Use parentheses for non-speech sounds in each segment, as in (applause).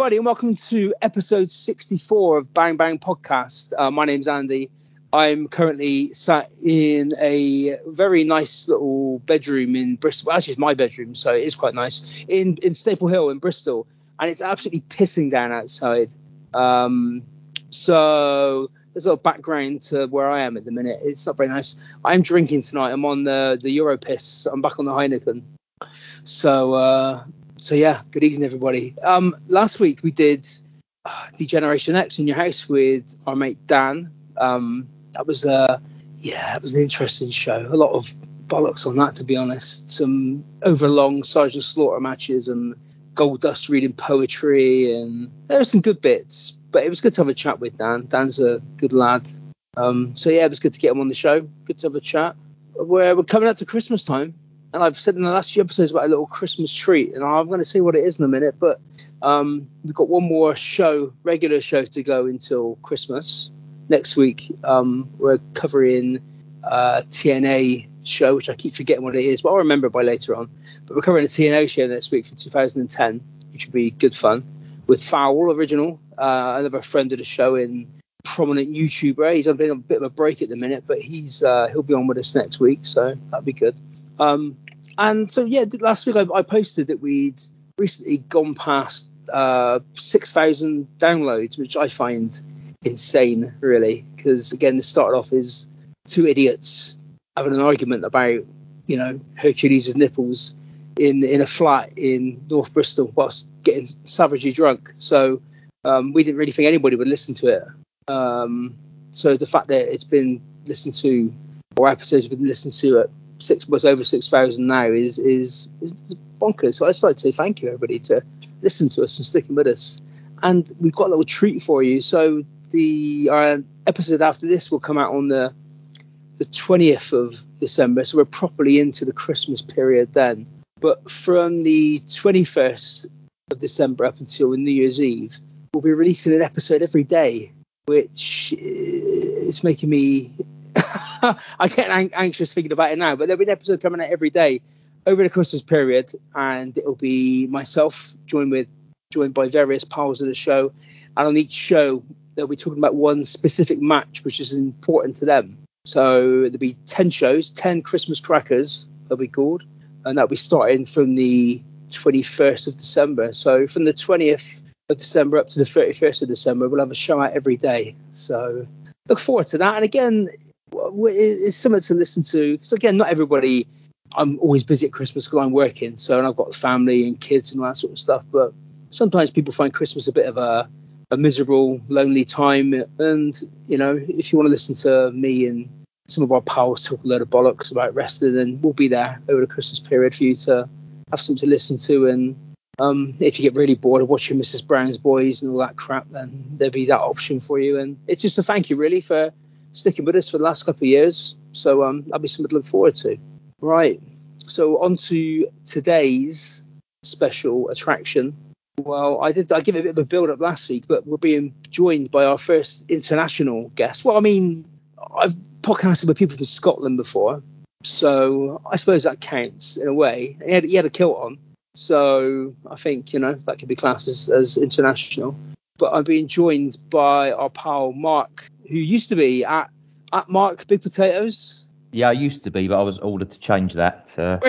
everybody, and welcome to episode 64 of Bang Bang Podcast. Uh, my name's Andy. I'm currently sat in a very nice little bedroom in Bristol. Well, actually, it's my bedroom, so it is quite nice in in Staple Hill in Bristol, and it's absolutely pissing down outside. Um, so there's a little background to where I am at the minute. It's not very nice. I'm drinking tonight. I'm on the the Europiss. I'm back on the Heineken. So uh, so yeah, good evening everybody. Um, last week we did uh, D-Generation X in your house with our mate Dan. Um, that was uh yeah, it was an interesting show. A lot of bollocks on that to be honest. Some overlong Sergeant Slaughter matches and Goldust reading poetry and there were some good bits. But it was good to have a chat with Dan. Dan's a good lad. Um, so yeah, it was good to get him on the show. Good to have a chat. We're, we're coming up to Christmas time, and I've said in the last few episodes about a little Christmas treat, and I'm going to say what it is in a minute. But um, we've got one more show, regular show to go until Christmas. Next week, um, we're covering uh, TNA show, which I keep forgetting what it is, but I'll remember by later on. But we're covering a TNA show next week for 2010, which will be good fun with Foul original, uh, another friend of the show in prominent YouTuber. He's on a bit of a break at the minute, but he's uh, he'll be on with us next week, so that'd be good. Um, and so yeah, last week I, I, posted that we'd recently gone past uh, six thousand downloads, which I find insane, really, because again, this started off as two idiots having an argument about you know Hercules' nipples in in a flat in North Bristol whilst getting savagely drunk. So um, we didn't really think anybody would listen to it. Um, so the fact that it's been listened to, or episodes have been listened to at six was over six thousand now is, is is bonkers. So I'd just like to say thank you everybody to listen to us and sticking with us. And we've got a little treat for you. So the episode after this will come out on the the 20th of December. So we're properly into the Christmas period then. But from the 21st of December up until New Year's Eve, we'll be releasing an episode every day, which is making me. (laughs) I get ang- anxious thinking about it now, but there'll be an episode coming out every day over the Christmas period, and it'll be myself joined with joined by various pals of the show, and on each show they'll be talking about one specific match which is important to them. So there'll be ten shows, ten Christmas crackers they'll be called, and that'll be starting from the 21st of December. So from the 20th of December up to the 31st of December, we'll have a show out every day. So look forward to that. And again, it's something to listen to. So again, not everybody. I'm always busy at Christmas because I'm working, so and I've got family and kids and all that sort of stuff. But sometimes people find Christmas a bit of a, a miserable, lonely time. And you know, if you want to listen to me and some of our pals talk a load of bollocks about wrestling, then we'll be there over the Christmas period for you to have something to listen to. And um, if you get really bored of watching Mrs. Brown's Boys and all that crap, then there'll be that option for you. And it's just a thank you, really, for sticking with us for the last couple of years. So um, that'll be something to look forward to. Right. So on to today's special attraction. Well, I did I give it a bit of a build up last week, but we're being joined by our first international guest. Well, I mean, I've podcasted with people from Scotland before, so I suppose that counts in a way. He had, he had a kilt on, so I think you know that could be classed as, as international. But I'm being joined by our pal Mark, who used to be at at Mark Big Potatoes. Yeah, I used to be, but I was ordered to change that. Uh, (laughs) (laughs)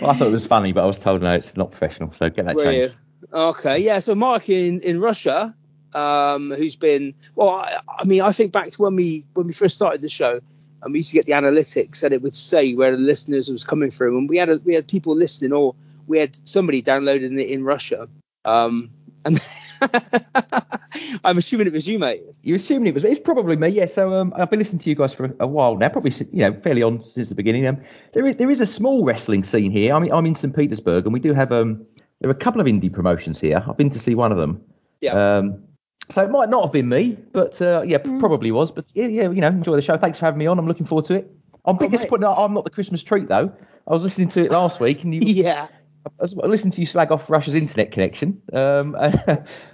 well, I thought it was funny, but I was told no, it's not professional, so get that changed. Okay, yeah. So Mark in in Russia, um, who's been well, I, I mean, I think back to when we when we first started the show and we used to get the analytics and it would say where the listeners was coming from and we had a, we had people listening or we had somebody downloading it in Russia um, and (laughs) I'm assuming it was you mate you're assuming it was it's probably me yeah so um, I've been listening to you guys for a while now probably you know fairly on since the beginning um, there is there is a small wrestling scene here I mean I'm in St Petersburg and we do have um there are a couple of indie promotions here I've been to see one of them yeah um so it might not have been me, but uh, yeah, mm. probably was. But yeah, yeah, you know, enjoy the show. Thanks for having me on. I'm looking forward to it. I'm a bit oh, disappointed I'm not the Christmas treat though. I was listening to it last week, and you, (laughs) yeah, I was listening to you slag off Russia's internet connection. Um,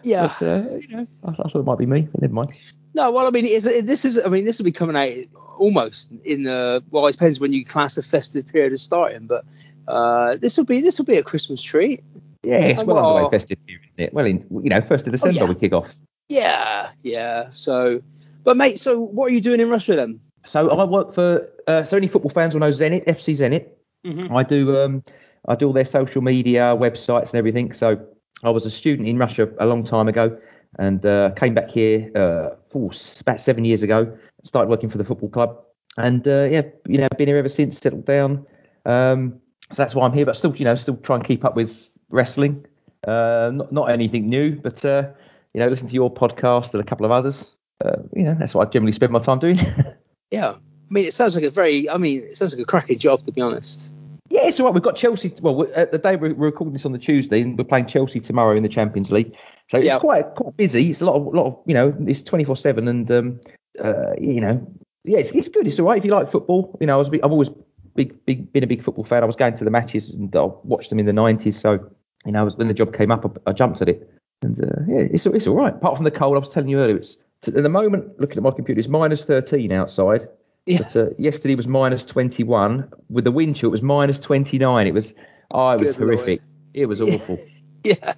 yeah, (laughs) but, uh, you know, I, I, thought it might be me, but never mind. No, well, I mean, is, this is, I mean, this will be coming out almost in the well, it depends when you class the festive period as starting, but uh, this will be this will be a Christmas treat. Yeah, it's Oh, well underway festive period, isn't it? Well, in you know, first of December yeah. we kick off. Yeah, yeah. So, but mate, so what are you doing in Russia then? So I work for uh, so any football fans will know Zenit, FC Zenit. Mm-hmm. I do um I do all their social media, websites and everything. So I was a student in Russia a long time ago and uh, came back here uh oh, about seven years ago. Started working for the football club and uh, yeah, you know, been here ever since. Settled down. Um, so that's why I'm here, but still, you know, still try and keep up with wrestling. Uh, not not anything new, but uh, you know, listen to your podcast and a couple of others. Uh, you know, that's what I generally spend my time doing. (laughs) Yeah. I mean, it sounds like a very. I mean, it sounds like a cracking job to be honest. Yeah, it's all right. We've got Chelsea. Well, at the day we're recording this on the Tuesday, and we're playing Chelsea tomorrow in the Champions League. So it's Yeah. quite quite busy. It's a lot of lot of you know, it's twenty four seven, and um, uh, you know, yeah, it's, it's good. It's all right if you like football. You know, I was I've always big big been a big football fan. I was going to the matches and I watched them in the nineties. So you know, when the job came up, I, I jumped at it, and uh, yeah, it's it's all right. Apart from the cold, I was telling you earlier, it's at the moment looking at my computer, it's minus thirteen outside. Yeah. But uh, yesterday was minus 21. With the wind chill, it was minus 29. It was, oh, it was Good horrific. It was awful. (laughs) Yeah.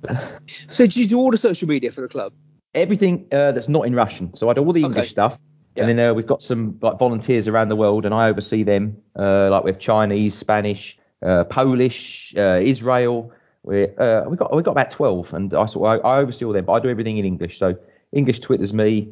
so, do you do all the social media for the club? Everything uh, that's not in Russian. So I do all the English Okay. stuff. Yeah. And then uh, we've got some like volunteers around the world, and I oversee them. Uh, like we have Chinese, Spanish, uh, Polish, uh, Israel. We uh, we got we got about 12, and I sort I, I oversee all them, but I do everything in English. So English Twitter's me.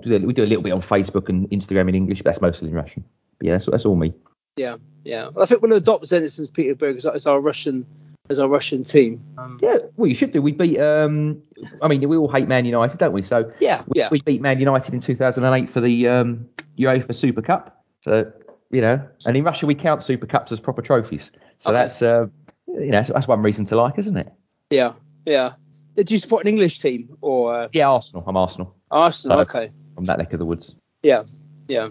Do we do a little bit on Facebook and Instagram in English, but that's mostly in Russian. But yeah, that's, that's all me. Yeah. Yeah. Well, I think we'll adopt Zenit St. Petersburg as, as our Russian as our Russian team. Um, Yeah, well, you should do. We beat. Um, I mean, we all hate Man United, don't we? So yeah. we, Yeah. we beat Man United in 2008 for the um, UEFA Super Cup. So you know, and in Russia we count Super Cups as proper trophies. So Okay. that's uh, you know, that's, that's one reason to like, isn't it? Yeah. Yeah. Did you support an English team or uh, Yeah, Arsenal. I'm Arsenal. Arsenal? Uh, Okay. From that neck of the woods. Yeah. Yeah.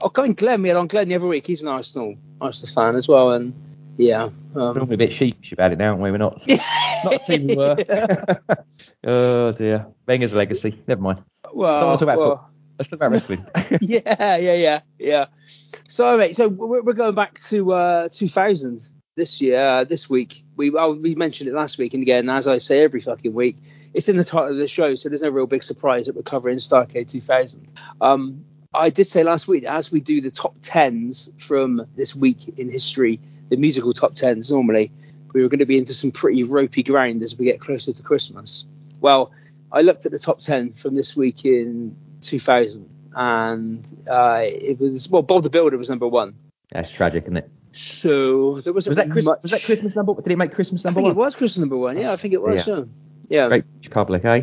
Oh, going Glenn, we had on Glenn the other week. He's an Arsenal Arsenal fan as well, and yeah. We're Um, a bit sheepish about it now, aren't we? We're not (laughs) not the team we were. (laughs) (laughs) oh dear, Wenger's legacy. Never mind. well, talk about well. Let's talk about wrestling. yeah, yeah, yeah, yeah. So, mate, so we're, we're going back to uh, 2000 this year, uh, this week. We well, we mentioned it last week, and again, as I say every fucking week, it's in the title of the show, so there's no real big surprise that we're covering Starrcade 2000. Um, I did say last week as we do the top tens from this week in history, the musical top tens normally, we were going to be into some pretty ropey ground as we get closer to Christmas. Well, I looked at the top 10 from this week in 2000 and uh, it was well Bob the Builder was number one That's tragic, isn't it? so there wasn't Was that, much was that Christmas number? One did it make Christmas I number think one? it was Christmas number one yeah I think it was yeah yeah, Great public, eh?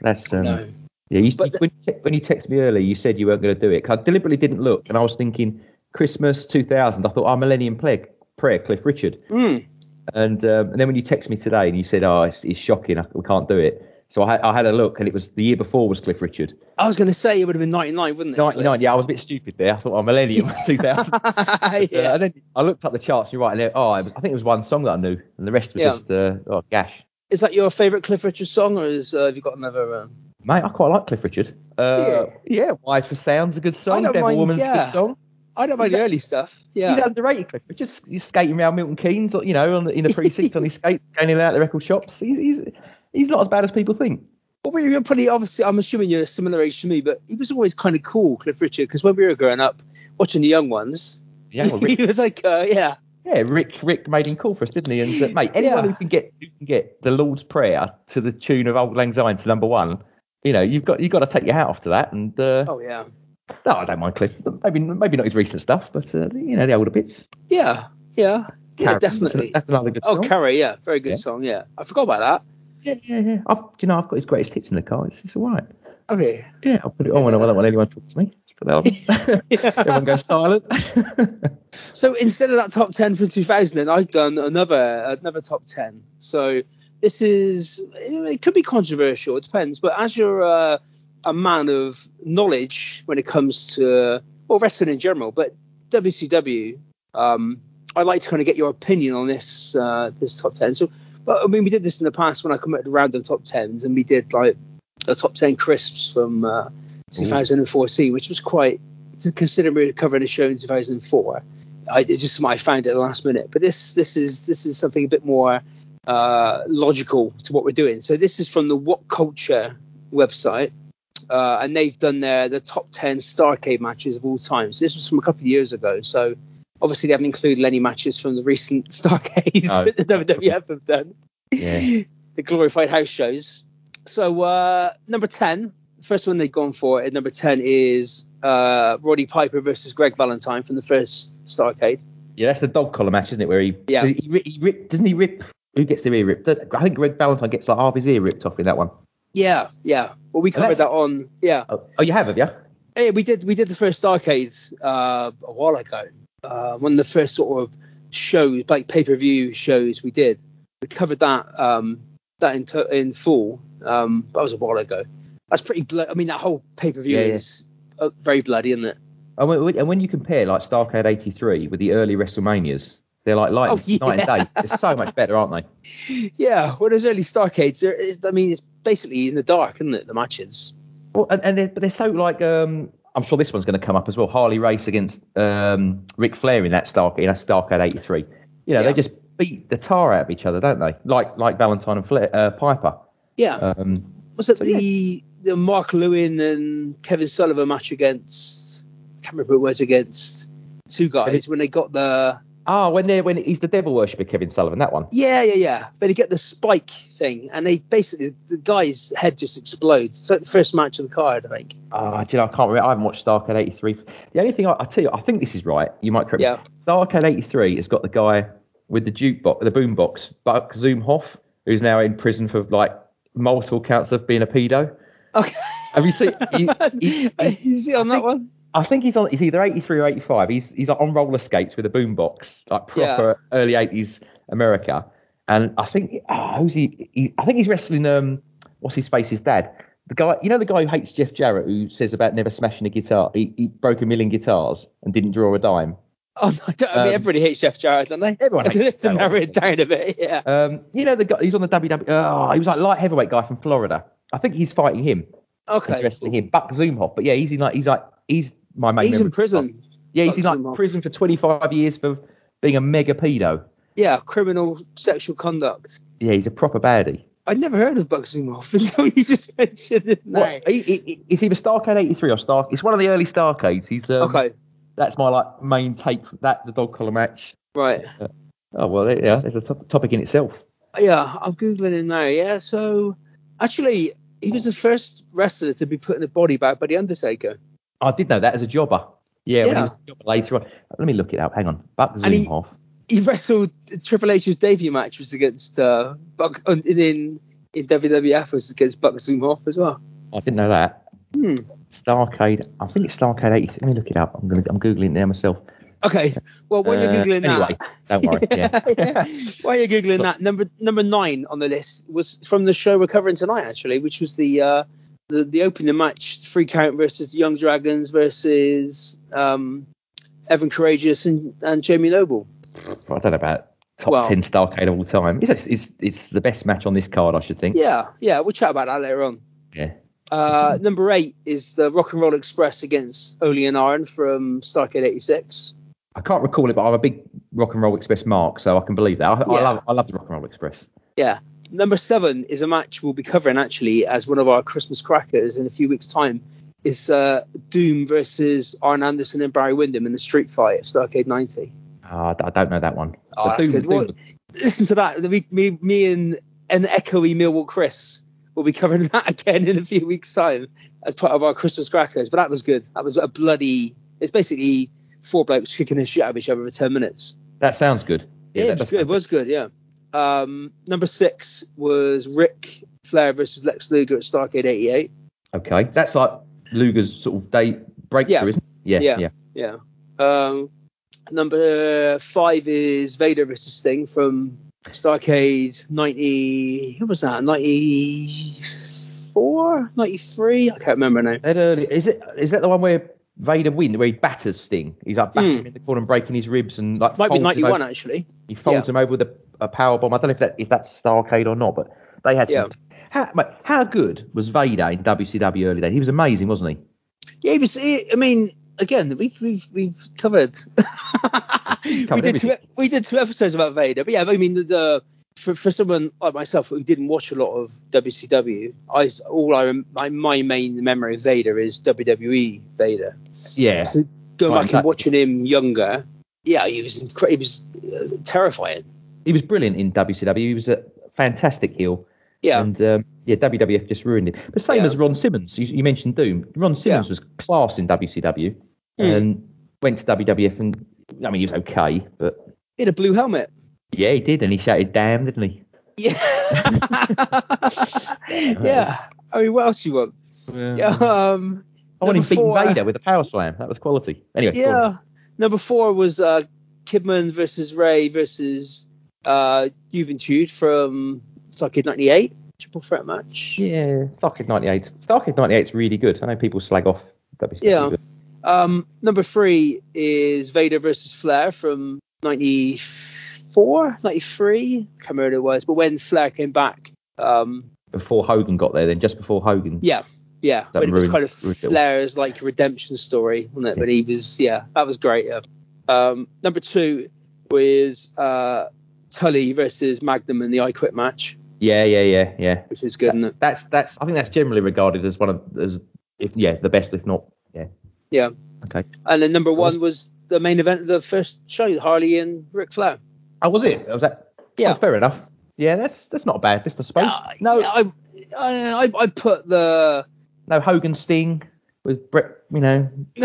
That's um, no. yeah. You, But you- when, you te- when you texted me earlier, you said you weren't going to do it. 'Cause I deliberately didn't look, and I was thinking Christmas 2000. I thought, oh, Millennium Plague, Prayer, Cliff Richard, Mm. and um, and then when you texted me today and you said, oh, it's, it's shocking, I, we can't do it. So I, had- I had a look, and it was the year before was Cliff Richard. I was going to say it would have been 99 wouldn't it 99. Yeah, I was a bit stupid there. I thought, oh, Millennium (laughs) 2000. (laughs) yeah. Uh, and then I looked up the charts. and You're right. And oh, I, was- I think it was one song that I knew, and the rest was Yeah. just uh, oh, gash. Is that your favourite Cliff Richard song or is, uh, have you got another uh... Mate, I quite like Cliff Richard. Uh, yeah, Wired for Sound's a good song. Devil mind- Woman's a yeah. good song. I don't mind the early stuff yeah He's underrated, Cliff. Just he's skating around Milton Keynes, you know, on the, in the precinct on his (laughs) skates, going out the record shops. He's, he's he's not as bad as people think. Well, we were pretty obviously. I'm assuming you're a similar age to me, but he was always kind of cool, Cliff Richard, because when we were growing up, watching the young ones, Yeah, well, (laughs) he was like, uh, yeah, yeah, Rick Rick made him call for us, didn't he? And uh, mate, anyone Yeah. who can get who can get the Lord's Prayer to the tune of Auld Lang Syne to number one, you know, you've got you've got to take your hat off to that. And uh, oh yeah, no, I don't mind Cliff. Maybe maybe not his recent stuff, but uh, you know the older bits. yeah, yeah, yeah, Carrie, definitely. That's another good song. Oh, song. Carrie, yeah, very good Yeah. song. Yeah, I forgot about that. Yeah, yeah, yeah. I've, you know, I've got his greatest hits in the car. It's, it's all right. Okay. Yeah, I'll put it on when I don't want anyone to talk to me. (laughs) Everyone goes silent. (laughs) So instead of that top ten for 2000, then I've done another another top ten. So this is it could be controversial. It depends. But as you're uh, a man of knowledge when it comes to well wrestling in general, but WCW, um, I'd like to kind of get your opinion on this uh, this top ten. So, but I mean, we did this in the past when I committed the top tens, and we did like a top ten crisps from uh, 2014, which was quite to consider were covering a show in 2004. I it's just something I found at the last minute. But this this is this is something a bit more uh, logical to what we're doing. So this is from the What Culture website, uh, and they've done their the top ten Starrcade matches of all time. So this was from a couple of years ago. So obviously they haven't included any matches from the recent (laughs) Starrcades No. that the WWF have done. Yeah. (laughs) the glorified house shows. So uh, number ten, the first one they've gone for at number ten is uh, Roddy Piper versus Greg Valentine from the first Starrcade. Yeah, that's the dog collar match, isn't it? Where he, Yeah. he, he, he rip, doesn't he rip? Who gets their ear ripped? I think Greg Valentine gets like half his ear ripped off in that one. Yeah, yeah. Well, we covered that on. Yeah, Oh, oh you have, have you? Hey, we did we did the first Starrcade uh, a while ago. Uh, one of the first sort of shows, like pay per view shows we did. We covered that um, that in, in full. Um, that was a while ago. That's pretty. Blo- I mean, that whole pay per view Yeah, yeah. is uh, very bloody, isn't it? And when, and when you compare like Starrcade '83 with the early WrestleManias, they're like light, Oh, yeah. night and day. They're so much better, aren't they? (laughs) Yeah. Well, those early Starrcades, is, I mean, it's basically in the dark, isn't it? The matches. Well, and, and they're, but they're so like um, I'm sure this one's going to come up as well. Harley Race against um, Ric Flair in that Starrcade, in that Starrcade '83. You know, Yeah. they just beat the tar out of each other, don't they? Like like Valentine and Flair, uh, Piper. Yeah. Um, Was it so, yeah. The Mark Lewin and Kevin Sullivan match against? I can't remember who it was against two guys when they got the ah, when they're when he's the devil worshipper, Kevin Sullivan, that one. Yeah, yeah, yeah. But they get the spike thing, and they basically the guy's head just explodes. So the first match of the card, I think. Ah, do you know, I can't remember. I haven't watched Starrcade '83. The only thing I, I tell you, I think this is right. You might correct Yeah. me. Starrcade '83 has got the guy with the jukebox, the boombox, Buck Zumhofe, who's now in prison for like multiple counts of being a pedo. Okay. Have you seen? (laughs) He, he, he- you see on that think- one? I think he's on. He's either 83 or 85. He's he's on roller skates with a boombox, like proper early 80s America. And I think oh, who's he, he? I think he's wrestling. Um, what's his face? His dad. The guy, you know, the guy who hates Jeff Jarrett, who says about never smashing a guitar. He, he broke a million guitars and didn't draw a dime. Oh, no, I, I mean, Um, everybody hates Jeff Jarrett, don't they? everyone hates to Jarrett, narrow it down a bit, yeah. Um, you know, the guy. He's on the WWE. Oh, he was like light heavyweight guy from Florida. I think he's fighting him. He's Okay. wrestling him. Buck Zumhofe. But yeah, he's in like he's like he's my main. He's in prison. Yeah, he's Buck in like prison for 25 years for being a mega pedo. Yeah, criminal sexual conduct. Yeah, he's a proper baddie. I'd never heard of Buck Zumhofe (laughs) until you just mentioned it. What? It's either Starrcade 83 or Star. It's one of the early Starrcades. He's um, Okay, That's my like main take. from That the dog collar match. right. Oh well, yeah, It's a topic in itself. Yeah, I'm googling him now. Yeah, so actually, he was the first wrestler to be put in a body bag by the Undertaker. I did know that as a jobber. Yeah, when he Yeah. was a jobber later on. Let me look it up. Hang on. Buck And he- he wrestled Triple H's debut match was against uh, Buck in in WWF was against Buck Zumhofe as well. I didn't know that. Hmm. Starrcade. I think it's Starrcade 83. Let me look it up. I'm gonna. I'm googling it now myself. Okay. Well, while you're Uh, googling anyway, that, don't worry. (laughs) Yeah. (laughs) while you're googling that, number number nine on the list was from the show we're covering tonight, actually, which was the uh, the the opening match, 3 Count versus the Young Dragons versus um, Evan Karagias and, and Jamie Noble. I don't know about top Well- 10 Starrcade of all time. It's, it's it's the best match on this card, I should think. Yeah, yeah, we'll chat about that later on. Yeah. Uh, number eight is the Rock and Roll Express against Ole and Arn from Starrcade '86. I can't recall it, but I'm a big Rock and Roll Express mark, so I can believe that. I, I love I love the Rock and Roll Express. Yeah. Number seven is a match we'll be covering actually as one of our Christmas crackers in a few weeks' time. Is uh, Doom versus Arn Anderson and Barry Windham in the Street Fight at Starrcade 90. Ah, I don't know that one. Oh, that's Doom- good. Doom- Well, listen to that. Me, me, me and an echoey Millwall Chris will be covering (laughs) that again in a few weeks' time as part of our Christmas crackers. But that was good. That was a bloody. It's basically four blokes kicking the shit out of each other for 10 minutes. that sounds good. Yeah, it was good. It was good. Yeah. Um, number six was Ric Flair versus Lex Luger at Starrcade '88. Okay, that's like Luger's sort of day breakthrough, Yeah. isn't it? Yeah, Yeah. yeah. Yeah. Um, number five is Vader versus Sting from Starrcade '90. Who was that? '94, '93? I can't remember now. That early is it? Is that the one where Vader wins, where he batters Sting? He's like bashing Hmm. him in the corner and breaking his ribs and like Might be '91 actually. He folds Yeah. him over with a, a power bomb. I don't know if that if that's Starrcade or not, but they had some. How, mate, how good was Vader in WCW early days? He was amazing, wasn't he? Yeah, he was. he- I mean, again, we've we've we've covered. (laughs) we Covered did two. We did two episodes about Vader, but yeah, I mean the the, for, for someone like myself who didn't watch a lot of WCW, I all I my, my main memory of Vader is WWE Vader. Yeah. So going Right, back that- and watching him younger, yeah, he was incre- he was, he was terrifying. He was brilliant in WCW. He was a fantastic heel. Yeah, And um, yeah, WWF just ruined him. The same Yeah. as Ron Simmons. You, you mentioned Doom. Ron Simmons Yeah. was class in WCW Mm. and went to WWF and I mean he was okay, but in a blue helmet. Yeah, he did, and he shouted "damn," didn't he? Yeah, yeah. I mean, what else you want? Yeah, um, I want him number beating four- Vader with a power slam. That was quality. Anyway. Yeah. Number four was uh, Kidman versus Ray versus uh, Juventud from Starrcade '98 triple threat match. Yeah, Starrcade 98. Starrcade 98 is really good. I know people slag off WCW. Yeah. Um, number three is Vader versus Flair from '94, '93. Can't remember was, but when Flair came back, um, Before Hogan got there, then just before Hogan. yeah, yeah, That when it was kind of ruined it all. Flair's like redemption story, wasn't it? When he was, yeah, that was great. Yeah. Um, number two was uh, Tully versus Magnum in the I Quit match, Yeah, yeah, yeah, yeah. which is good. isn't it? That's that's. I think that's generally regarded as one of as if yeah the best, if not yeah. Yeah. Okay. And then number one was the main event of the first show, Harley and Ric Flair. Oh, was it? Was that? Yeah. oh, fair enough. Yeah, that's that's not a bad list, I suppose. Uh, no, yeah, I, I, I put the no Hogan Sting with Bret. You know, (laughs)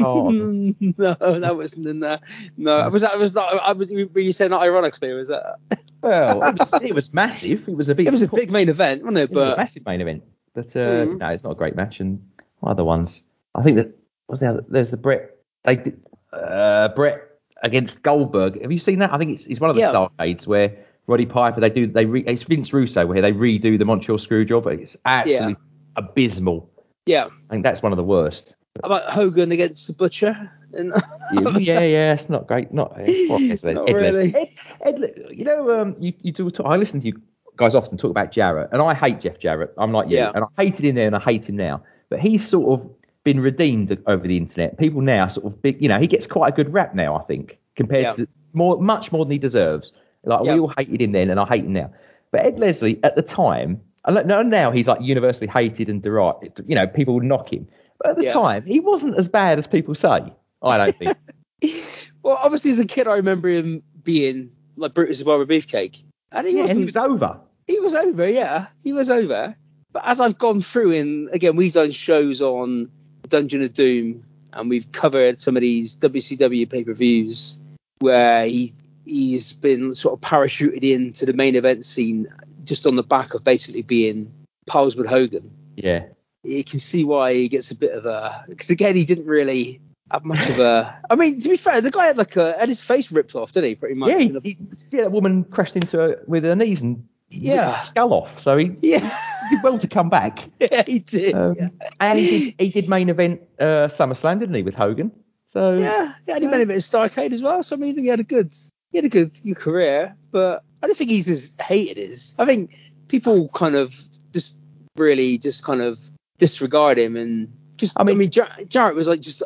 Hart. no, that wasn't in there. No, was that was not. I was. Were you saying that ironically? Was that? well, it was, (laughs) it was massive. It was a big. It was a big main event, wasn't it? it was a But massive main event. But uh, Mm. no, it's not a great match. And other ones, I think that was the other, there's the Bret. They did, uh, Bret against Goldberg. Have you seen that? I think it's, it's one of the Yeah. arcades where Roddy Piper they do they re, it's Vince Russo where they redo the Montreal Screwjob. It's absolutely abysmal. yeah, I think that's one of the worst. How about Hogan against the Butcher. And (laughs) Yeah, yeah, yeah, it's not great. Not, (laughs) what is it? Not Ed really. Ed, Ed you know, um, you, you do. Talk, I listen to you guys often talk about Jarrett, and I hate Jeff Jarrett. I'm like you, Yeah. and I hated him there, and I hate him now. But he's sort of been redeemed over the internet. People now sort of, big, you know, he gets quite a good rap now. I think compared Yeah. to more, much more than he deserves. Like Yeah. we all hated him then, and I hate him now. But Ed Leslie at the time, and look, now he's like universally hated and derided. You know, people would knock him. But at the Yeah. time, he wasn't as bad as people say. I don't think. (laughs) well, obviously as a kid, I remember him being like Brutus Barber Beefcake, and he yeah, and wasn't. he was over. he was over, yeah, he was over. But as I've gone through, and again, we've done shows on Dungeon of Doom, and we've covered some of these WCW pay per views where he he's been sort of parachuted into the main event scene just on the back of basically being pals with Hogan. Yeah. You can see why he gets a bit of a because again, he didn't really have much of a. I mean, to be fair, the guy had like a had his face ripped off, didn't he? Pretty much. Yeah, he, he, yeah, that woman crashed into her with her knees and Yeah. skull off. So he, he yeah, did well to come back. (laughs) yeah, he did. Um, yeah. And he did, (laughs) he did main event uh, SummerSlam, didn't he, with Hogan? So Yeah, yeah, and he bit of Starrcade as well. So I mean, he had a good, he had a good, good career. But I don't think he's as hated as. I think people kind of just really just kind of disregard him and because I mean, I mean, mean- Jar- Jarrett was like just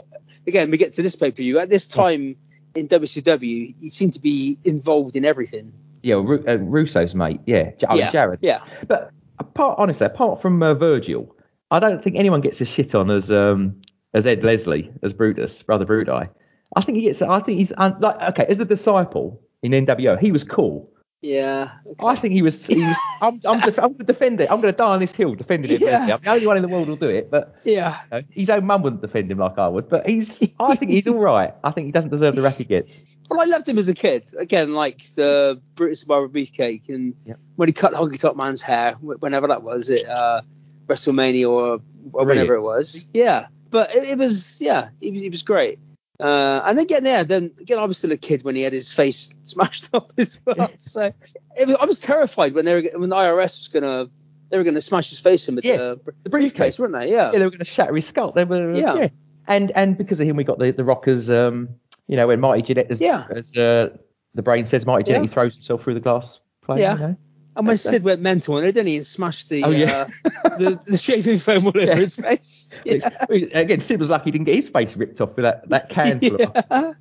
again we get to this pay per view at this time in WCW he seemed to be involved in everything. Yeah, Ru- uh, Russo's mate. Yeah, J- oh, yeah, Jarrett. Yeah, But apart, honestly, apart from uh, Virgil, I don't think anyone gets as shit on as um as Ed Leslie as Brutus, brother Bruti. I think he gets. I think he's un, like okay as the disciple in NWO. He was cool. yeah. okay. I think he was. He was (laughs) I'm, I'm, def- I'm going to defend it. I'm going to die on this hill defending him. Yeah. I'm the only one in the world who'll do it. But yeah. you know, his own mum wouldn't defend him like I would. But he's. I think he's all right. I think he doesn't deserve the rap he gets. Well, I loved him as a kid. Again, like the Brutus Barber Beefcake, and Yep. when he cut Honky Tonk Man's hair, whenever that was, it uh, WrestleMania or, or whenever it was. Yeah, but it, it was yeah, it was, it was great. Uh, and again, yeah, then again, I was still a kid when he had his face (laughs) smashed up as well. So it was, I was terrified when they were when the IRS was gonna they were gonna smash his face in with Yeah, the, the briefcase, briefcase. weren't they? Yeah. Yeah, they were going to shatter his skull. They were. Yeah. Yeah. And and because of him, we got the the Rockers. Um, you know, when Marty Jannetty, as, Yeah. as uh, the brain says, Marty Jannetty Yeah. throws himself through the glass plane. Yeah. You know? And when Sid went mental on it, didn't he? And smashed the Oh, yeah. uh, the, the shaving (laughs) foam all over Yeah. his face. (laughs) Yeah. Again, Sid was lucky he didn't get his face ripped off with that, that can (laughs) yeah.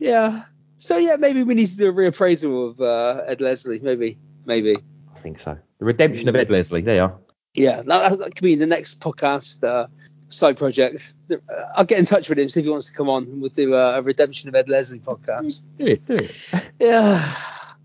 yeah. So yeah, maybe we need to do a reappraisal of uh, Ed Leslie. Maybe, maybe. I think so. The redemption of Ed Leslie. There you are. Yeah, that, that could be the next podcast uh, side project. I'll get in touch with him see if he wants to come on, and we'll do a, a redemption of Ed Leslie podcast. Do it. Do it. (laughs) Yeah.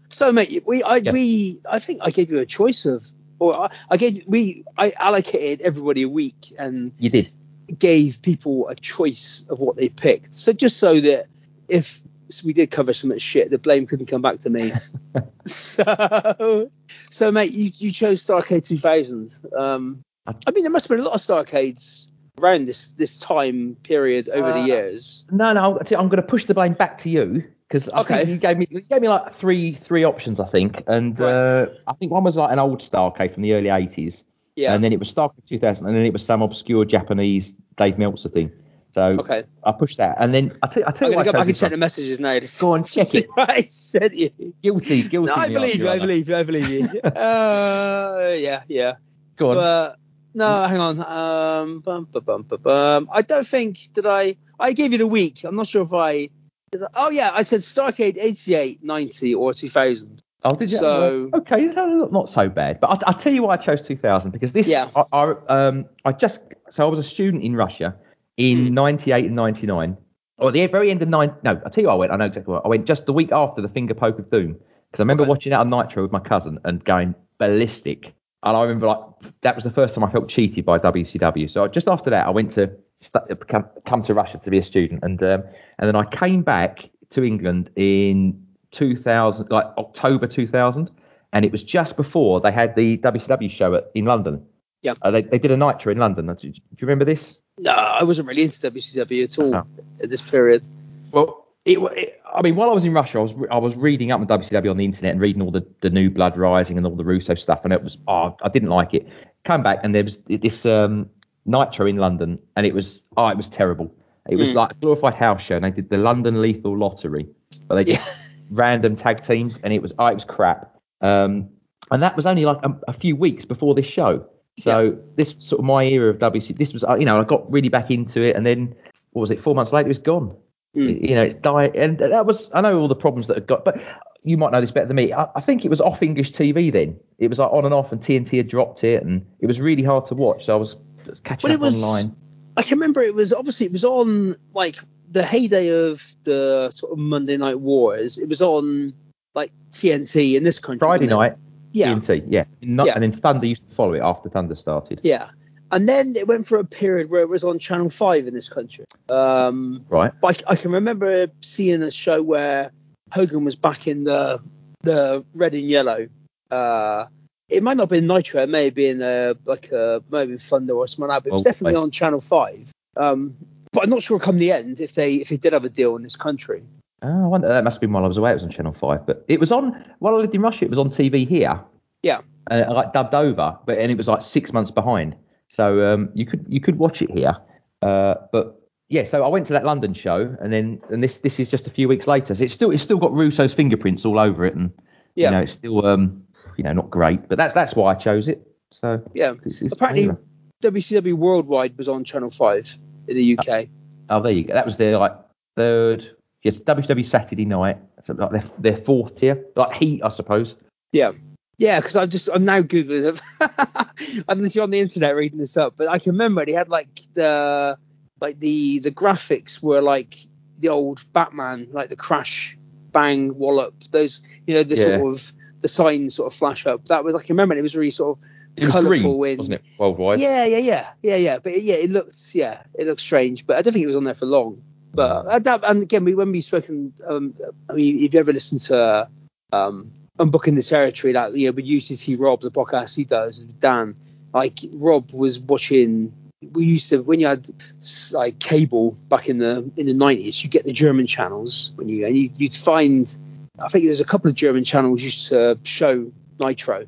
So mate, we I Yeah. we I think I gave you a choice of, or I, I gave we I allocated everybody a week and You did. gave people a choice of what they picked. So just so that if we did cover some shit, the blame couldn't come back to me. (laughs) so, so mate, you, you chose Starrcade 2000. Um, I mean, there must have been a lot of Starrcades around this this time period over the Uh, years. No, no. I'm going to push the blame back to you because Okay. you gave me you gave me like three three options, I think, and Right. uh, I think one was like an old Starrcade from the early '80s, Yeah. and then it was Starrcade 2000, and then it was some obscure Japanese Dave Meltzer thing. So okay. I pushed that, and then I tell, I tell I'm you what, go I back and check the messages now. To Go on, check it. (laughs) I said you. guilty, guilty. No, I believe you. I Archie, believe you. I believe you. (laughs) uh, yeah, yeah. Go on. But no, hang on. Um, bum, bum, bum, bum, bum. I don't think did I. I gave you the week. I'm not sure if I. Did I oh yeah, I said Starrcade 88, 90, or 2000. Oh, did you? So- okay, not so bad. But I'll, I'll tell you why I chose 2000 because this. Yeah. I, I, um, I just so I was a student in Russia in Hmm. 98 and 99. Or at the very end of nine. No, I'll tell you why I went. I know exactly why. I went just the week after the Finger Poke of Doom because I remember Okay. watching that on Nitro with my cousin and going ballistic. And I remember like that was the first time I felt cheated by WCW. So just after that, I went to st- come, come to Russia to be a student, and um, and then I came back to England in 2000, like October 2000, and it was just before they had the WCW show at, in London. Yeah. Uh, they, they did a Nitro in London. Do you, do you remember this? No, I wasn't really into WCW at all Oh. at this period. Well, it, it, I mean, while I was in Russia, I was I was reading up on WCW on the internet and reading all the, the new Blood Rising and all the Russo stuff, and it was oh, I didn't like it. Came back and there was this um, Nitro in London, and it was oh, it was terrible. It was Hmm. like a glorified house show, and they did the London Lethal Lottery, but they did (laughs) random tag teams, and it was oh, it was crap. Um, and that was only like a, a few weeks before this show. So this sort of my era of WC. This was uh, you know I got really back into it, and then what was it? Four months later, it was gone. Hmm. You know, it's died, and that was I know all the problems that it got, but you might know this better than me. I, I think it was off English TV then. It was like on and off, and TNT had dropped it, and it was really hard to watch. So I was catching Well, it up was- online. I can remember it was obviously it was on like the heyday of the sort of Monday Night Wars. It was on like TNT in this country. Friday night, Yeah. TNT, yeah. Not, Yeah. And then Thunder used to follow it after Thunder started. Yeah. And then it went for a period where it was on Channel 5 in this country. Um, Right. but I, I can remember seeing a show where Hogan was back in the the red and yellow. Uh, it might not have been Nitro, it may have been uh, like a maybe Thunder or something like that, but it was Okay. definitely on Channel 5. Um, but I'm not sure come the end if they if they did have a deal in this country. Oh, I wonder, that must have been while I was away. It was on Channel 5. But it was on, while I lived in Russia, it was on TV here. Yeah. uh, like dubbed over, but and it was like six months behind. So um, you could you could watch it here, uh, but yeah. So I went to that London show, and then and this this is just a few weeks later. So it's still it's still got Russo's fingerprints all over it, and Yeah. you know it's still um you know not great, but that's that's why I chose it. So Yeah. Apparently, WCW Worldwide was on Channel 5 in the UK. oh there you go. That was their like third yes WWE Saturday night, so like their their fourth tier, like Heat I suppose. Yeah. Yeah, because I just I'm now googling it. (laughs) I'm literally on the internet reading this up, but I can remember he had like the like the the graphics were like the old Batman, like the crash, bang, wallop, those you know the Yeah. sort of the signs sort of flash up. That was I can remember it was really sort of It Colourful green, in- wasn't it? Worldwide. yeah yeah yeah yeah yeah, but yeah it looks yeah it looks strange, but I don't think it was on there for long. But uh, that, and again, we when we spoken, um, I mean, if you ever listened to um, Unbooking the Territory, that you know, we used to see Rob, the podcast he does, with Dan, like Rob was watching. We used to when you had like cable back in the in the nineties, you get the German channels when you and you, you'd find. I think there's a couple of German channels used to show Nitro,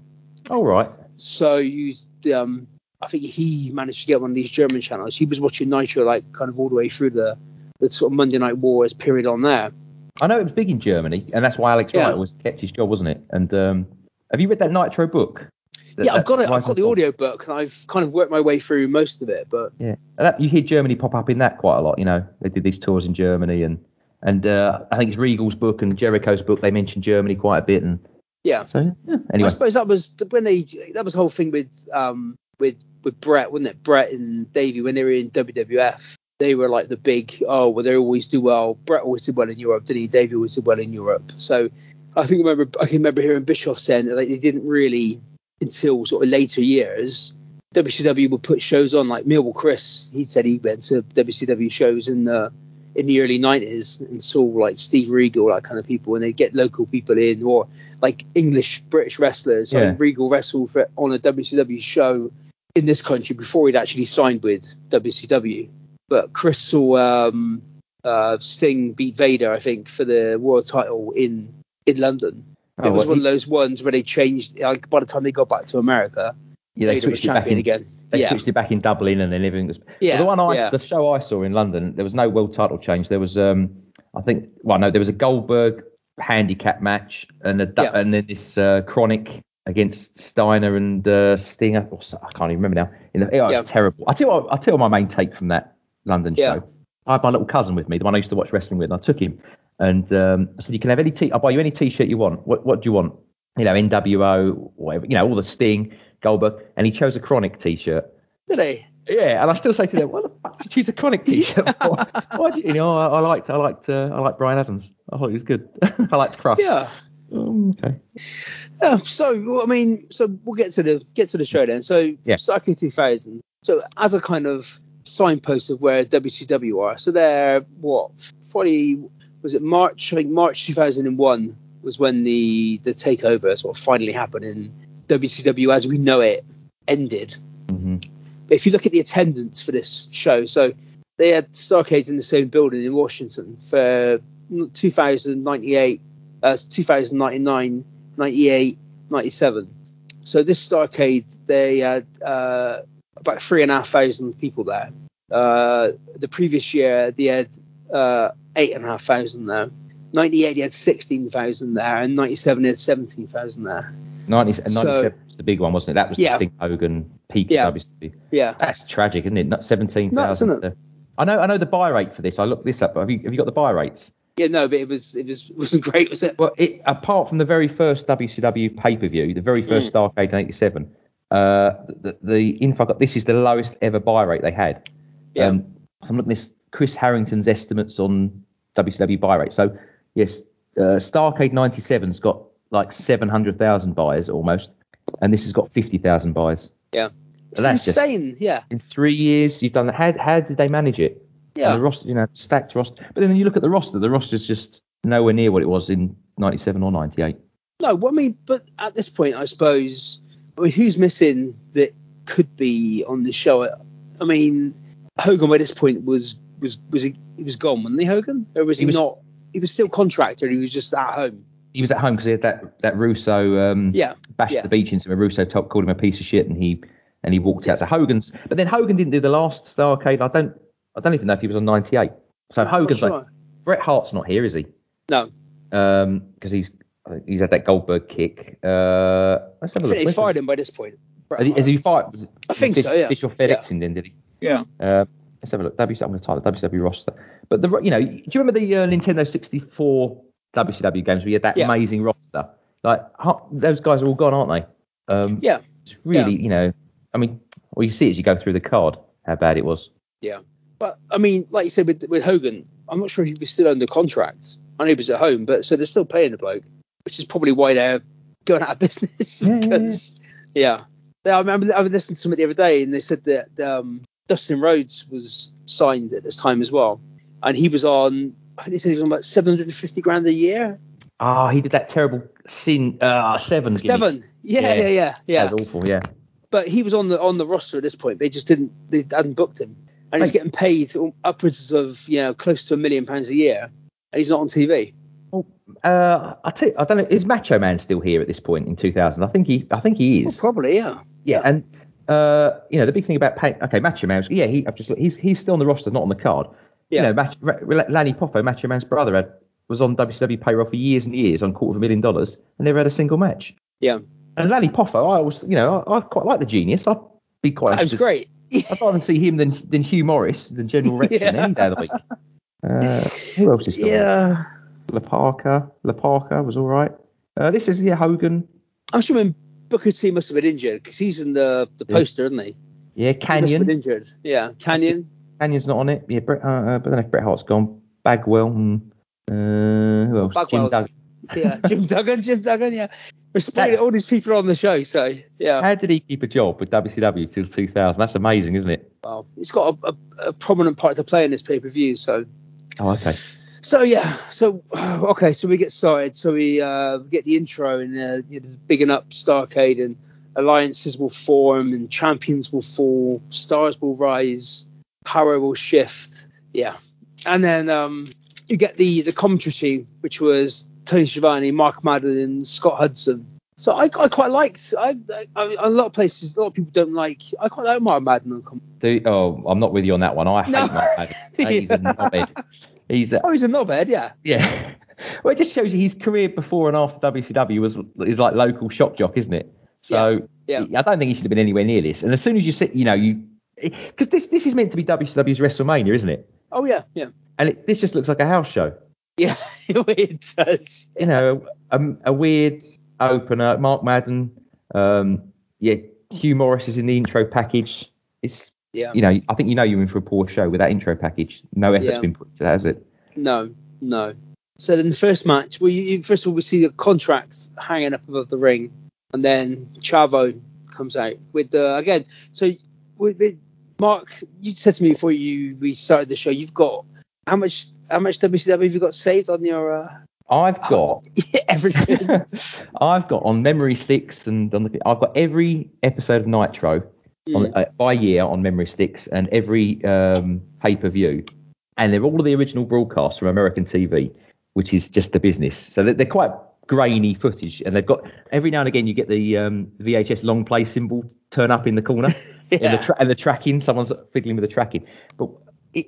All right. so you um I think he managed to get one of these German channels. He was watching Nitro like kind of all the way through the the sort of Monday Night Wars period on there. I know it was big in Germany, and that's why Alex Yeah. Wright was kept his job, wasn't it? And um, have you read that Nitro book? That- yeah, I've got it. I've got the audio book, and I've kind of worked my way through most of it. But Yeah, that, you hear Germany pop up in that quite a lot. You know, they did these tours in Germany, and and uh, I think it's Regal's book and Jericho's book. They mention Germany quite a bit, and Yeah. so yeah. Anyway, I suppose that was when they that was the whole thing with um with with Bret, wasn't it? Bret and Davey when they were in WWF, they were like the big oh well they always do well. Bret always did well in Europe, did he? Davey always did well in Europe. So I think I remember I can remember hearing Bischoff saying that like, they didn't really until sort of later years. WCW would put shows on like Millwall Chris. He said he went to WCW shows in the in the early 90s and saw like Steve Regal, that kind of people, and they'd get local people in, or like English British wrestlers. I Yeah. mean, Regal wrestled for, on a WCW show in this country before he'd actually signed with WCW. But Chris saw um, uh, Sting beat Vader, I think, for the world title in in London. Oh, it was one of those ones where they changed. Like by the time they got back to America, yeah, they Vader was switched it back champion in. again. They yeah, switched it back in Dublin and then everything was. Yeah, Well, the one I, yeah. the show I saw in London, there was no world title change. There was, um, I think, well, no, there was a Goldberg handicap match and a, Yeah. and then this uh, KroniK against Steiner and uh, Stinger. Or I can't even remember now. In the, it was Yeah. terrible. I tell you, what, I tell you my main take from that London Yeah. show. I had my little cousin with me, the one I used to watch wrestling with, and I took him. And um, I said, "You can have any t. I'll buy you any T-shirt you want. What What do you want? You know, NWO, whatever. You know, all the Sting, Goldberg." And he chose a KroniK T-shirt. did they? Yeah, and I still say to them, "What the fuck did you choose a KroniK (laughs) T-shirt for? Why did you? You know, I, I liked, I liked, uh, I liked Brian Adams. I thought he was good. (laughs) I liked Crush. Yeah. Um, okay. Yeah, so well, I mean, so we'll get to the get to the show then. So Yeah. Psycho 2000. So as a kind of signpost of where WCW are, so they're what? Probably was it March? I think March 2001 was when the the takeover sort of finally happened and WCW as we know it ended. hmm But if you look at the attendance for this show, so they had Starrcade in the same building in Washington for 2098, uh, 2099, 98, 97. So this Starrcade, they had uh, about three and a half thousand people there. Uh, the previous year, they had uh, eight and a half thousand there. 98, they had 16,000 there, and 97, they had 17,000 there. 90, and So- was the big one, wasn't it? That was Yeah. the Sting Hogan peak Yeah. WCW. Yeah. That's tragic, isn't it? Not seventeen Nuts, isn't thousand. I know, I know the buy rate for this. I looked this up. Have you, have you got the buy rates? Yeah, no, but it was it was (laughs) wasn't great, was it? Well, it, apart from the very first WCW pay per view, the very first Starrcade in '87, uh, the, the info I got this is the lowest ever buy rate they had. Yeah. Um, so I'm looking at this Chris Harrington's estimates on WCW buy rate. So yes, uh, Starrcade '97's got like 700,000 buyers almost, and this has got 50,000 buyers. Yeah. It's that's just- insane. yeah. In three years, you've done that. How, how did they manage it? Yeah. And the roster, you know, stacked roster. But then you look at the roster. The roster's just nowhere near what it was in '97 or '98. No, well, I mean, but at this point, I suppose, Who's missing that could be on the show? I mean, Hogan by this point was was was he, he was gone, wasn't he, Hogan? Or was he, He was- not? He was still contracted. He was just at home. He was at home because he had that that Russo um, Yeah, bashed yeah. the beach into him. Russo top called him a piece of shit, and he and he walked out. So Hogan's, but then Hogan didn't do the last Starrcade. I don't I don't even know if he was on '98. So Hogan's Not like sure. Bret Hart's not here, is he? No, Um, because he's he's had that Goldberg kick. Uh, let's have a look. they fired him by this point. Has he, has he fired? I think so, yeah. Or FedEx in then, did he? Yeah. Uh, let's have a look. W, I'm going to type the WCW roster. But the you know, do you remember the uh, Nintendo 64 WCW games where you had that Yeah. amazing roster? Like ho- those guys are all gone, aren't they? Um, Yeah, It's really, you know, I mean, well, you see as you go through the card how bad it was. yeah. But I mean, like you said with, with Hogan, I'm not sure if he was still under contract. I know he was at home, but so they're still paying the bloke, which is probably why they're going out of (laughs) business. Yeah, yeah, because yeah, Yeah, I remember I listened to something the other day, and they said that um, Dustin Rhodes was signed at this time as well, and he was on. I think they said he was on about 750 grand a year. Ah, he did that terrible sin uh, seven. Seven. Yeah, Yeah. yeah, yeah, yeah. That was awful. Yeah. But he was on the on the roster at this point. They just didn't. They hadn't booked him, and he's getting paid upwards of you know close to a million pounds a year, and he's not on TV. Well, uh, I tell you, I don't know. Is Macho Man still here at this point in 2000? I think he, I think he is. Well, probably, yeah. Yeah, and uh, you know the big thing about pay, okay, Macho Man, was- yeah, he I've just he's he's still on the roster, not on the card. Yeah. You know, Mach, Ra- Lanny Poffo, Macho Man's brother, had, was on WCW payroll for years and years on quarter of a million dollars, and never had a single match. Yeah, And Lanny Poffo, I was, you know, I, I quite like the genius. I'd be quite. that was great. I'd rather see him than than Hugh Morrus, than General (laughs) Rex Yeah. any day of the week. Uh, Who else is still yeah. Parka. La Parka was all right. Uh, this is yeah Hogan. I'm assuming Booker T must have been injured because he's in the the Yeah. poster, isn't he? Yeah, He must have been injured. Yeah, Kanyon. Kanyon's not on it. Yeah, Bret, uh, uh, but then if Bret Hart's gone, Bagwell and uh, who else? Jim Duggan. Yeah, Jim (laughs) Duggan. Jim Duggan. Yeah, we're springing all these people on the show. So yeah, How did he keep a job with WCW till 2000? That's amazing, isn't it? well, he's got a, a, a prominent part to play in this pay per view. So Oh, okay. So yeah, so (sighs) okay, so we get started. So we uh, get the intro, and uh, you know, bigging up Starrcade, and alliances will form, and champions will fall, stars will rise, power will shift. Yeah, and then um, you get the the commentary team, which was Tony Schiavone, Mark Madden, Scott Hudson. So I, I quite liked. I, I a lot of places, a lot of people don't like. I quite like Mark Madden on commentary. Do, oh, I'm not with you on that one. I hate No. Mark Madden. He's (laughs) a knobhead. He's a, Oh, he's a knobhead, yeah. yeah. Well, it just shows you his career before and after WCW was is like local shock jock, isn't it? So Yeah, I don't think he should have been anywhere near this. And as soon as you sit, you know, you because this this is meant to be WCW's WrestleMania, isn't it? Oh yeah, yeah, And it, this just looks like a house show. yeah. (laughs) it does. You know, a, a weird opener. Mark Madden, um, yeah, Hugh Morrus is in the intro package. It's Yeah. you know, I think you know you're in for a poor show with that intro package. No effort's Yeah. been put to that, has it? No, no. So then the first match, well, you, first of all we see the contracts hanging up above the ring, and then Chavo comes out with uh, again. So with, with Mark, you said to me before you we started the show, you've got how much how much WCW have you got saved on your uh, I've (laughs) got everything? (laughs) I've got on memory sticks and on the, I've got every episode of Nitro on, Mm. uh, by year on memory sticks and every um, pay per view, and they're all of the original broadcasts from American TV, which is just the business. So they're, they're quite grainy footage, and they've got every now and again you get the um, VHS long play symbol turn up in the corner, (laughs) and, the tra- and the tracking. Someone's fiddling with the tracking, but it,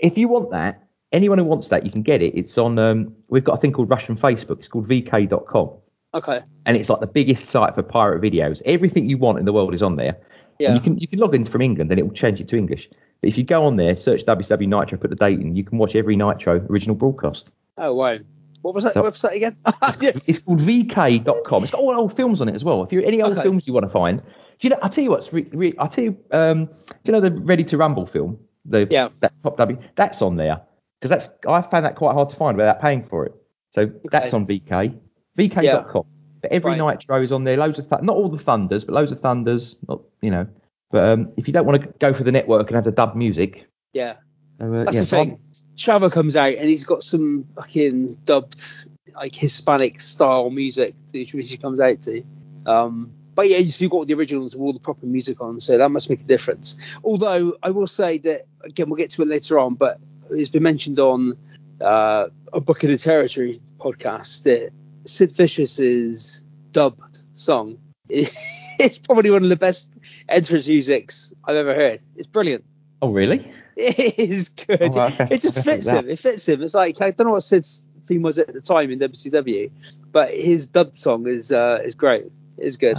if you want that. Anyone who wants that, you can get it. It's on. Um, we've got a thing called Russian Facebook. It's called VK.com Okay. and it's like the biggest site for pirate videos. Everything you want in the world is on there. Yeah. You can you can log in from England, and it will change it to English. But if you go on there, search WCW Nitro, put the date in, you can watch every Nitro original broadcast. Oh wow. What was that So- website again? (laughs) yes. It's called VK.com. It's got all old films on it as well. If you any old Okay. films you want to find, do you know? I tell you what's. Re, re, I tell you. Um, do you know the Ready to Rumble film? The Yeah. that top W. That's on there because that's I found that quite hard to find without paying for it. So that's on VK. VK.com. But every Right. Nitro is on there. Loads of th- not all the thunders, but loads of thunders. Not you know. But um, if you don't want to go for the network and have the dub music, Yeah. so, uh, That's yeah, the thing. Chavo comes out and he's got some fucking dubbed like Hispanic style music which he comes out to. Um, but yeah, you've got the originals with all the proper music on, so that must make a difference. Although I will say that again, we'll get to it later on, but it's been mentioned on uh, a Book of the Territory podcast that Sid Vicious's dubbed song (laughs) is probably one of the best entrance musics I've ever heard. It's brilliant. Oh really? (laughs) It is good. Oh, okay. It just fits him. It fits him. It's like I don't know what Sid's theme was at the time in WCW, but his dubbed song is uh, is great. It's good.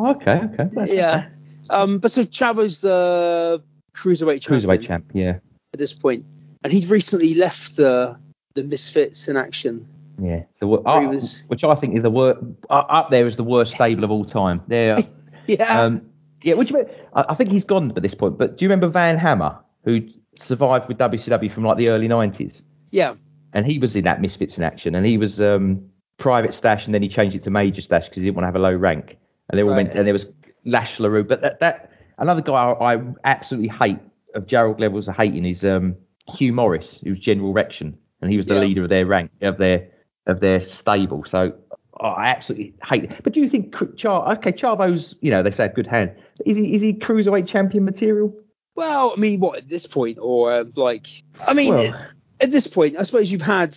Oh, okay, okay. That's- yeah. Um, but so Chavo's the cruiserweight champion Cruiserweight champ. Yeah. at this point, and he'd recently left the the Misfits in action. Yeah, the, wor- Where he uh, was- which I think is the worst. Uh, up there is the worst stable of all time. There, (laughs) Yeah. um, yeah. Which I, I think he's gone at this point. But do you remember Van Hammer, who survived with WCW from like the early '90s? yeah. And he was in that Misfits in action, and he was um, private stash, and then he changed it to major stash because he didn't want to have a low rank. And they all Right. went, and there was Lash LaRue. But that, that another guy I, I absolutely hate of Gerald levels of hating is um, Hugh Morrus, who was General Rection, and he was the Yeah. leader of their rank of their of their stable. So oh, I absolutely hate it. But do you think Char? Okay, Chavo's you know they say a good hand. Is he is he cruiserweight champion material? Well, I mean, what at this point, or uh, like, I mean, Well- at this point, I suppose you've had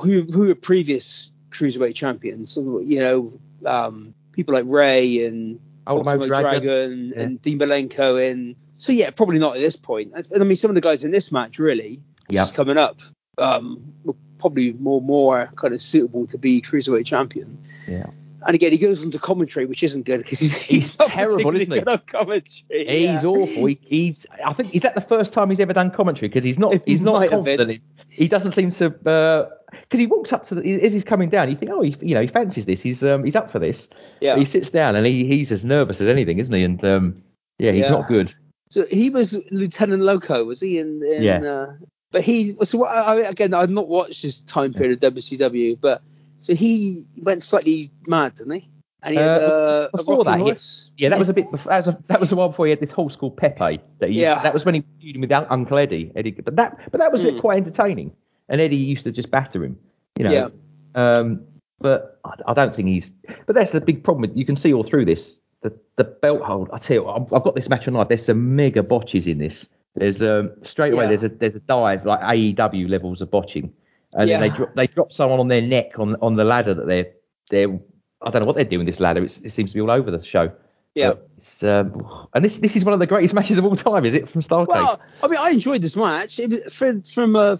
who who are previous cruiserweight champions. So you know, um, people like Ray and Ultimo Ultimo Dragon. Dragon, Yeah. and Dean Malenko, and so yeah, probably not at this point. And I mean, some of the guys in this match really, Yeah. coming up, um, were probably more more kind of suitable to be cruiserweight champion. Yeah. And again, he goes into commentary, which isn't good because he's, He's not terrible, isn't he? commentary. He's yeah. awful. He, he's. I think is that the first time he's ever done commentary because he's not. He's not might have been. confident. he doesn't seem to because he walks up to the, as he's coming down. You think, oh, he, you know, he fancies this. He's um, he's up for this. Yeah. But he sits down and he, he's as nervous as anything, isn't he? And um, yeah, he's Yeah. not good. So he was Lieutenant Loco, was he? In, in Yeah. uh, but he so what, I, again, I've not watched this time period of WCW, but so he went slightly mad, didn't he? And he had Uh, uh, a before rocking that, horse. Yeah, that was a bit. Before, that was a, that was a while before he had this horse called Pepe. That he, Yeah. That was when he feuded with Uncle Eddie. Eddie, but that but that was Mm. quite entertaining. And Eddie used to just batter him. You know. Yeah. Um, but I, I don't think he's. But that's the big problem. You can see all through this. The the belt hold. I tell you, I've, I've got this match on live. There's some mega botches in this. There's um straight away. Yeah. There's a there's a dive like AEW levels of botching, and then they drop they drop someone on their neck on on the ladder that they're they're. I don't know what they're doing this ladder. It's, it seems to be all over the show. Yeah. It's, um, and this this is one of the greatest (laughs) matches of all time, is it? From Starrcade. Well, I mean, I enjoyed this match. It, from from uh,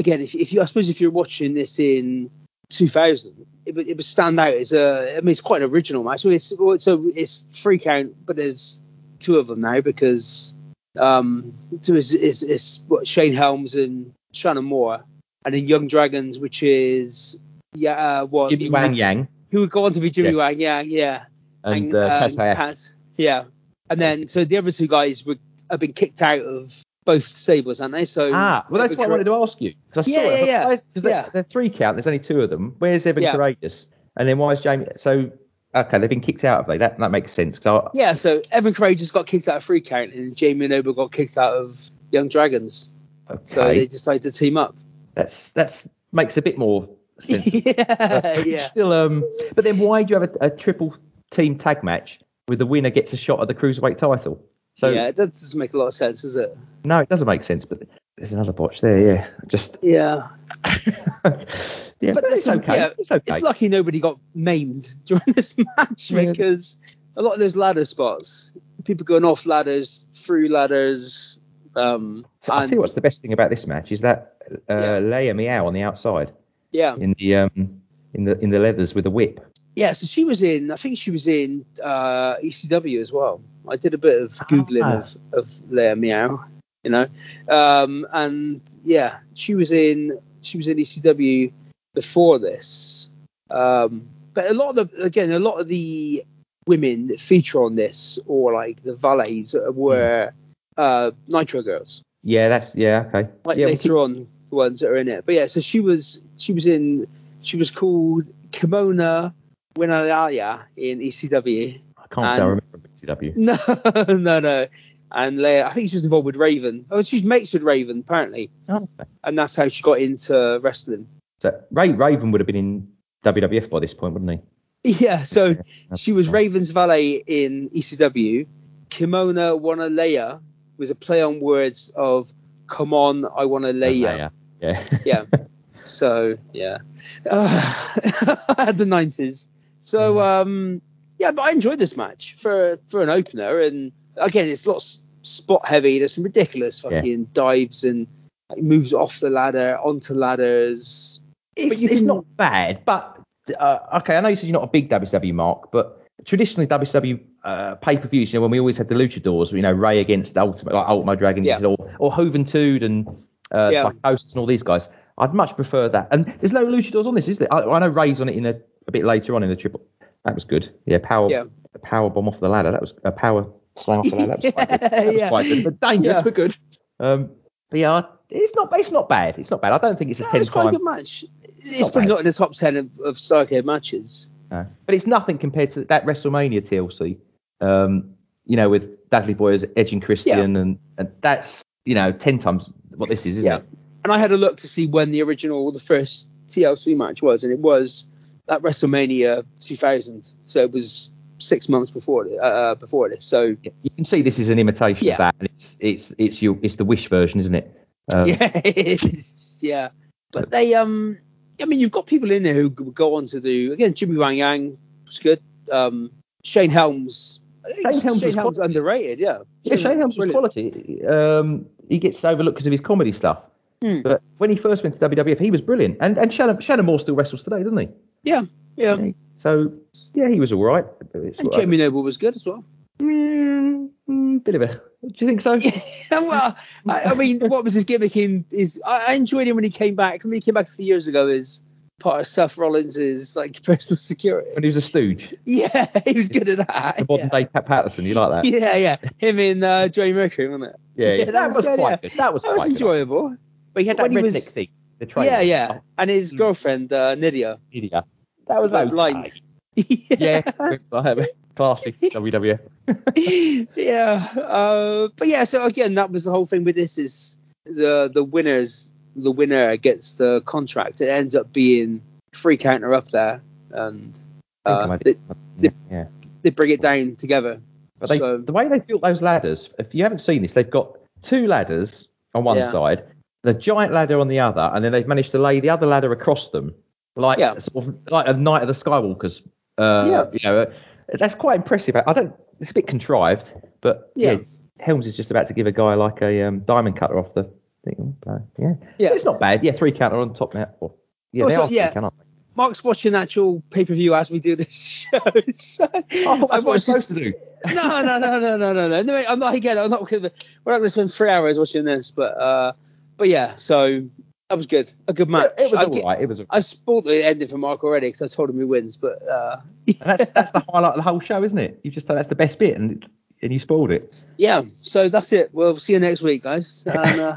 again, if, if you, I suppose if you're watching this in 2000, it, would- it would stand out as a. I mean, it's quite an original match. So it's so it's three count, but there's two of them now because um, two is is, is what Shane Helms and Shannon Moore, and then Young Dragons, which is yeah, uh, what Jimmy Wang Yang who would go on to be Jimmy Yeah. Wang, yeah, yeah and, uh, Kaz Kaz, yeah. And then so the other two guys were have been kicked out of both stables, haven't they? So Ah, well, that's what I wanted to ask you. 'cause I Yeah, saw it. yeah, yeah. Because they're, Yeah. they're three count. There's only two of them. Where's Evan Yeah. Karagias? And then why is Jamie? So okay, they've been kicked out of they. That that makes sense. I- Yeah, so Evan Karagias got kicked out of free count, and Jamie Noble got kicked out of Young Dragons. Okay. So they decided to team up. that's that's makes a bit more sense. (laughs) yeah, yeah. Still, um, but then why do you have a, a triple team tag match where the winner gets a shot at the cruiserweight title? So yeah, that doesn't make a lot of sense, does it? no, it doesn't make sense. But there's another botch there. Yeah, just Yeah. (laughs) yeah, But it's okay. yeah, it's okay. It's lucky nobody got maimed (laughs) during this match Yeah. because a lot of those ladder spots, people going off ladders, through ladders, um, I and you what's the best thing about this match is that uh, Yeah. Leia Meow on the outside yeah, in the um in the in the leathers with a whip. yeah. So she was in, I think she was in uh, ECW as well. I did a bit of googling Ah. of of Leia Meow, you know, um, and yeah, she was in she was in ECW before this. Um, but a lot of the again, a lot of the women that feature on this, or like the valets, uh, were uh, Nitro girls. Yeah, that's yeah okay. Like yeah, later on, the ones that are in it. But yeah, so she was she was in she was called Kimona Wanalaya in ECW. I can't say I and- remember CW. (laughs) No, no, no. And Leia, I think she was involved with Raven. Oh, she's mates with Raven apparently, Oh, okay. and that's how she got into wrestling. So Ray Raven would have been in WWF by this point, wouldn't he? Yeah, so she was. Raven's valet in ECW. Kimona Wanalaya was a play on words of "Come on, I want to lay ya." Yeah. Yeah. (laughs) So yeah, uh, (laughs) the nineties. So um, yeah, but I enjoyed this match for for an opener, and again, it's lots spot heavy. There's some ridiculous Yeah. fucking dives and like, moves off the ladder onto ladders. It's, But you it's not bad, but uh, okay. I know you said you're not a big WCW mark, but traditionally WCW uh, pay-per-views, you know, when we always had the luchadors, you know, Ray against Ultimate, like Ultimo Dragon, Yeah. or or Juventud and uh, Yeah. Psicosis and all these guys. I'd much prefer that. And there's no luchadors on this, is there? I, I know Ray's on it in a, a bit later on in the triple. That was good. Yeah, power Yeah. power bomb off the ladder. That was a power slam off the ladder. That was quite good. (laughs) That was Yeah. quite good. But dangerous, Yeah. but good. Um, but yeah, it's not it's not bad. It's not bad. I don't think it's a No, ten it's quite a good match. It's not probably bad. not in the top ten of, of Starrcade matches. No. But it's nothing compared to that WrestleMania TLC. Um, you know, with Dudley Boy as Edge and Christian, and, and that's you know ten times what this is, isn't Yeah. it? And I had a look to see when the original, the first TLC match was, and it was at WrestleMania 2000. So it was six months before uh, before this. So You can see this is an imitation Yeah. of that, and it's it's your it's the Wish version, isn't it? Um, (laughs) yeah, it's- yeah. But they, um, I mean, you've got people in there who go on to do again. Jimmy Wang Yang was good. Um, Shane Helms. Shane Helms Shane Helms underrated. Yeah. Yeah, Shane Helms was quality. Um, he gets overlooked because of his comedy stuff. Hmm. But when he first went to WWF, he was brilliant. And and Shannon, Shannon Moore still wrestles today, doesn't he? Yeah, yeah. So yeah, he was all right. And. Jamie Noble was good as well. Mm, bit of a. Do you think so? (laughs) well, I, I mean, what was his gimmick in? Is I, enjoyed him when he came back. When he came back a few years ago, as part of Seth Rollins' like (laughs) personal security. When he was a stooge, Yeah, (laughs) he was good at that. the modern yeah. day Pat Patterson. You like that? yeah, yeah. Him in uh, Joey Mercury, wasn't it? Yeah, yeah. that that, was was, good, quite yeah. good. That was That was quite good. enjoyable. But he had that When he redneck was- thing. The trailer. Yeah, yeah. And his Mm. girlfriend, uh, Nydia. Idiot. That was Like blind. Yeah, classic (laughs) WWF. yeah. Uh, but yeah, so again, that was the whole thing with this is the the winners the winner gets the contract. It ends up being free counter up there, and uh, they, yeah. they bring it down together. But they, So- the way they built those ladders, if you haven't seen this, they've got two ladders on one Yeah. side, the giant ladder on the other, and then they've managed to lay the other ladder across them, like Yeah. sort of like a Knight of the Skywalkers. Uh, Yeah. You know, that's quite impressive. I don't. It's a bit contrived, but yeah. Yeah. Helms is just about to give a guy like a um, diamond cutter off the thing. Yeah. Yeah. It's not bad. Yeah, three counter on top now. Well, yeah, Also, they are three yeah. they? Mark's watching actual pay per view as we do this (laughs) show. So Oh, watched supposed this- to do. no, no, no, no, no, no, no. No, I'm not again. I'm not. We're not going to spend three hours watching this, but uh, but yeah. So that was good. A good match. It was I all get- right. It was. A, I spoiled the ending for Mark already because I told him he wins, but uh, And that's that's the highlight of the whole show, isn't it? You just that's the best bit, and and you spoiled it. yeah. So that's it. We'll see you next week, guys. (laughs) And, uh,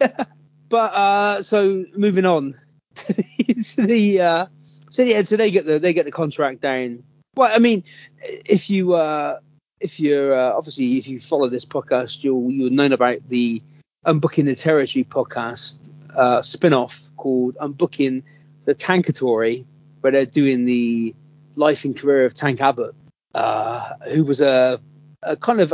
yeah. (laughs) But uh, so moving on to (laughs) the, to the uh, so yeah, so they get the they get the contract down. Well, I mean, if you uh, if you're uh, obviously if you follow this podcast, you'll you'll known about the Unbooking the Territory podcast uh, spin-off called Unbooking the Tankatory, where they're doing the life and career of Tank Abbott, uh, who was a, a kind of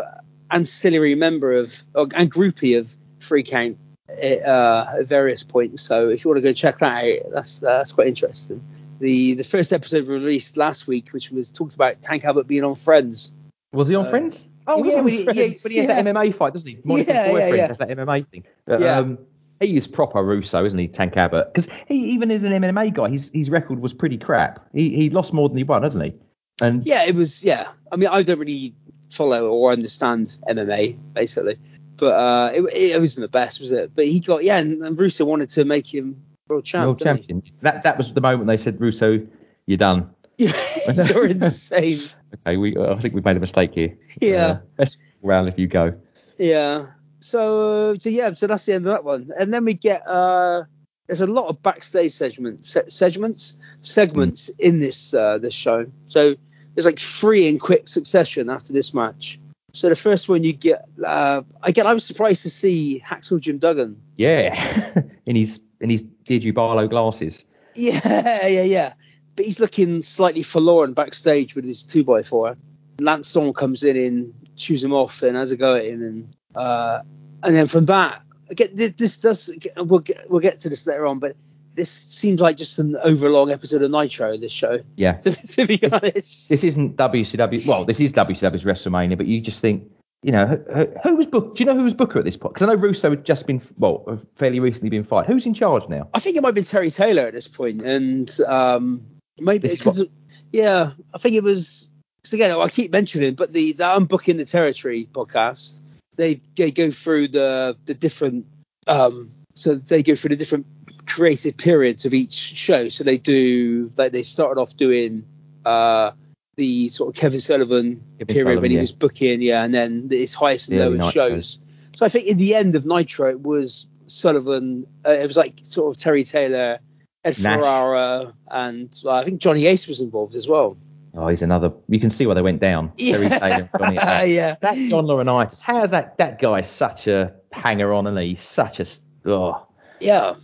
ancillary member of or, and groupie of Free Count uh, at various points. So if you want to go check that out, that's uh, that's quite interesting. The the first episode released last week, which was talked about Tank Abbott being on Friends. Was he on Uh, Friends? Oh he was yeah, on when he, yeah, Friends, when he has that. MMA fight, doesn't he? Monica's Yeah, yeah, boyfriend yeah. has that MMA thing. But, Yeah. um, he is proper Russo, isn't he, Tank Abbott? Because he even as an MMA guy, his his record was pretty crap. He he lost more than he won, hasn't he? And Yeah, it was. Yeah, I mean, I don't really follow or understand MMA basically, but uh, it, it wasn't the best, was it? But he got yeah, and, and Russo wanted to make him world champ. world didn't he? champion. That that was the moment they said, Russo, you're done. (laughs) You're insane. (laughs) Okay, we uh, I think we've made a mistake here. Yeah. Uh, best round if you go. Yeah. So, uh, so yeah, so that's the end of that one. And then we get uh there's a lot of backstage segments se- segments segments in this uh this show. So there's like three in quick succession after this match. So the first one you get uh again I was surprised to see Hacksaw Jim Duggan. Yeah, (laughs) in his in his Did you Barlow glasses. Yeah, yeah, yeah. But he's looking slightly forlorn backstage with his two by four. Lance Storm comes in and chews him off and has a go at him, and uh, and then from that, again, this, this does we'll get we'll get to this later on, but this seems like just an overlong episode of Nitro. This show, Yeah. to, (laughs) to be honest. this isn't WCW. Well, this is WCW's WrestleMania, but you just think, you know, who, who, was book? Do you know who was Booker at this point? Because I know Russo had just been, well, fairly recently been fired. Who's in charge now? I think it might have been Terry Taylor at this point, and um, maybe because yeah, I think it was. Because again, I keep mentioning, but the the unbooking the territory podcast, they they go through the the different um, so they go through the different creative periods of each show. So they do like they started off doing uh the sort of Kevin Sullivan Kevin period Sullivan, when he yeah. was booking, yeah, and then his highest and early lowest shows. So I think in the end of Nitro, it was Sullivan. Uh, it was like sort of Terry Taylor, Ed Nash. Ferrara, and uh, I think Johnny Ace was involved as well. Oh, he's another. You can see why they went down. Johnny (laughs) yeah. That John Laurinaitis. How's that? That guy's such a hanger on, and he's such a. Oh, Yeah.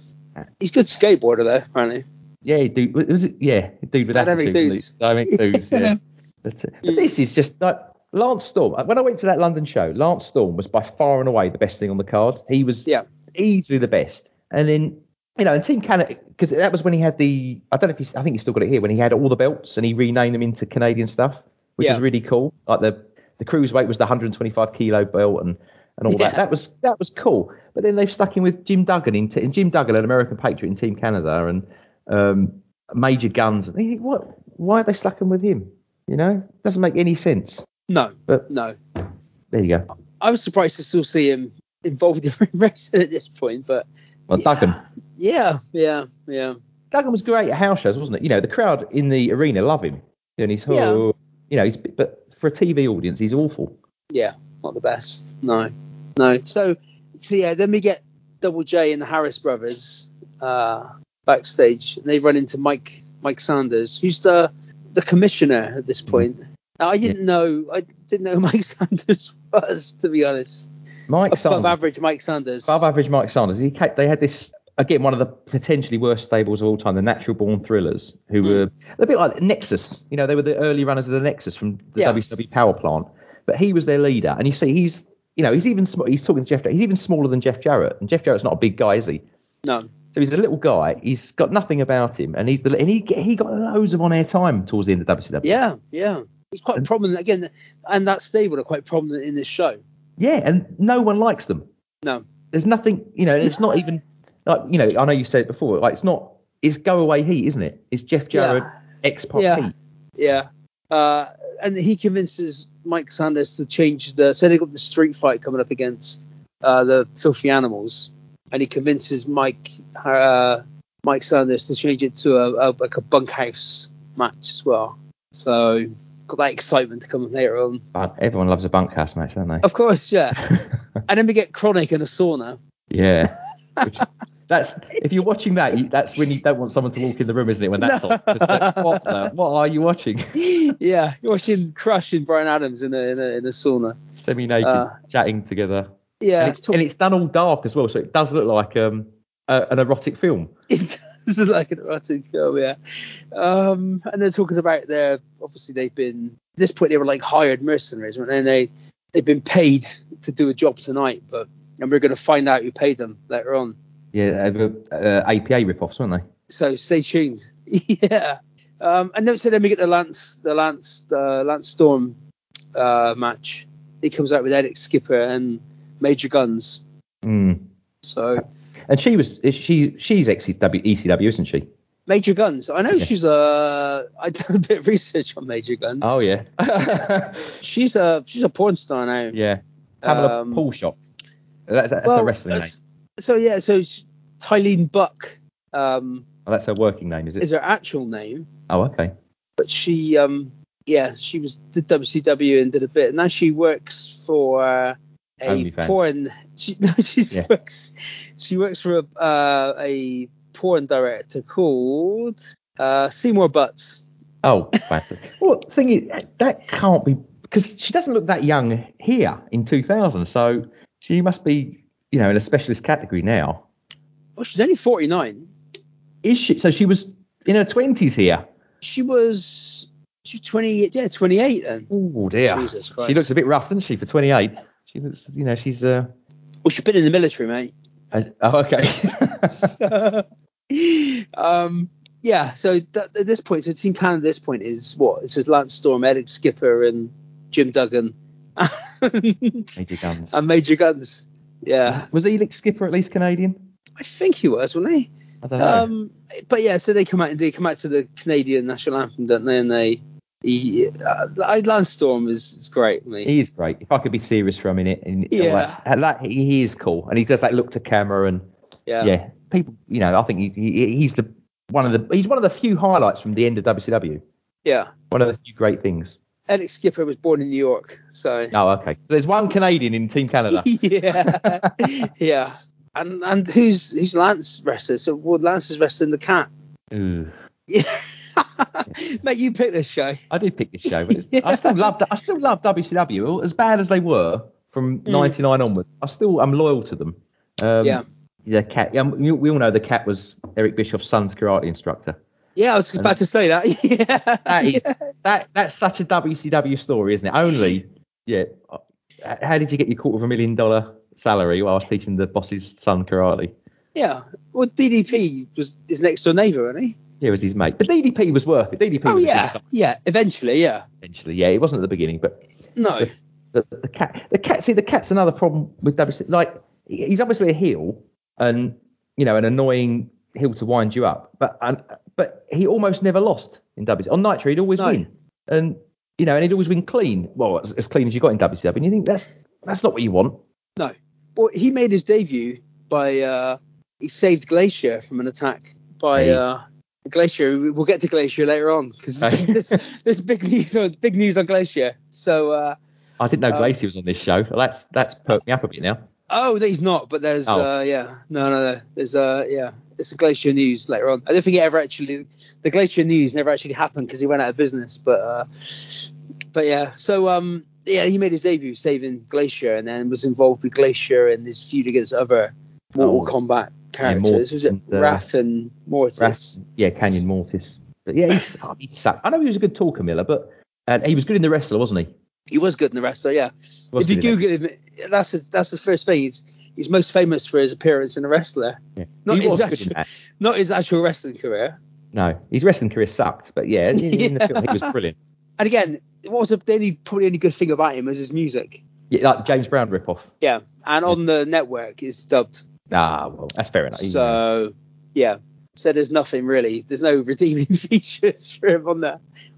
He's a good skateboarder though, apparently. yeah, dude. Was it? Yeah, dude with Dynamic dudes. Dynamic dudes. Yeah. (laughs) That's it. Uh, but this is just like Lance Storm. Uh, when I went to that London show, Lance Storm was by far and away the best thing on the card. He was Yeah. easily the best. And then, you know, and Team Canada, because that was when he had the, I don't know if he's, I think he's still got it here, when he had all the belts and he renamed them into Canadian stuff, which Yeah. was really cool. Like the, the cruiserweight was the 125 kilo belt and, and all Yeah. that. That was that was cool. But then they've stuck in with Jim Duggan in, and Jim Duggan, an American Patriot in Team Canada, and um, Major Gunns. And think, what? Why are they stuck in with him? You know, doesn't make any sense. No, But no. there you go. I was surprised to still see him involved (laughs) in wrestling at this point, but Well, yeah, Duggan. Yeah, yeah, yeah. Duggan was great at house shows, wasn't it? You know, the crowd in the arena love him. And he's, Yeah. oh, you know, he's, but for a TV audience, he's awful. Yeah, not the best. No, no. So, so yeah, then we get Double J and the Harris brothers uh, backstage. And they run into Mike Mike Sanders, who's the the commissioner at this point. Now, I didn't know I didn't know who (laughs) Mike Sanders was, to be honest. Mike Above Sanders. average Mike Sanders. Above average Mike Sanders. He ca- they had this again one of the potentially worst stables of all time, the Natural Born Thrillers, who Hmm. were a bit like Nexus. You know, they were the early runners of the Nexus from the. WCW Power Plant. But he was their leader, and you see he's you know he's even sm- he's talking to Jeff. He's even smaller than Jeff Jarrett, and Jeff Jarrett's not a big guy, is he? No. So he's a little guy. He's got nothing about him, and he's the, and he he got loads of on air time towards the end of WCW. Yeah, yeah. He's quite prominent again, and that stable are quite prominent in this show. Yeah, and no one likes them. No. There's nothing, you know, it's not even (laughs) like you know. I know you said it before. Like it's not. It's go away heat, isn't it? It's Jeff Jarrett X Pac Yeah. heat. Yeah. Uh, and he convinces Mike Sanders to change the. So they got the street fight coming up against uh, the Filthy Animals, and he convinces Mike uh, Mike Sanders to change it to a, a like a bunkhouse match as well. So got that excitement to come later on. But everyone loves a bunkhouse match, don't they? Of course, yeah. (laughs) and then we get KroniK in a sauna. yeah. (laughs) Which, that's if you're watching that, you, that's when you don't want someone to walk in the room, isn't it? When that's No. on. like, what, what are you watching? (laughs) yeah, you're watching Crush and Brian Adams in a in a, in a sauna. Semi-naked, Uh, chatting together. Yeah, and, it's, and it's done all dark as well, so it does look like um a, an erotic film. It (laughs) does look like an erotic film, yeah. Um, and they're talking about their obviously they've been at this point they were like hired mercenaries, and then they they've been paid to do a job tonight, but and we're going to find out who paid them later on. Yeah, uh, uh, APA rip-offs, weren't they? So stay tuned. (laughs) yeah. Um, and then so then we get the Lance the Lance the Lance Storm uh, match. He comes out with Elix Skipper and Major Gunns. Mm. So And she was she she's ex ECW, isn't she? Major Gunns. I know Yeah. she's a. I did a bit of research on Major Gunns. Oh yeah, (laughs) She's a she's a porn star now. yeah. Pamela Um, Paul Shop. That's, that's well, a wrestling name. that's- So yeah, so it's Tylene Buck um, Oh, that's her working name, is it? is her actual name, Oh, okay. but she um yeah she was did WCW and did a bit. And now she works for uh, a porn. She (laughs) no, she Yeah. works she works for a, uh, a porn director called uh, Seymour Butts. Oh, fantastic. (laughs) well, the thing is, that can't be because she doesn't look that young here in 2000. So she must be, you know, in a specialist category now. Oh, she's only 49. Is she? So she was in her 20s here. She was she's 20 yeah 28 then. Oh dear. Jesus Christ. She looks a bit rough, doesn't she, for 28? She looks, you know, she's. Uh, Well, she's been in the military, mate. uh, oh, okay. (laughs) um, yeah, so that, at this point, so Team Canada at this point is what? It says Lance Storm, Elix Skipper, and Jim Duggan. (laughs) Major Gunns. and Major Gunns. Yeah, Was Elix Skipper at least Canadian? I think he was, wasn't he? I don't know. Um, but yeah, so they come out and they come out to the Canadian national anthem, don't they? And they, he, uh, Lance Storm is, is great. I mean, he is great. If I could be serious for a minute, and Yeah. that, that, he, he is cool, and he does that look to camera, and yeah. yeah, people, you know, I think he, he, he's the one of the he's one of the few highlights from the end of WCW. yeah. One of the few great things. Elix Skipper was born in New York, so Oh, okay. So there's one Canadian in Team Canada. (laughs) yeah, (laughs) yeah. And and who's who's Lance wrestler? So well, Lance is wrestling the cat. Ooh. Yeah. (laughs) Mate, you pick this show. I did pick this show, but it's- (laughs) I still love I still love WCW as bad as they were from '99 onwards. I still I'm loyal to them. Um, Mm. Yeah. Cat. Yeah, we all know the cat was Eric Bischoff's son's karate instructor. Yeah, I was about to say that. (laughs) yeah. That is that that's such a WCW story, isn't it? Only, yeah. How did you get your quarter of a million dollar salary while I was teaching the boss's son karate? Yeah. Well, DDP was his next door neighbour, wasn't he? It was his mate. But DDP was worth it. DDP Oh was yeah, yeah. Eventually, yeah. eventually. Yeah, it wasn't at the beginning, but No. the, the cat, the cat. See, the cat's another problem with WC. Like, he's obviously a heel, and you know, an annoying heel to wind you up. But and, but he almost never lost in WC. On Nitro, he'd always No. win. And you know, and he'd always been clean. Well, as, as clean as you got in WCW. And you think that's that's not what you want. No. Well, he made his debut by uh, he saved Glacier from an attack by Hey. uh, Glacier. We'll get to Glacier later on because (laughs) there's, there's big news on big news on Glacier. So uh, I didn't know Um, Glacier was on this show. That's that's perked me up a bit now. oh, he's not, but there's Oh. uh, yeah, no, no, no, there's uh, yeah, it's a Glacier news later on. I don't think it ever actually the Glacier news never actually happened because he went out of business. But uh, but yeah, so um, yeah, he made his debut saving Glacier and then was involved with Glacier and his feud against other Mortal Oh. Kombat characters. Mortis was it and, uh, and Mortis? Ras- yeah, Kanyon Mortis. But yeah, he's, (coughs) oh, he sucked. I know he was a good talker, Miller, but and he was good in the wrestler, wasn't he? He was good in the wrestler, yeah. If you. Google him, that's a, that's the first thing. He's, he's most famous for his appearance in a wrestler, Yeah. not he his actual- not his actual wrestling career. No, his wrestling career sucked, but yeah, in, in the (laughs) Yeah. film he was brilliant. And again, what was the the only probably only good thing about him was his music. Yeah, like James Brown ripoff. Yeah, and on the network it's dubbed. Ah, well, that's fair enough. So yeah, so there's nothing really. There's no redeeming (laughs) features for him on the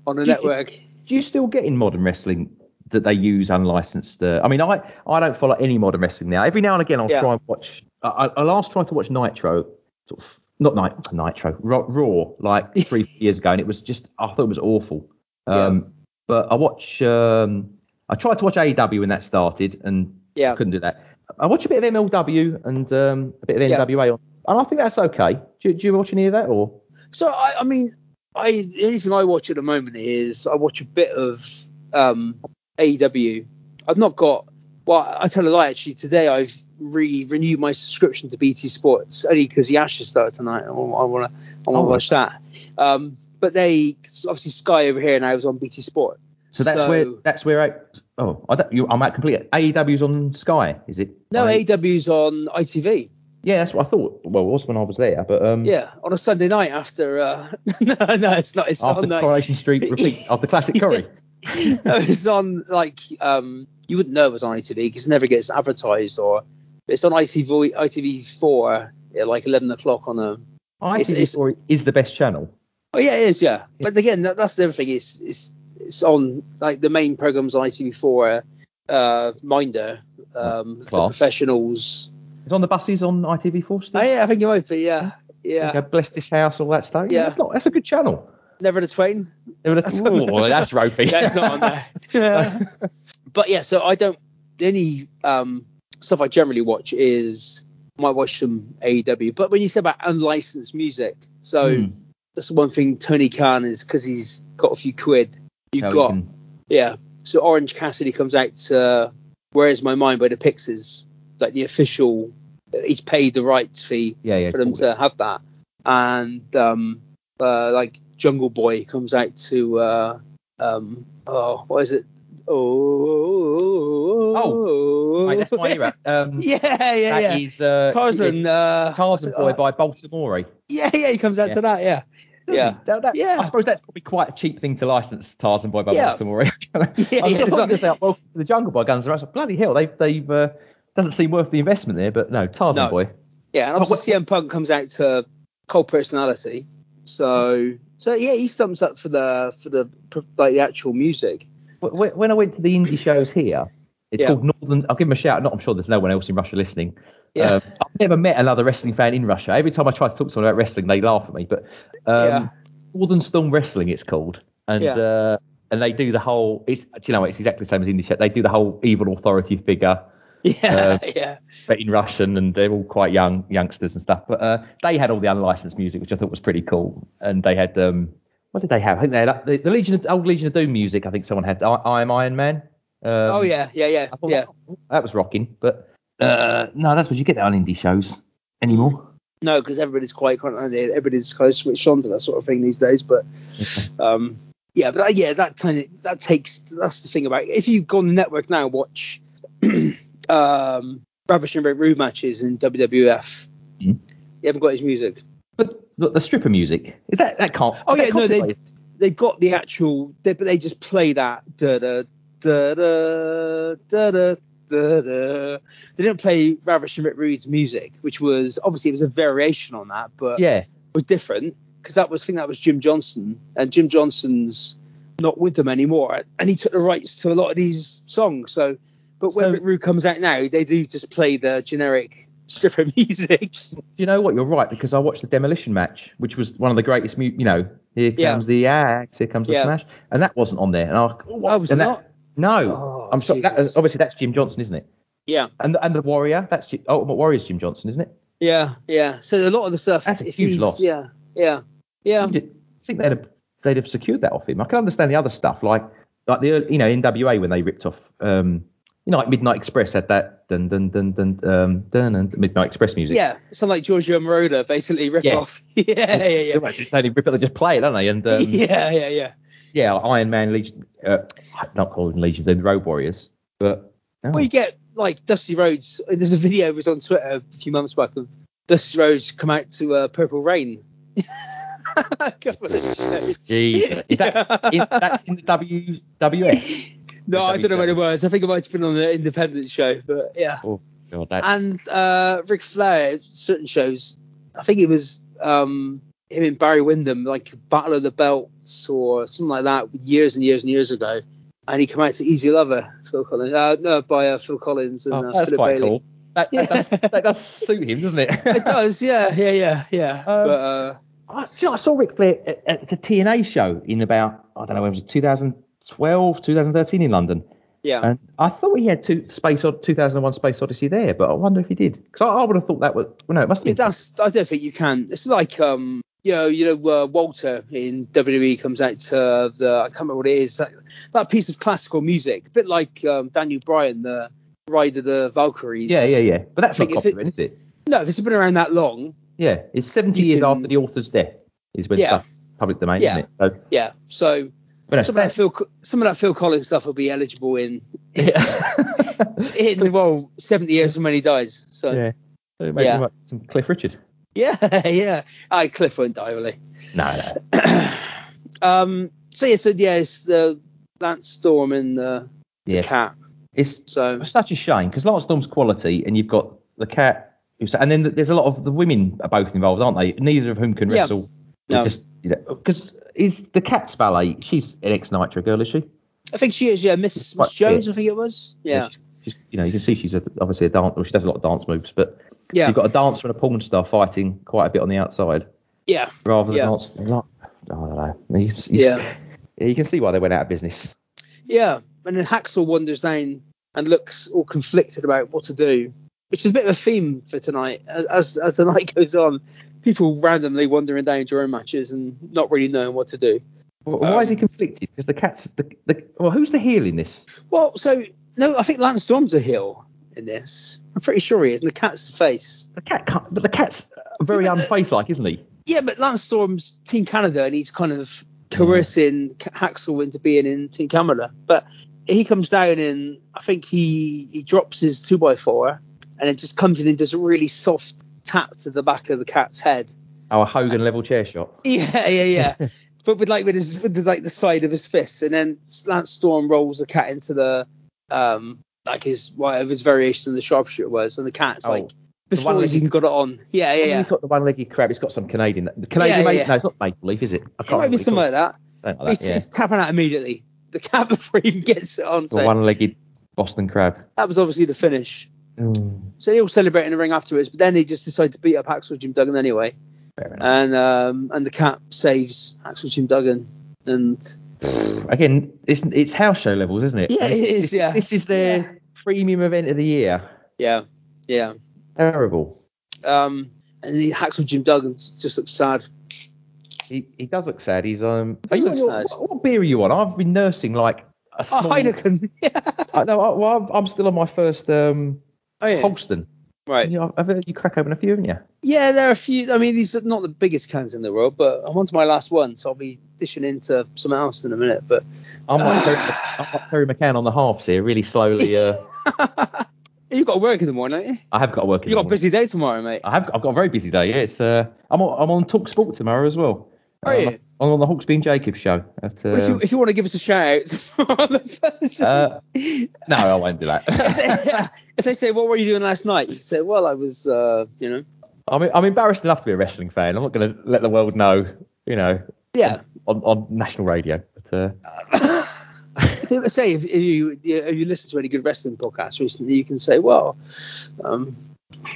on the Do you- network. Do you still get in modern wrestling that they use unlicensed? Uh, I mean, I I don't follow any modern wrestling now. Every now and again, I'll Yeah. try and watch. I, I- I'll last try to watch Nitro, sort of not Nit- Nitro, Raw, Raw like (laughs) three years ago, and it was just I thought it was awful. Um, But I watch. Um, I tried to watch AEW when that started, and Yeah. couldn't do that. I watch a bit of MLW and um, a bit of Yeah. NWA, on, and I think that's okay. Do, do you watch any of that or? So I, I mean, I the only thing I watch at the moment is I watch a bit of um, AEW. I've not got. Well, I tell a lie. Actually, today I've re renewed my subscription to BT Sports only because the Ashes started tonight. I want to. I want to Oh. watch that. Um, but they obviously Sky over here now is on BT Sport. So that's So- where that's where I oh I don't, you, I'm at complete AEW's on Sky is it? No, I- AEW's on ITV. yeah, that's what I thought. Well, it was when I was there, but um, Yeah, on a Sunday night after. Uh, (laughs) no, no, it's not. It's after on. Coronation Street repeat (laughs) after Classic Curry. (laughs) no, it's on like um you wouldn't know it was on ITV because it never gets advertised or it's on ITV ITV four at like eleven o'clock on a I It's- think it's- it's, is the best channel. oh yeah it is yeah but again that, that's the other thing it's it's it's on like the main programs on ITV four uh Minder um the professionals It's on the buses on ITV4 still. oh, yeah I think it might be yeah yeah You know, Bless this house, all that stuff. Yeah, Yeah. that's not that's a good channel. never the twain Never would have- That's- oh, that's ropey. (laughs) that's not on there (laughs) but yeah, so I don't. any um, stuff I generally watch is I might watch some AEW. But when you say about unlicensed music, so Hmm. that's one thing Tony Khan is because he's got a few quid. You've got can- yeah. So Orange Cassidy comes out to "Where's My Mind" by the Pixies, like the official. He's paid the rights fee yeah, yeah. for them to have that, and um, uh, like Jungle Boy comes out to uh, um, oh, what is it? Oh, Oh, that's my. (laughs) Um, yeah, yeah, that yeah. is, uh, Tarzan, uh, Tarzan Boy by Baltimora. yeah, yeah, he comes out Yeah. to that, yeah, yeah. That, that, Yeah. I suppose that's probably quite a cheap thing to license Tarzan Boy by Yeah. Baltimora. (laughs) (laughs) Yeah, I was yeah, it's to say, well, the Jungle Boy guns are out. Bloody hell, they've they've uh, doesn't seem worth the investment there, but no, Tarzan No. Boy. Yeah, and obviously CM Punk comes out to Cold Personality, so so yeah, he stumps up for the for the like the actual music. Wh- wh- When I went to the indie shows here, it's Yeah. called Northern. I'll give him a shout. Not, I'm sure there's no one else in Russia listening. Yeah. Um, I've never met another wrestling fan in Russia. Every time I try to talk to someone about wrestling, they laugh at me. But um, Yeah. Northern Storm Wrestling, it's called, and Yeah. uh, and they do the whole. It's do you know it's exactly the same as indie show. They do the whole evil authority figure. (laughs) Yeah, Uh, yeah, but in Russian, and they're all quite young youngsters and stuff. But uh, they had all the unlicensed music, which I thought was pretty cool. And they had um, what did they have? I think they had uh, the, the Legion of old Legion of Doom music. I think someone had. I, I am Iron Man. Um, oh yeah, yeah, yeah, yeah. that, that was rocking. But uh, no, that's what you get on indie shows anymore. No, because everybody's quite everybody's kind of switched on to that sort of thing these days. But um, yeah, but uh, yeah, that kind of that takes that's the thing about it. if you go on the network now watch (clears throat) um, Ravishing Rick Rude matches in WWF, Mhm. you haven't got his music. But the, the stripper music is that that can't. Oh yeah, no, they they got the actual, they, but they just play that da da da da da da. Da. They didn't play Ravishing Rick Rude's music, which was obviously it was a variation on that, but yeah. It was different because that was I think that was Jim Johnson and Jim Johnson's not with them anymore, and he took the rights to a lot of these songs. So, but when So- Rick Rude comes out now, they do just play the generic stripper (laughs) music. you know what? You're right because I watched the Demolition match, which was one of the greatest. Mu- you know, here Yeah. comes the axe, here comes the Yeah. smash, and that wasn't on there. And I, oh? Oh, was it and that- not? No, Oh, I'm sorry. That, obviously, that's Jim Johnson, isn't it? Yeah, And and the Warrior, that's Jim, Ultimate Warrior's Jim Johnson, isn't it? yeah, yeah. So a lot of the stuff. That's a huge he's- loss. Yeah, yeah, yeah. I think they'd have they'd have secured that off him. I can understand the other stuff like like the you know NWA when they ripped off um you know like Midnight Express had that dun dun dun dun um dun, dun Midnight Express music. Yeah, something like Giorgio Moroder basically rip Yeah. off. (laughs) yeah, yeah, yeah. They just, they rip it, they just play it, don't they? And um, (laughs) yeah, yeah, yeah. Yeah, Iron Man Legion, uh, not called Legion, They're the Road Warriors, but no. Well, you get like Dusty Rhodes. There's a video that was on Twitter a few months back of Dusty Rhodes come out to uh, Purple Rain. (laughs) A couple of shows. Jeez. Is that, (laughs) in, that's in the WWF? no, I don't know what it was. I think it might have been on the Independent show, but yeah. Oh, God, And uh, Ric Flair, certain shows, I think it was um, him and Barry Windham, like Battle of the Belts or something like that, years and years and years ago. And he came out to Easy Lover, Phil Collins, uh, no, by uh, Phil Collins and oh, uh, Philip quite Bailey. cool. That, that, Yeah. does, that does suit him, doesn't it? (laughs) It does, yeah, yeah, yeah, yeah. Um, but uh, I, you know, I saw Ric Flair at, at the TNA show in about I don't know when was it 2012 2013 in London yeah, and I thought he had two space Od- 2001 Space Odyssey there but I wonder if he did because I, I would have thought that was well, no it must have yeah, that's. I don't think you can. It's like um, you know, you know, uh, Walter in WWE comes out to the I can't remember what it is. That, that piece of classical music, a bit like um, Daniel Bryan, the Ride of the Valkyries. yeah yeah yeah but that's not think if it- copyright is it No, if it's been around that long, yeah it's 70 years can- after the author's death is when Yeah. stuff public domain Yeah. isn't it so yeah. So no, some of that Phil, some of that Phil Collins stuff will be eligible in yeah. (laughs) in well 70 years from when he dies. So yeah so maybe Yeah. like some Cliff Richard (laughs) yeah, yeah. I Cliff won't die, will he? no no (clears throat) um. So yeah, so yeah, it's the Lance Storm and the, the yeah cat. it's So such a shame because Lance Storm's quality, and you've got the cat, and then there's a lot of the women are both involved, aren't they? Neither of whom can wrestle. They're No. Just because is the cat's valet? She's an ex Nitro girl, is she? I think she is, yeah, Miss, Miss Jones, fit. I think it was. Yeah. She's, she's, you know, you can see she's a, obviously a dancer. Well, she does a lot of dance moves, but Yeah. you've got a dancer and a porn star fighting quite a bit on the outside, Yeah. rather than dance. Like, I don't know. Yeah. You can see why they went out of business. Yeah. And then Haxel wanders down and looks all conflicted about what to do, which is a bit of a theme for tonight. As, as, as the (laughs) night goes on, people randomly wandering down during matches and not really knowing what to do. Well, why is he Um, conflicted? Because the cat's the, the well, who's the heel in this? Well, so, no, I think Lance Storm's a heel in this. I'm pretty sure he is. And the cat's the face. The cat, can't, but the cat's very Yeah, unface-like, isn't he? Yeah, but Lance Storm's Team Canada, and he's kind of coercing K Haxel into being in Team Canada. But he comes down and I think he he drops his two by four, and it just comes in and does a really soft tap to the back of the cat's head. Our Hogan level chair shot. (laughs) Yeah, yeah, yeah. (laughs) but with like with his with the, like the side of his fist, and then Lance Storm rolls the cat into the um like his whatever his variation of the sharpshooter was, and the cat's Oh, like the before he's one-legged- even got it on. Yeah, yeah, yeah. He's got the one-legged crab. It's got some Canadian. The Canadian Yeah, maple. yeah. No, it's not maple leaf, is it? I It might be something like that. Like he's, that, yeah. he's tapping out immediately. (laughs) The cat before he even gets it on. The So one-legged Boston crab. that was obviously the finish. Mm, So they all celebrate in the ring afterwards, but then they just decide to beat up Axel Jim Duggan anyway. fair enough. And um, and the cat saves Axel Jim Duggan. And Again, it's it's house show levels, isn't it? Yeah, it is, This- yeah. This is their Yeah. premium event of the year. yeah, yeah. Terrible. Um, and the hacks with Jim Duggan just looks sad. He, he does look sad. He's um. He Are you, looks what, sad. what, what beer are you on? I've been nursing like a Oh, small. Heineken. (laughs) I, no, I, well, I'm, I'm still on my first um oh yeah. Holsten. Right. Yeah, I've heard you crack open a few, haven't you? Yeah, there are a few. I mean, these are not the biggest cans in the world, but I'm on to my last one, so I'll be dishing into something else in a minute. But I'm like, (sighs) Terry, I'm like Terry McCann on the halves here, really slowly. Uh, (laughs) you've got to work in the morning, haven't you? I have got to work. in the morning. You the got a busy day tomorrow, mate. I have. I've got a very busy day. Yeah, it's. Uh, I'm on. I'm on Talk Sport tomorrow as well. Are you? I'm on the Hawksbee and Jacobs show. At, uh, Well, if you if you want to give us a shout out (laughs) on the person, uh, no, I won't do that. (laughs) if they say what were you doing last night, you say, well, I was, uh, you know, I'm, I'm embarrassed enough to be a wrestling fan. I'm not going to let the world know, you know, yeah, on, on national radio. But, uh, I think I say if, if you if you listen to any good wrestling podcasts recently, you can say, well, um,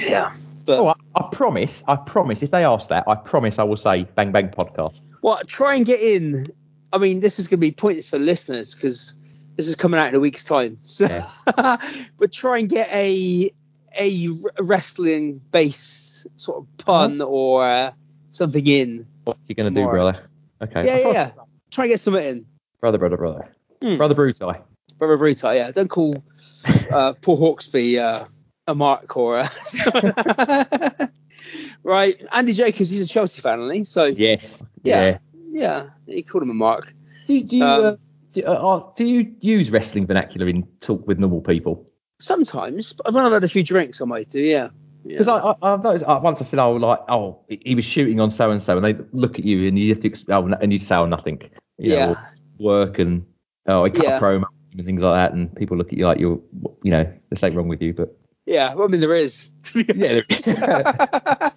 yeah. But oh, I, I promise, I promise. If they ask that, I promise I will say Bang Bang Podcast. well, try and get in. I mean, this is going to be pointless for listeners because this is coming out in a week's time. (laughs) So, Yeah. (laughs) but try and get a a wrestling based sort of pun or uh, something in. What you gonna do, brother? Okay. Yeah, yeah, (laughs) yeah. Try and get something in. Brother, brother, brother. Hmm. Brother Brutai. Brother Bruta, yeah. Don't call uh, Paul Hawksbee uh, a mark Cora. (laughs) right. Andy Jacobs, he's a Chelsea fan, isn't he? So Yes. Yeah. yeah, he called him a mark. Do, do you Um, uh, do, uh, uh, do you use wrestling vernacular in talk with normal people? Sometimes, but when I've had a few drinks, I might do. Yeah. Because I, I, I've noticed uh, once I said, oh, like, oh, he was shooting on so and so, and they look at you and you have to, ex- oh, and you say, oh, nothing. You Yeah. or work and oh, I cut Yeah. a promo and things like that, and people look at you like you're, you know, there's something wrong with you, but Yeah, well, I mean there is. yeah, (laughs)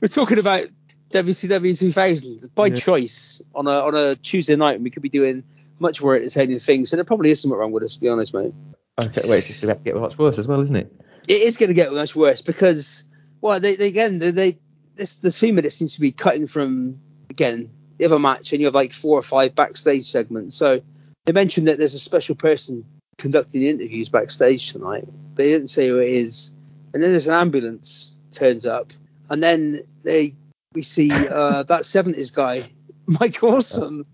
We're talking about WCW 2000 by Yeah. choice on a on a Tuesday night, and we could be doing much more entertaining things. So there probably is something wrong with us, to be honest, mate. okay, wait, it's just about to get much worse as well, isn't it? It is going to get much worse because, well, they, they again they, they this this minutes seems to be cutting from again the other match, and you have like four or five backstage segments. So they mentioned that there's a special person conducting interviews backstage tonight, but he didn't say who it is. And then there's an ambulance turns up, and then they we see uh, that 70s guy, (laughs) Mike Awesome,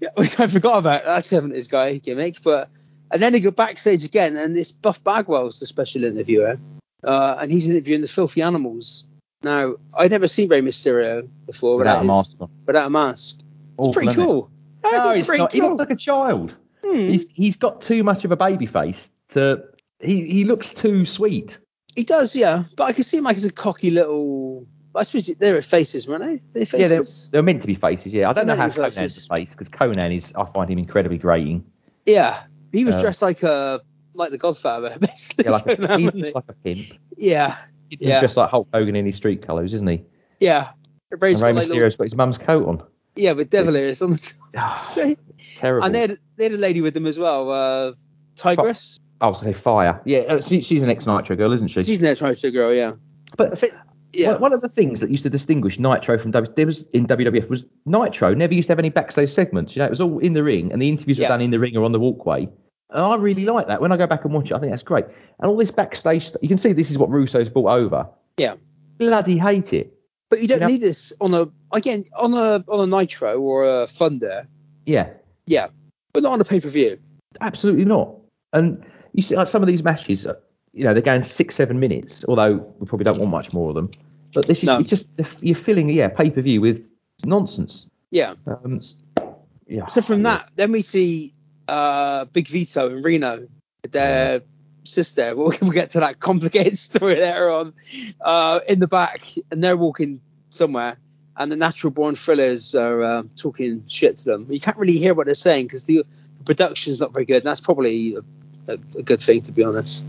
yeah, which I forgot about that 70s guy gimmick, but and then they go backstage again, and this Buff Bagwell's the special interviewer, uh, and he's interviewing the Filthy Animals. Now, I'd never seen Rey Mysterio before Without a his- mask on. without a mask. It's Awful, pretty isn't it? cool. No, It's he's pretty not. He looks like a child. Hmm. He's he's got too much of a baby face to. He he looks too sweet. He does, yeah. But I can see him like as a cocky little. I suppose they're faces, weren't they? They're Yeah, they're, they're meant to be faces. Yeah, I don't know They're how to be Konnan's faces. a face because Konnan is. I find him incredibly grating. Yeah, he was Uh, dressed like a like the Godfather, (laughs) basically. Yeah, like a, he's he? like a pimp. yeah, He's Yeah. just like Hulk Hogan in his street colours, isn't he? yeah. And Rey got like little, Mysterio's got his mum's coat on. Yeah, with devil ears on the top. Ah, (laughs) So- terrible. and they had, they had a lady with them as well, uh, Tygress. oh, say fire. Yeah, uh, she, she's an ex Nitro girl, isn't she? She's an ex-Nitro girl, yeah. I but think, yeah, one- of the things that used to distinguish Nitro from was in WWF was Nitro never used to have any backstage segments. You know, it was all in the ring, and the interviews were done in the ring or on the walkway. And I really like that. When I go back and watch it, I think that's great. And all this backstage, stuff, you can see this is what Russo's brought over. Yeah. Bloody hate it. But you don't you know- need this on a again on a on a Nitro or a Thunder, Yeah, yeah, but not on a pay-per-view. absolutely not. And you see, like some of these matches, uh, you know, they're going six, seven minutes. Although we probably don't want much more of them. But this is No. just you're filling, yeah, pay per view with nonsense. Yeah. Um, yeah. So from that, then we see uh, Big Vito and Reno, their sister. (laughs) We'll, we'll get to that complicated (laughs) story later on. Uh, in the back, and they're walking somewhere, and the natural born thrillers are uh, talking shit to them. You can't really hear what they're saying because the, the production's not very good. And that's probably a, a, a good thing, to be honest.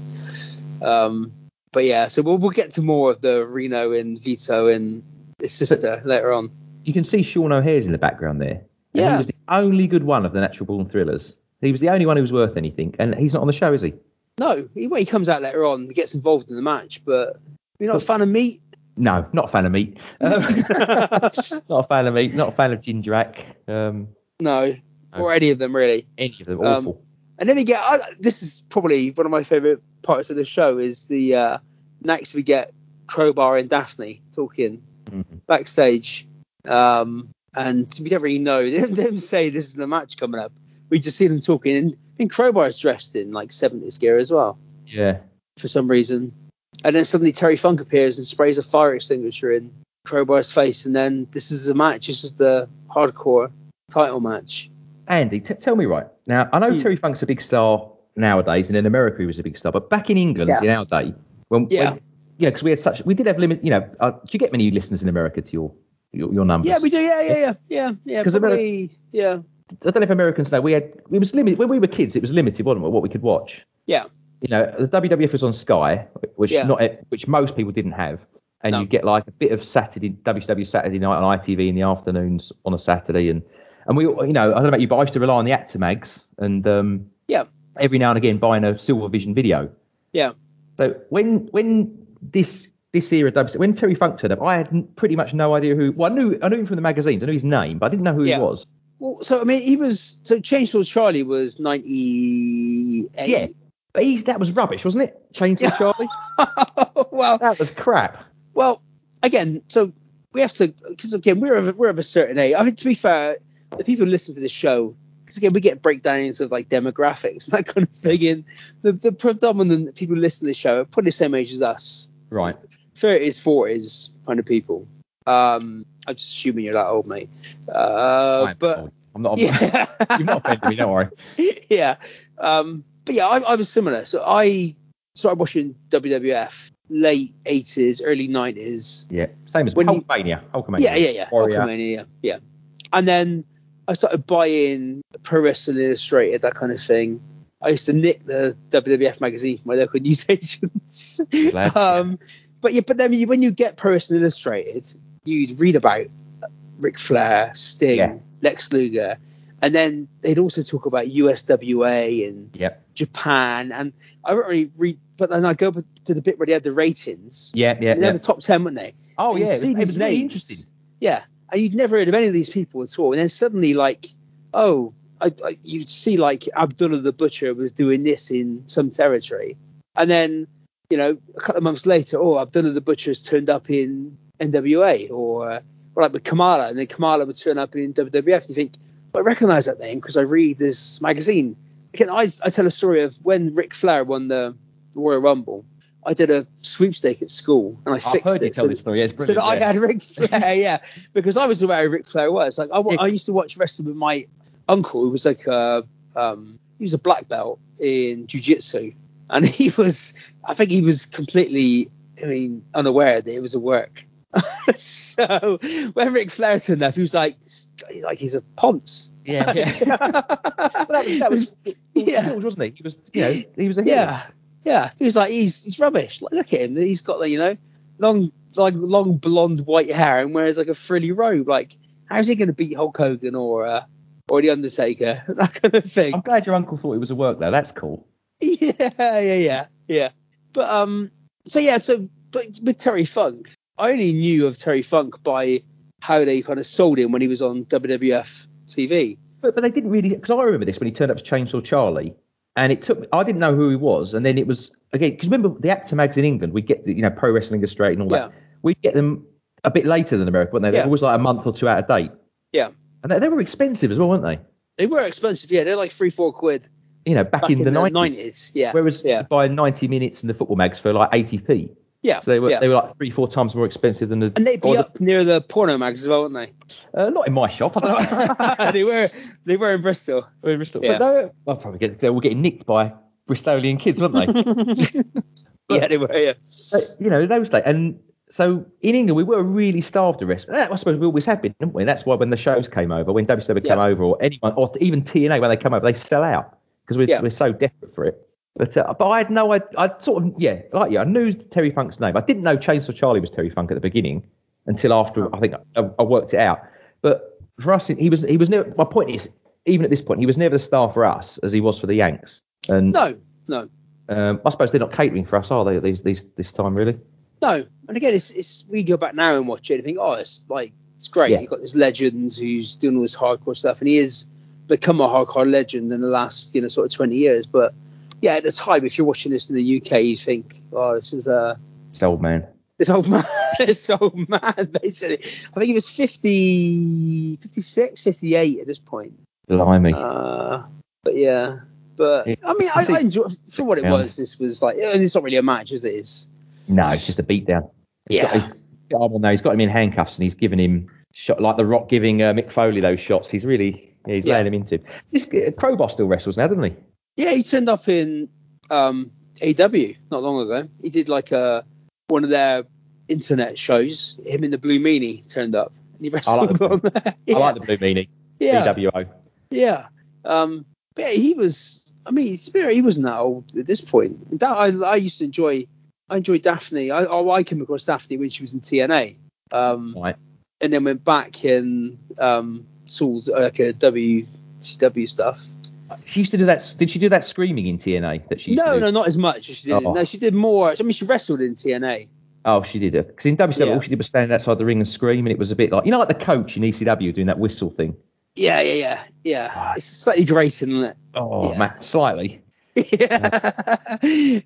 Um, but yeah, so we'll, we'll get to more of the Reno and Vito and his sister later on. you can see Sean O'Haire's in the background there. Yeah. He was the only good one of the natural born thrillers. He was the only one who was worth anything, and he's not on the show, is he? No, he, he comes out later on, and gets involved in the match, but you're not a fan of meat. No, not a fan of meat. (laughs) Um, (laughs) not a fan of meat. Not a fan of Jindrak. Um, No, or any of them really. any of them Um, awful. And then we get I, this is probably one of my favorite parts of the show is the uh, next we get Crowbar and Daphne talking Mhm. backstage, um, and we don't really know. (laughs) They don't, they don't say this is the match coming up. We just see them talking, and I think Crowbar's dressed in like 70s gear as well Yeah. for some reason. And then suddenly Terry Funk appears and sprays a fire extinguisher in Crowbar's face, and then this is a match. This is the hardcore title match. Andy, t- tell me right now. I know Hmm. Terry Funk's a big star nowadays, and in America he was a big star. But back in England Yeah. in our day, when, Yeah. when you know, because we had such, we did have limit. You know, uh, do you get many listeners in America to your your, your numbers? Yeah, we do. Yeah, yeah, yeah, yeah, yeah. 'Cause Ameri- Probably, yeah, I don't know if Americans know. We had it was limited when we were kids. It was limited, wasn't it? What we could watch. yeah, You know, the WWF was on Sky, which Yeah. not which most people didn't have, and No. you get like a bit of Saturday WCW Saturday night on ITV in the afternoons on a Saturday, and And we, you know, I don't know about you, but I used to rely on the Actimags and um, Yeah. every now and again buying a Silver Vision video. Yeah. So when when this this era dubstep, when Terry Funk turned up, I had pretty much no idea who. Well, I knew I knew him from the magazines. I knew his name, but I didn't know who Yeah. he was. Well, so I mean, he was so Chainsaw Charlie was ninety eight. Yeah, but he, that was rubbish, wasn't it? Chainsaw (laughs) Charlie. well, That was crap. well, again, so we have to because again we're of, we're of a certain age. I mean, to be fair, the people who listen to this show, because again we get breakdowns of like demographics and that kind of thing. And the the predominant people who listen to the show are probably the same age as us, Right. thirties, forties kind of people. Um, I'm just assuming you're that old, mate. Uh, but old. I'm not. yeah, You've not offended me, don't worry. (laughs) yeah. Um, but yeah, I, I was similar. So I started watching WWF late 80s, early 90s. Yeah, same as When you- Hulkamania. Hulkamania. Yeah, yeah, yeah. Warrior. Hulkamania, yeah, yeah. And then I started buying Pro Wrestling Illustrated, that kind of thing. I used to nick the WWF magazine from my local (laughs) newsagents. Um, but yeah, but then when you get Pro Wrestling Illustrated, you'd read about Ric Flair, Sting, Yeah. Lex Luger, and then they'd also talk about USWA and Yep. Japan. And I don't really read, but then I go to the bit where they had the ratings. Yeah, yeah, and they're yeah. the top ten, weren't they? Oh you yeah, it was, see it these was really names. interesting. Yeah, and you'd never heard of any of these people at all. And then suddenly, like, oh, I, I, you'd see like Abdullah the Butcher was doing this in some territory, and then you know a couple of months later, oh, Abdullah the Butcher's turned up in NWA, or, uh, or like with Kamala, and then Kamala would turn up in WWF. You think, well, I recognise that name because I read this magazine. Again, I, I tell a story of when Ric Flair won the Royal Rumble. I did a sweepstake at school and I I've fixed it. tell so- this story. Yeah, it's so that I had Ric Flair, yeah, (laughs) because I was aware who Ric Flair was. Like I. I used to watch wrestling with my uncle, who was like a um, he was a black belt in jiu-jitsu, and (laughs) he was, I think he was completely, I mean, unaware that it was a work. (laughs) so when Ric Flair turned up, he was like, like he's a ponce. Yeah, yeah. (laughs) Well, that was, that was Yeah. George, wasn't he? He was, you know, he was a heel. Yeah, yeah. He was like, he's he's rubbish. Like, look at him. He's got you know, long like long blonde white hair and wears like a frilly robe. Like, how's he going to beat Hulk Hogan or uh, or the Undertaker? (laughs) That kind of thing. I'm glad your uncle thought it was a work though. That's cool. Yeah, yeah, yeah, yeah. But um, so yeah, so but with Terry Funk, I only knew of Terry Funk by how they kind of sold him when he was on WWF TV. But but they didn't really because I remember this when he turned up to Chainsaw Charlie, and it took I didn't know who he was, and then it was again because remember the actor mags in England we get the, you know Pro Wrestling Illustrated and all Yeah. that we get them a bit later than America, weren't they? They Yeah. were always like a month or two out of date, Yeah, and they, they were expensive as well, weren't they? they were expensive. Yeah, they're like three, four quid You know, back, back in, the nineties. 90s. Yeah, Whereas yeah, you buy 90 minutes in the football mags for like 80p. Yeah. So they were yeah. they were like three four times more expensive than the. And they'd be or the- near the porno mags as well, wouldn't they? uh, not in my shop. I don't know. (laughs) they were. They were in Bristol. We're in Bristol. Yeah. But they, I'll probably get, they were getting nicked by Bristolian kids, weren't they? (laughs) (laughs) yeah, they were. Yeah. But, you know, those days. And so in England, we were really starved of wrestling. That, I suppose we always have been, didn't we? That's why when the shows came over, when WCW came over, or anyone, or even TNA when they come over, they sell out because we're, Yeah. we're so desperate for it. But uh, but I had no, I I sort of yeah, like you, I knew Terry Funk's name. I didn't know Chainsaw Charlie was Terry Funk at the beginning until after I think I, I worked it out. But for us, he was he was never. My point is, even at this point, he was never the star for us as he was for the Yanks. And No, no, um, I suppose they're not catering for us, are they? These, these this time, really? no. And again, it's, it's we go back now and watch it and think, oh, it's like it's great. Yeah. You've got this legend who's doing all this hardcore stuff, and he has become a hardcore legend in the last you know sort of 20 years. But yeah, at the time, if you're watching this in the UK, you think, oh, this is a This old man. this old man, (laughs) this old man, basically. I think he was 50, 56, 58 at this point. Blimey. Uh, but yeah, but Yeah. I mean, I, I enjoy for what it was. This was like, it's not really a match, is it? It's no, it's just a beatdown. Yeah. got, he's got him on there. He's got him in handcuffs and he's giving him shot like the Rock giving uh, Mick Foley those shots. He's really yeah, he's Yeah. laying him into. This uh, Crowbar still wrestles now, doesn't he? Yeah. He turned up in um, AW not long ago. He did like a one of their internet shows. Him in the Blue Meanie turned up. And he wrestled the- on there. (laughs) Yeah. I like the blue meanie. yeah, BWO. yeah. Um, but yeah, he was. I mean, Spirit, he wasn't that old at this point. That I, I used to enjoy. I enjoyed Daphne. I, oh, I came across Daphne when she was in TNA. Um, Right. and then went back in um, sort of like a WCW stuff. She used to do that. Did she do that screaming in TNA? That she used to No, do? no, not as much as she did. Oh. No, she did more. I mean, she wrestled in TNA. Oh, she did it. Because in WCW, Yeah. all she did was stand outside the ring and scream, and it was a bit like you know, like the coach in ECW doing that whistle thing. Yeah, yeah, yeah, yeah. It's slightly grating, isn't it? Oh Yeah. man, slightly. yeah, (laughs)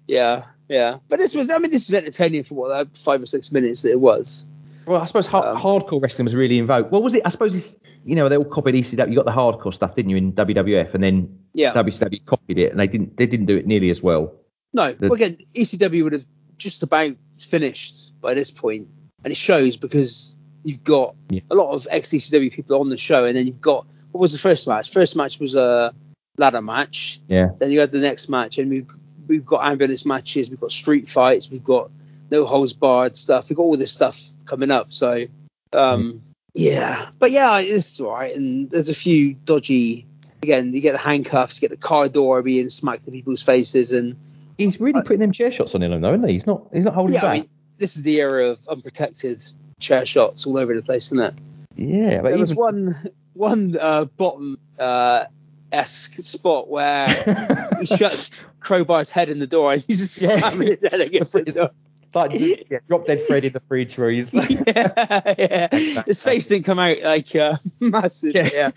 yeah, yeah. But this was, I mean, this was entertaining for what, like five or six minutes that it was. Well, I suppose ha- Um, hardcore wrestling was really in vogue. What was it? I suppose it's you know they all copied ECW. You got the hardcore stuff, didn't you, in WWF, and then Yeah. WCW copied it, and they didn't they didn't do it nearly as well. No, The- well, again, ECW would have just about finished by this point, and it shows because you've got Yeah. a lot of ex ECW people on the show, and then you've got what was the first match? First match was a ladder match. Yeah. Then you had the next match, and we've we've got ambulance matches, we've got street fights, we've got no holds barred stuff, we've got all this stuff coming up. So, um, yeah, but yeah, it's all right. And there's a few dodgy. Again, you get the handcuffs, you get the car door being smacked in people's faces, and He's really putting them chair shots on him, though, isn't he? He's not he's not holding yeah, back. I mean, this is the era of unprotected chair shots all over the place, isn't it? yeah, but there was one one uh, bottom uh, esque spot where (laughs) he shuts Crowbar's head in the door and he's just Yeah. slamming his head (laughs) against the door. Like (laughs) yeah, drop dead Fred in the fridge where he's (laughs) yeah, yeah. His face didn't come out like uh, (laughs) massive. Yeah. Yeah.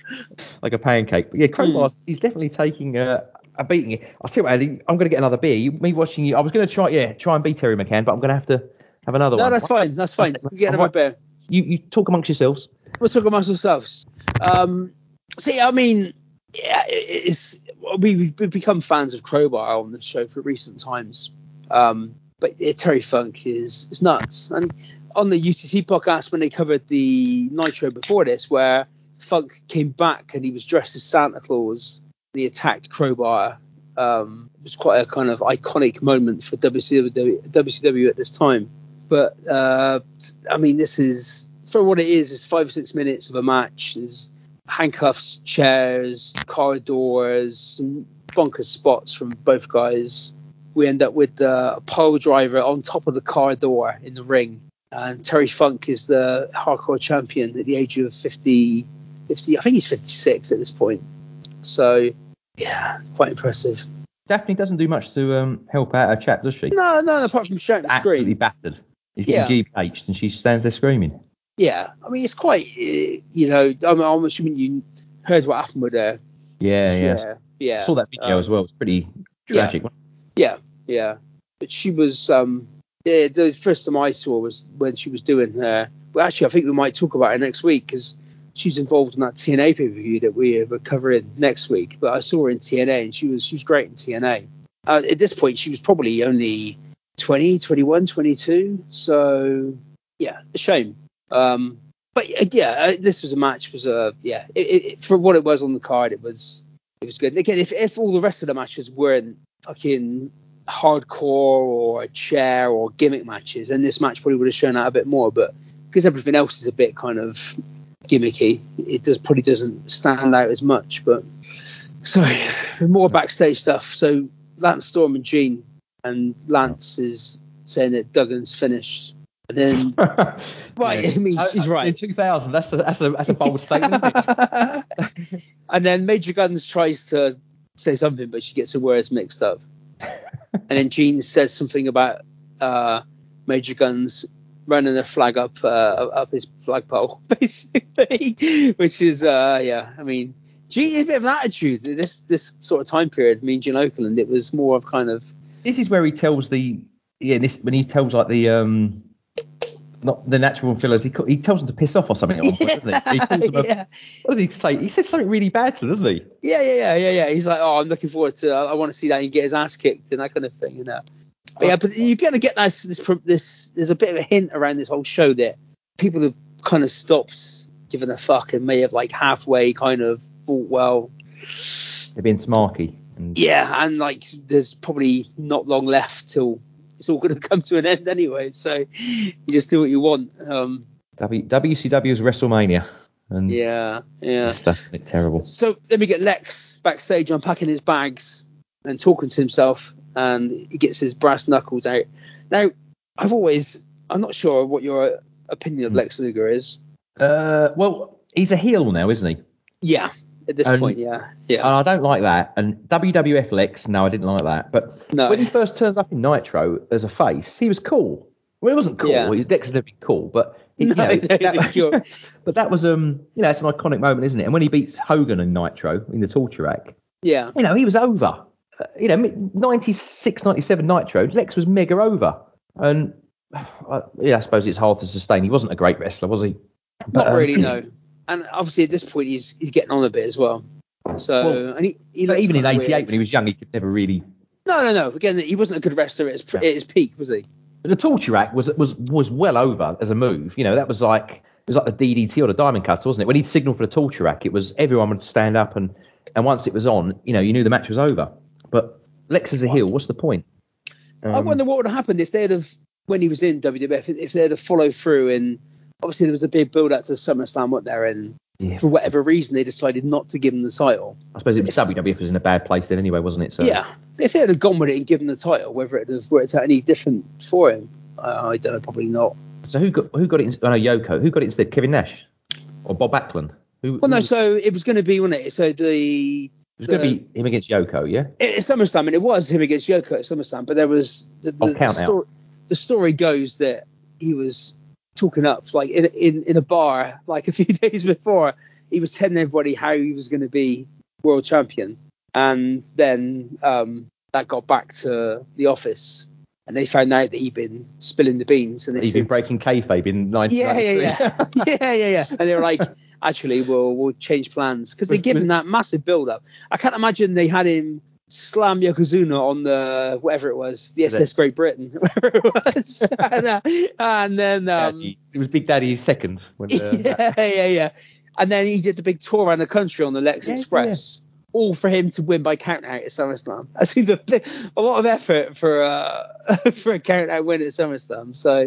like a pancake. But yeah, Crowbar, Hmm. he's definitely taking uh, a beating. I'll tell you what, I'm going to get another beer. You, me watching you, I was going to try, yeah, try and beat Terry McCann, but I'm going to have to have another No, one. that's fine. That's fine. Get another beer. You, you talk amongst yourselves. We'll talk amongst ourselves. Um, see, I mean, yeah, it's we, we've become fans of Crowbar on the show for recent times. Um, but Terry Funk is is nuts. And on the UTC podcast when they covered the Nitro before this, where Funk came back and he was dressed as Santa Claus, and he attacked Crowbar. Um, it was quite a kind of iconic moment for WCW, WCW at this time. But uh, I mean, this is for what it is. It's five or six minutes of a match. There's handcuffs, chairs, corridors, bonkers spots from both guys. We end up with uh, a piledriver on top of the car door in the ring, and Terry Funk is the hardcore champion at the age of 50. 50 I think he's 56 at this point. So yeah, quite impressive. Daphne doesn't do much to um, help out her chap, does she? No, no, apart from shouting the Absolutely battered. He's getting GBH'd and she stands there screaming. Yeah, I mean it's quite, uh, you know, I'm, I'm assuming you heard what happened with her. Yeah, yeah. yeah, yeah. I saw that video Um, as well. It's pretty tragic. Yeah, yeah. Yeah. But she was, um, yeah, the first time I saw was when she was doing her. Well, actually, I think we might talk about it next week because she's involved in that TNA pay per view that we were covering next week. But I saw her in TNA and she was she was great in TNA. Uh, at this point, she was probably only 20, 21, 22. So yeah, a shame. Um, but uh, yeah, uh, this was a match. Was a yeah, it, it- for what it was on the card, it was it was good. Again, if if all the rest of the matches weren't fucking hardcore or a chair or gimmick matches, then this match probably would have shown out a bit more. But because everything else is a bit kind of gimmicky, it does probably doesn't stand out as much. But so (sighs) more backstage stuff. So Lance Storm and Gene, and Lance is saying that Duggan's finished, and then (laughs) right, I mean oh, he's right. In 2000, that's a, that's a, that's a bold statement. (laughs) (laughs) and then Major Gunns tries to say something, but she gets her words mixed up. and then Gene says something about uh, Major Gunns running a flag up uh, up his flagpole, (laughs) basically, which is uh, yeah. I mean, has a bit of an attitude. This this sort of time period. I mean, Gene Okerlund, it was more of kind of this is where he tells the yeah this when he tells like the um not the natural fillers he, he tells them to piss off or something at one point, doesn't he? he calls them a- what does he say he says something really bad to them doesn't he Yeah, yeah, yeah, yeah, yeah. He's like, oh, I'm looking forward to. I, I want to see that and get his ass kicked and that kind of thing. You know. But yeah, but you're gonna get this, this. This there's a bit of a hint around this whole show that people have kind of stopped giving a fuck and may have like halfway kind of thought, well, they're being smarky and yeah, and like there's probably not long left till it's all gonna (laughs) come to an end anyway. So you just do what you want. Um, w, WCW's WrestleMania and yeah, yeah. stuff terrible So then we get Lex backstage unpacking his bags and talking to himself, and he gets his brass knuckles out. Now, I've always, I'm not sure what your opinion of Hmm. Lex Luger is. uh well he's a heel now isn't he Yeah, at this And- point, yeah, yeah. And I don't like that. And WWF Lex, no, I didn't like that. But No. when he first turns up in Nitro as a face, he was cool. Well, he wasn't cool. Yeah. Lex never been cool, but he- you (laughs) know, he never been that, cool. (laughs) but that was um, you know, it's an iconic moment, isn't it? And when he beats Hogan in Nitro in the torture rack, yeah, you know, he was over. Uh, you know, 96, 97 Nitro, Lex was mega over. And (sighs) uh, yeah, I suppose it's hard to sustain. He wasn't a great wrestler, was he? But, not um, really, no. (clears throat) And obviously at this point he's he's getting on a bit as well. So Well, and he, he even in '88, weird. when he was young, he could never really no, no, no. Again, he wasn't a good wrestler at his, at his peak, was he? But the torture rack was was was well over as a move. You know, that was like it was like the DDT or the diamond cutter, wasn't it? When he'd signal for the torture rack, it was everyone would stand up and and once it was on, you know, you knew the match was over. But Lex is a heel. What's the point? I Um, wonder what would have happened if they'd have when he was in WWF if they'd have followed through and obviously there was a big build up to SummerSlam, what there, and Yeah. for whatever reason they decided not to give him the title. I suppose it was WWF was in a bad place then anyway, wasn't it? So Yeah, if they had gone with it and given the title, whether it would have worked out any different for him, I, I don't know, probably not. So who got who got it? In, I know Yoko. Who got it instead? Kevin Nash or Bob Backlund? Who, Well, no, who- so it was going to be, wasn't it? So the it was going to be him against Yoko, yeah. at SummerSlam, and it was him against Yoko at SummerSlam, but there was the, the, Oh, the, story, the story goes that he was talking up like in, in in a bar like a few (laughs) days before. He was telling everybody how he was going to be world champion, and then um, that got back to the office, and they found out that he'd been spilling the beans, and said, been breaking kayfabe in yeah, 1993. yeah, yeah, (laughs) (laughs) yeah, yeah, yeah. And they were like, actually, we'll we'll change plans because they give him that massive build up. I can't imagine they had him slam Yokozuna on the whatever it was, the SS Great Britain, (laughs) whatever it was, (laughs) and, uh, and then um, Yeah, it was Big Daddy's second. When, uh, (laughs) yeah, yeah, yeah, and then he did the big tour around the country on the Lex Yeah, Express. All for him to win by count out at SummerSlam. I see the a lot of effort for uh, for a count out win at SummerSlam. So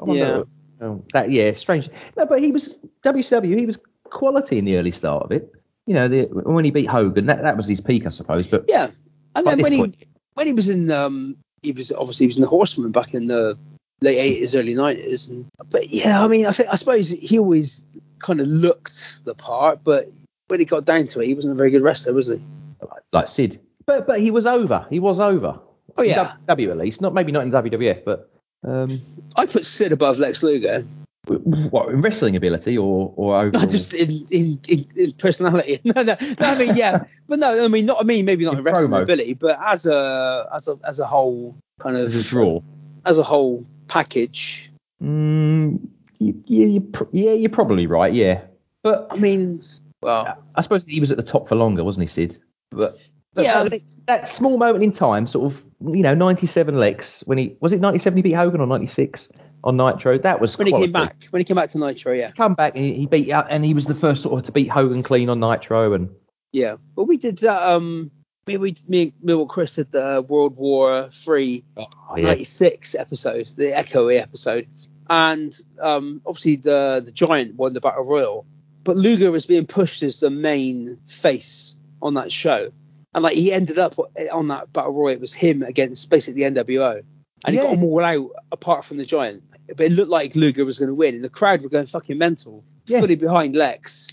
I Yeah. Oh, that yeah, strange. No, but he was WCW. He was quality in the early start of it. You know, the, when he beat Hogan, that, that was his peak, I suppose. But yeah, and then when he point, when he was in um he was obviously he was in the Horseman back in the late eighties, early nineties, and but yeah, I mean I think I suppose he always kind of looked the part, but when it got down to it, he wasn't a very good wrestler, was he? like, like Sid, but but he was over. He was over. Oh In yeah, W at least, not maybe not in WWF, but um, I put Sid above Lex Luger, what in wrestling ability or or (laughs) overall? not just in in, in, in personality. (laughs) no, no, no, I mean yeah, but no, I mean not I mean maybe not In in wrestling promo. ability, but as a as a as a whole kind of as a draw. as a whole package. Mm, you, you, you, pr- yeah, you're probably right. Yeah, but I mean, well, I suppose he was at the top for longer, wasn't he, Sid? But, but Yeah. that, that small moment in time, sort of, you know, 97 Lex when he was it 97 he beat Hogan or 96 on Nitro. That was when he came back, when he came back to Nitro, yeah. Come back and he, beat out, and he was the first sort of to beat Hogan clean on Nitro, and Yeah, well, we did that. Um, me, we, me, me and Chris did the World War Three oh, yeah, '96 episode, the Echo episode, and um, obviously the the Giant won the Battle Royal, but Luger was being pushed as the main face on that show, and like he ended up on that Battle Royal. It was him against basically the NWO, and he got Yeah. them all out apart from the Giant. But it looked like Luger was going to win, and the crowd were going fucking mental, Yeah. fully behind Lex.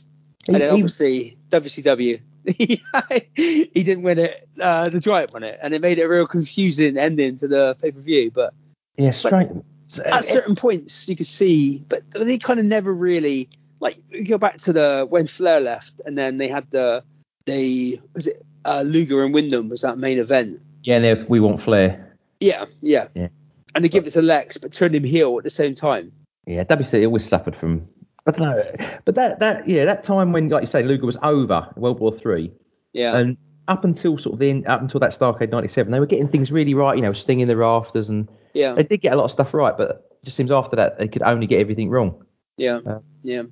He- and then he- obviously WCW, (laughs) he didn't win it. Uh, the Giant won it, and it made it a real confusing ending to the pay per view. But yeah, straight. So, at certain points, you could see, but they kind of never really like. You go back to the when Flair left, and then they had the they was it uh, Luger and Windham was that main event. yeah, and if we want Flair. Yeah, yeah, Yeah. And they give it to Lex, but turn him heel at the same time. Yeah, WC always suffered from. I don't know, but that that yeah that time when like you say Luger was over World War Three, Yeah, and up until sort of the end, up until that Starrcade '97, they were getting things really right. You know, stinging the rafters, and yeah, they did get a lot of stuff right. But it just seems after that they could only get everything wrong. yeah, Uh, yeah.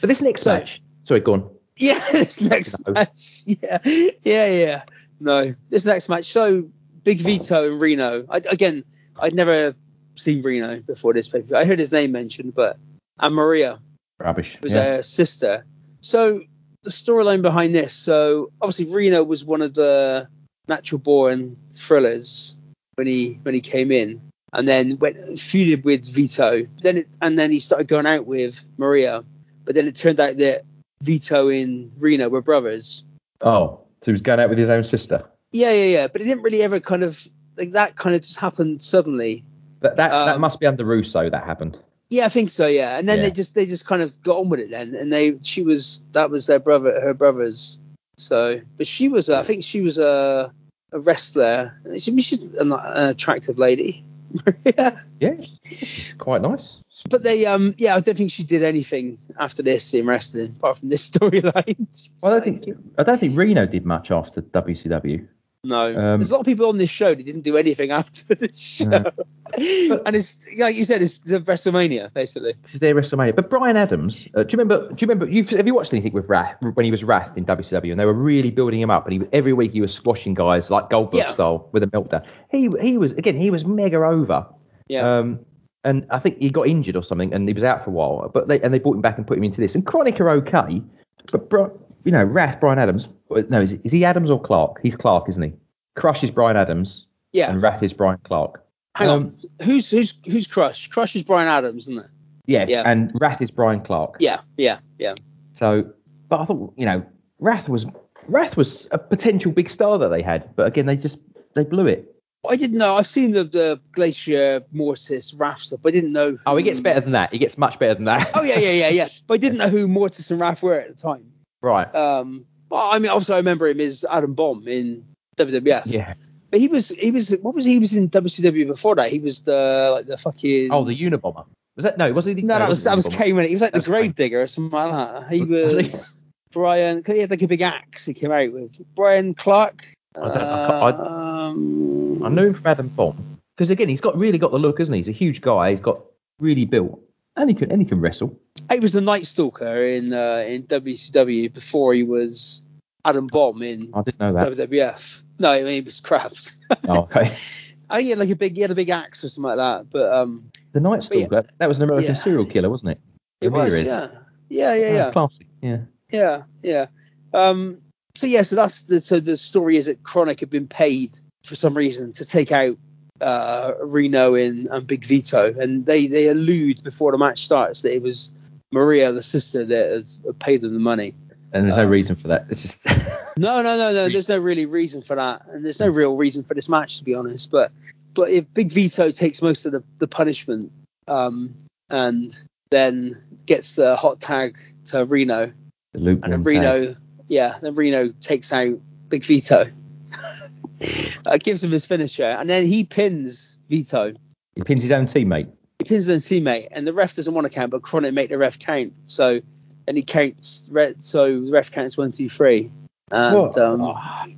But this next So- match, sorry, go on. Yeah, (laughs) this next (laughs) No. match. Yeah, yeah, yeah. No, this next match. So Big Vito and Reno. I, again, I'd never seen Reno before this paper. I heard his name mentioned, but and Maria Rubbish. was yeah. her sister. So the storyline behind this. So obviously Reno was one of the natural born thrillers when he when he came in, and then went feuded with Vito. Then it, and then he started going out with Maria, but then it turned out that Vito and Reno were brothers. Oh, so he was going out with his own sister. Yeah, yeah, yeah. But it didn't really ever kind of like that. Kind of just happened suddenly. That that, that Um, must be under Russo that happened. Yeah, I think so. Yeah, and then Yeah. they just they just kind of got on with it then, and they she was that was their brother, her brothers. So, but she was uh, I think she was a a wrestler. She, she's an, an attractive lady. yeah. (laughs) Yeah, quite nice. But they um yeah I don't think she did anything after this in wrestling apart from this storyline. (laughs) Well, I don't think I don't think Reno did much after WCW. No, Um, there's a lot of people on this show that didn't do anything after the show, No. (laughs) and it's like you said, it's the WrestleMania basically. It's their WrestleMania. But Brian Adams, uh, do you remember? Do you remember? You've, have you watched anything with Wrath when he was Wrath in WCW? And they were really building him up, and he every week he was squashing guys like Goldberg Yeah. style with a meltdown. He he was again he was mega over. Yeah, Um, and I think he got injured or something, and he was out for a while. But they and they brought him back and put him into this. And KroniK are okay, but you know Wrath, Brian Adams. No, is, is he Adams or Clark? He's Clark, isn't he? Crush is Brian Adams, yeah. and Wrath is Brian Clark. Hang um, on, who's who's who's Crush? Crush is Brian Adams, isn't it? Yeah, Yeah. and Wrath is Brian Clark. Yeah, yeah, yeah. So, but I thought, you know, Wrath was Wrath was a potential big star that they had, but again, they just they blew it. I didn't know. I've seen the the Glacier Mortis Wrath stuff, but I didn't know. Oh, he gets better than that. He gets much better than that. Oh yeah, yeah, yeah, yeah. (laughs) But I didn't know who Mortis and Wrath were at the time. Right. Um, well, I mean, obviously I remember him as Adam Bomb in WWF. Yeah. But he was he was what was he, he was in WCW before that? He was the like the fucking Oh, the Unabomber. Was that no? Was he? the- no, that was that was Kane he was like the That was Kane. grave digger or something like that. He Was? Brian. He had like a big axe he came out with. Brian Clark. I don't- I can't- um, I knew him from Adam Bomb because again, he's got really got the look, isn't he? He's a huge guy. He's got really built, and he can and he can wrestle. He was the Night Stalker in uh, in WCW before he was Adam Bomb in I didn't know that. WWF. No, I mean he was Kraft. oh, okay. (laughs) He had like a big he had a big axe or something like that. But um, The Night But yeah. Stalker. That was an American Yeah. serial killer, wasn't it? it was Ramirez. yeah, yeah, yeah, Oh, yeah. Classic. Yeah. Yeah, yeah. Um, so yeah, so that's the so the story is that KroniK had been paid for some reason to take out uh, Reno and, and Big Vito, and they they allude before the match starts that it was Maria, the sister, that has paid them the money. And there's no Um, reason for that. It's just. (laughs) No, no, no, no. There's no really reason for that, and there's no real reason for this match to be honest. But but if Big Vito takes most of the, the punishment, um, and then gets the hot tag to Reno, the and then one tag. Reno, yeah, then Reno takes out Big Vito, (laughs) uh, gives him his finisher, and then he pins Vito. He pins his own teammate. He pins his teammate, and the ref doesn't want to count, but KroniK make the ref count. So and he counts, so the ref counts one, two, three, and um, Oh,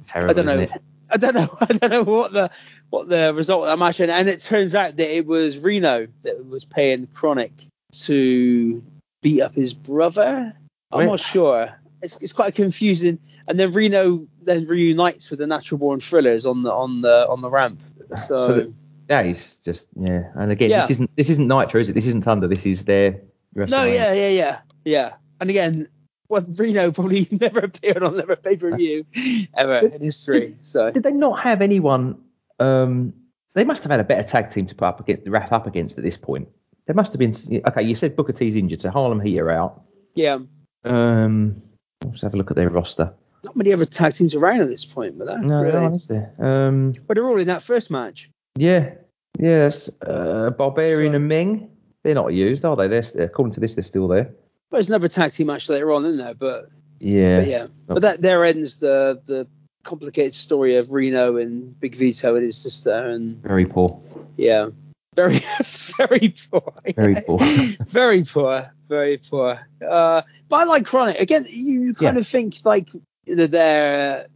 terrible, I don't know. I don't know. I don't know what the what the result of that match and, and it turns out that it was Reno that was paying KroniK to beat up his brother. I'm Wait. not sure. It's, it's quite confusing. And then Reno then reunites with the Natural Born Thrillers on the on the on the ramp. So, So That is just yeah. And again, Yeah. this isn't this isn't Nitro, is it? This isn't Thunder. This is their. no, yeah, yeah, yeah, yeah. And again, well, Reno probably (laughs) never appeared on never pay per view (laughs) ever in history. So Did they not have anyone? Um, they must have had a better tag team to put up against the wrap up against at this point. There must have been. Okay, you said Booker T's injured, so Harlem Heat are out. yeah, Um, let's have a look at their roster. not many other tag teams around at this point, but No, really. no is there. Um, But they're all in that first match. Yeah, yes. Uh, Barbarian So- and Meng. They're not used, are they? They're according to this, they're still there. Well, there's another tag team match later on in there, but Yeah. but yeah. But that there ends the the complicated story of Reno and Big Vito and his sister, and Very poor. yeah, very (laughs) very poor, Very poor. (laughs) very poor, very poor. Uh, but I like KroniK again. You, kind Yeah. of think like they're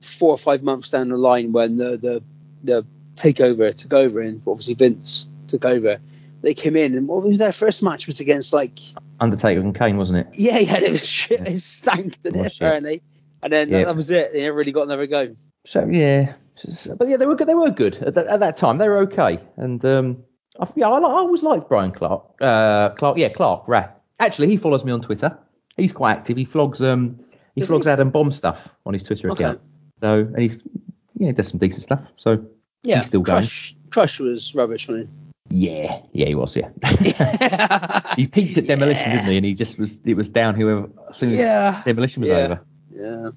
four or five months down the line when the the the takeover took over, and obviously Vince took over. They came in, and what was their first match? Was against like Undertaker and Kane, wasn't it? Yeah, yeah, it was shit. It stank, didn't It it, apparently? And then Yeah. that, that was it. They never really got another go. So yeah, but yeah, they were good. They were good at that, at that time. They were okay, and um, I, yeah, I, I always liked Brian Clark. Uh, Clark, yeah, Clark. Right. Actually, he follows me on Twitter. He's quite active. He flogs um, he Does flogs he? Adam Bomb stuff on his Twitter Okay. account. So and he's yeah, he does some decent stuff. So Yeah, He's still going. Crush, Crush was rubbish, man. Yeah, yeah, he was. Yeah, (laughs) (laughs) he peaked at demolition, Yeah. didn't he? And he just was. It was down whoever as soon as Yeah. demolition was Yeah. over.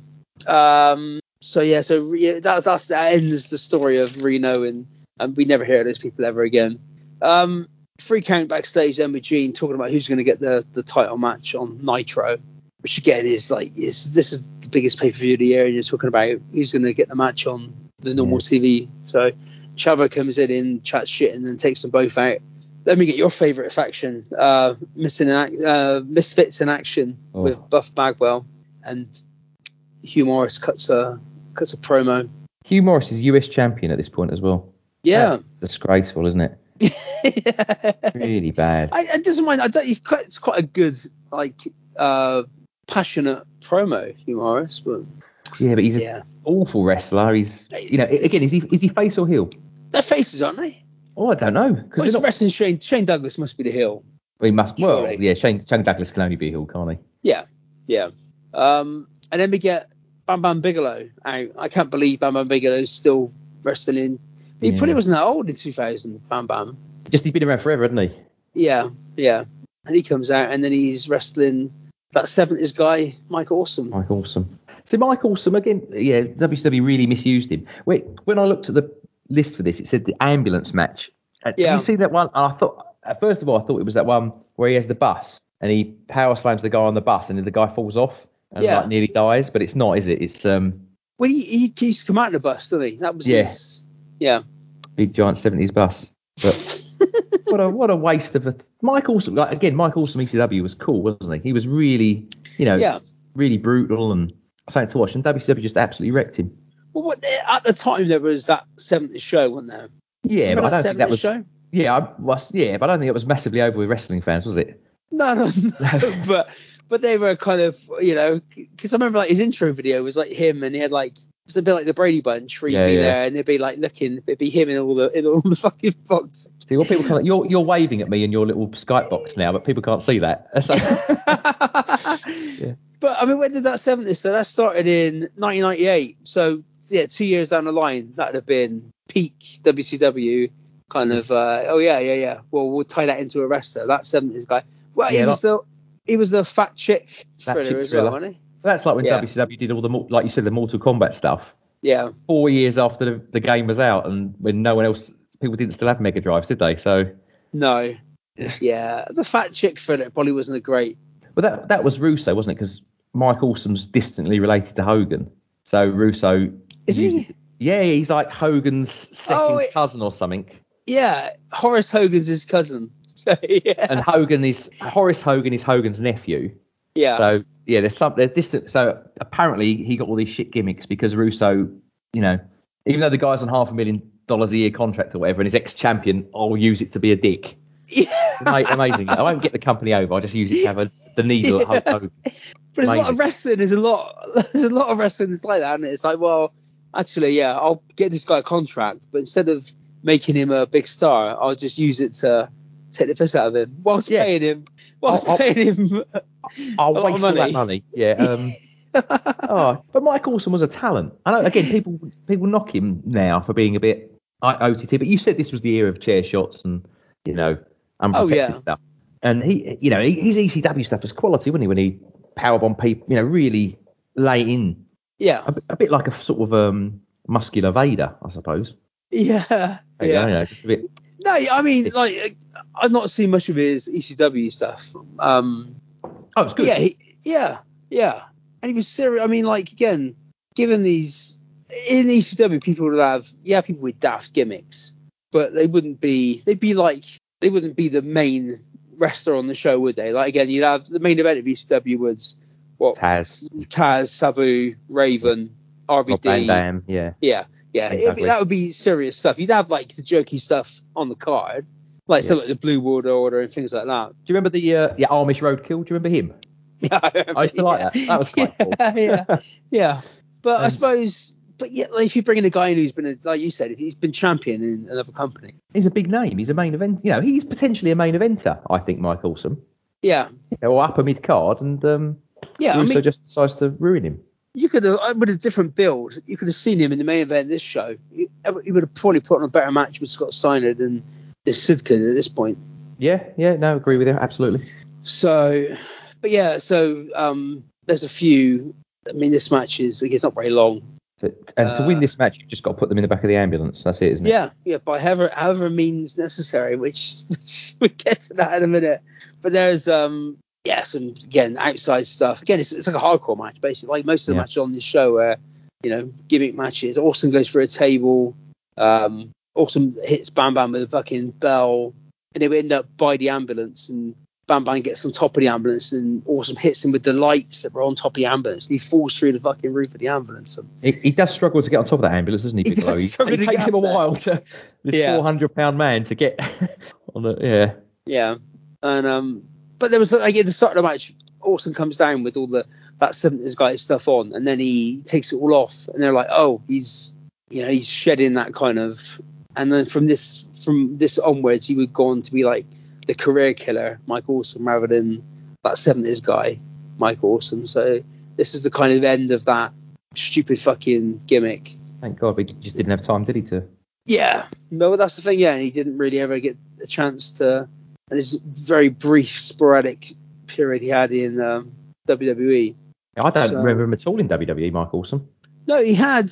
Yeah. Um. So yeah. So yeah, that's that's that ends the story of Reno, and and we never hear of those people ever again. Um. 3 Count backstage then with Gene talking about who's going to get the the title match on Nitro, which again is like is this is the biggest pay per view of the year, and you're talking about who's going to get the match on the normal TV. So Chavo comes in and chats shit, and then takes them both out. Let me get your favourite faction, uh, missing in ac- uh, Misfits in action Oh. with Buff Bagwell and Hugh Morrus cuts a cuts a promo. Hugh Morrus is US champion at this point as well. Yeah, That's disgraceful, isn't it? (laughs) Really bad. I, I doesn't mind. I don't. He's quite, it's quite a good like uh, passionate promo, Hugh Morrus. But Yeah, but he's an yeah, awful wrestler. He's, you know, again, is he is he face or heel? they're faces, aren't they? Oh, I don't know. Well, it's not. wrestling Shane. Shane Douglas must be the heel. He must. Well, Surely. yeah. Shane, Shane Douglas can only be a heel, can't he? Yeah, yeah. Um, and then we get Bam Bam Bigelow out. I can't believe Bam Bam Bigelow's still wrestling. He Yeah. probably wasn't that old in 2000. Bam Bam. Just he's been around forever, hasn't he? Yeah, yeah. And he comes out and then he's wrestling that 70s guy, Mike Awesome. Mike Awesome. So Mike Awesome again. Yeah, WCW really misused him. Wait, when I looked at the list for this, it said the ambulance match. Uh, Yeah. Did you see that one? And I thought, uh, first of all, I thought it was that one where he has the bus and he power slams the guy on the bus and then the guy falls off and Yeah. like nearly dies. But it's not, is it? It's um Well, he, he, he used to come out in a bus, doesn't he? That was Yeah. his. Yeah. big giant seventies bus. But (laughs) what a what a waste of a Mike Awesome. Like again, Mike Awesome ECW was cool, wasn't he? He was really, you know, Yeah. really brutal and something to watch. And WCW just absolutely wrecked him. Well, what, at the time, there was that 70s show, wasn't there? Yeah, Remember but I don't think that was. show? Yeah, I was. Yeah, but I don't think it was massively over with wrestling fans, was it? No, no, no. (laughs) but but they were kind of, you know, because I remember like his intro video was like him and he had like, it was a bit like the Brady Bunch where he'd Yeah, be yeah. there and they'd be like looking, it'd be him in all the, in all the (laughs) fucking box. See, what people can't. You're you're waving at me in your little Skype box now, but people can't see that. (laughs) So, But I mean, when did that 70s? So that started in 1998. So yeah, two years down the line, that would have been peak WCW kind of. Uh, oh yeah, yeah, yeah. Well, we'll tie that into a wrestler. That 70s guy. Well, he Yeah, was the he was the fat chick thriller chick as well, thriller. wasn't he? that's like when Yeah. WCW did all the like you said the Mortal Kombat stuff. Yeah. Four years after the, the game was out, and when no one else, people didn't still have Mega Drives, did they? So, No. Yeah. Yeah, the fat chick thriller probably wasn't a great. But that that was Russo, wasn't it? Because Mike Awesome's distantly related to Hogan, so Russo. Is he? Yeah, he's like Hogan's oh, second Oh, it- cousin or something. Yeah, Horace Hogan's his cousin. (laughs) So yeah. And Hogan is Horace Hogan is Hogan's nephew. yeah. So yeah, there's some there's distant. So apparently he got all these shit gimmicks because Russo, you know, even though the guy's on half a million dollars a year contract or whatever, and he's ex-champion, I'll use it to be a dick. Yeah. (laughs) Amazing. I won't get the company over. I'll just use it to have a, the needle (laughs) Yeah. But there's a lot of wrestling. There's a lot. (laughs) There's a lot of wrestling that's like that, and it's like, well, actually, yeah, I'll get this guy a contract, but instead of making him a big star, I'll just use it to take the piss out of him whilst Yeah. paying him, whilst I'll- I'll- paying him. I'll of waste all that money. Yeah. Um, oh, but Mike Awesome was a talent. I know. Again, people people knock him now for being a bit OTT, but you said this was the era of chair shots and you know unprotected Oh, yeah. stuff. And he, you know, his ECW stuff was quality, wasn't he? When he powerbomb people, you know, really lay in yeah, a, bit- a bit like a sort of um muscular Vader, I suppose. yeah, Yeah. yeah. You know, bit. No, I mean, like, I've not seen much of his ECW stuff. Um, Oh, it's good. Yeah, he, yeah, yeah. And he was serious. I mean, like again, given these in ECW, people would have yeah, people with daft gimmicks, but they wouldn't be. They'd be like they wouldn't be the main wrestler on the show, would they? Like again, you'd have the main event of ECW was what Taz, Taz, Sabu, Raven, Rob Van RVD. Dam, yeah. Yeah, yeah. It'd be, that would be serious stuff. You'd have like the jokey stuff on the card, like Yeah. something like the Blue Water Order and things like that. Do you remember the uh, yeah Amish Roadkill? Do you remember him? (laughs) Yeah, I, remember, I used to like that. That was quite (laughs) cool. yeah, yeah, (laughs) yeah. But I Um, suppose, but yeah, if you bring in a guy who's been, a, like you said, if he's been champion in another company, He's a big name. He's a main event. You know, he's potentially a main eventer. I think Mike Awesome. yeah, You know, or upper mid card, and um, yeah. I Russo mean, just decides to ruin him. you could have with a different build, you could have seen him in the main event of this show. He, he would have probably put on a better match with Scott Steiner than this Sidkin at this point. Yeah, yeah, no, agree with you, absolutely. So, but yeah, so um, there's a few. I mean, this match is it's not very long. And to win Uh, this match, you've just got to put them in the back of the ambulance. That's it, isn't it? Yeah, yeah, by however however means necessary, which, (laughs) which we get to that in a minute. But there's um yeah some again outside stuff. Again, it's, it's like a hardcore match basically, like most of the Yeah. matches on this show where you know gimmick matches. Austin goes for a table. Um, Awesome hits Bam Bam with a fucking bell, and they end up by the ambulance and. Bam Bam gets on top of the ambulance and Awesome hits him with the lights that were on top of the ambulance. And he falls through the fucking roof of the ambulance. And He, he does struggle to get on top of that ambulance, doesn't he, (laughs) He Bigelow? does He, struggle it takes him a while to this Yeah. 400 pound man to get (laughs) on the yeah. Yeah, and um, but there was like at the start of the match, Awesome comes down with all the that 70s guy stuff on, and then he takes it all off, and they're like, oh, he's you know he's shedding that kind of, and then from this from this onwards, he would go on to be like the career killer, Mike Awesome, rather than that 70s guy, Mike Awesome. So this is the kind of end of that stupid fucking gimmick. Thank God we just didn't have time, did he? To Yeah, no, that's the thing. Yeah, and he didn't really ever get a chance to. And this very brief, sporadic period he had in um, WWE. I don't So- remember him at all in WWE, Mike Awesome. No, he had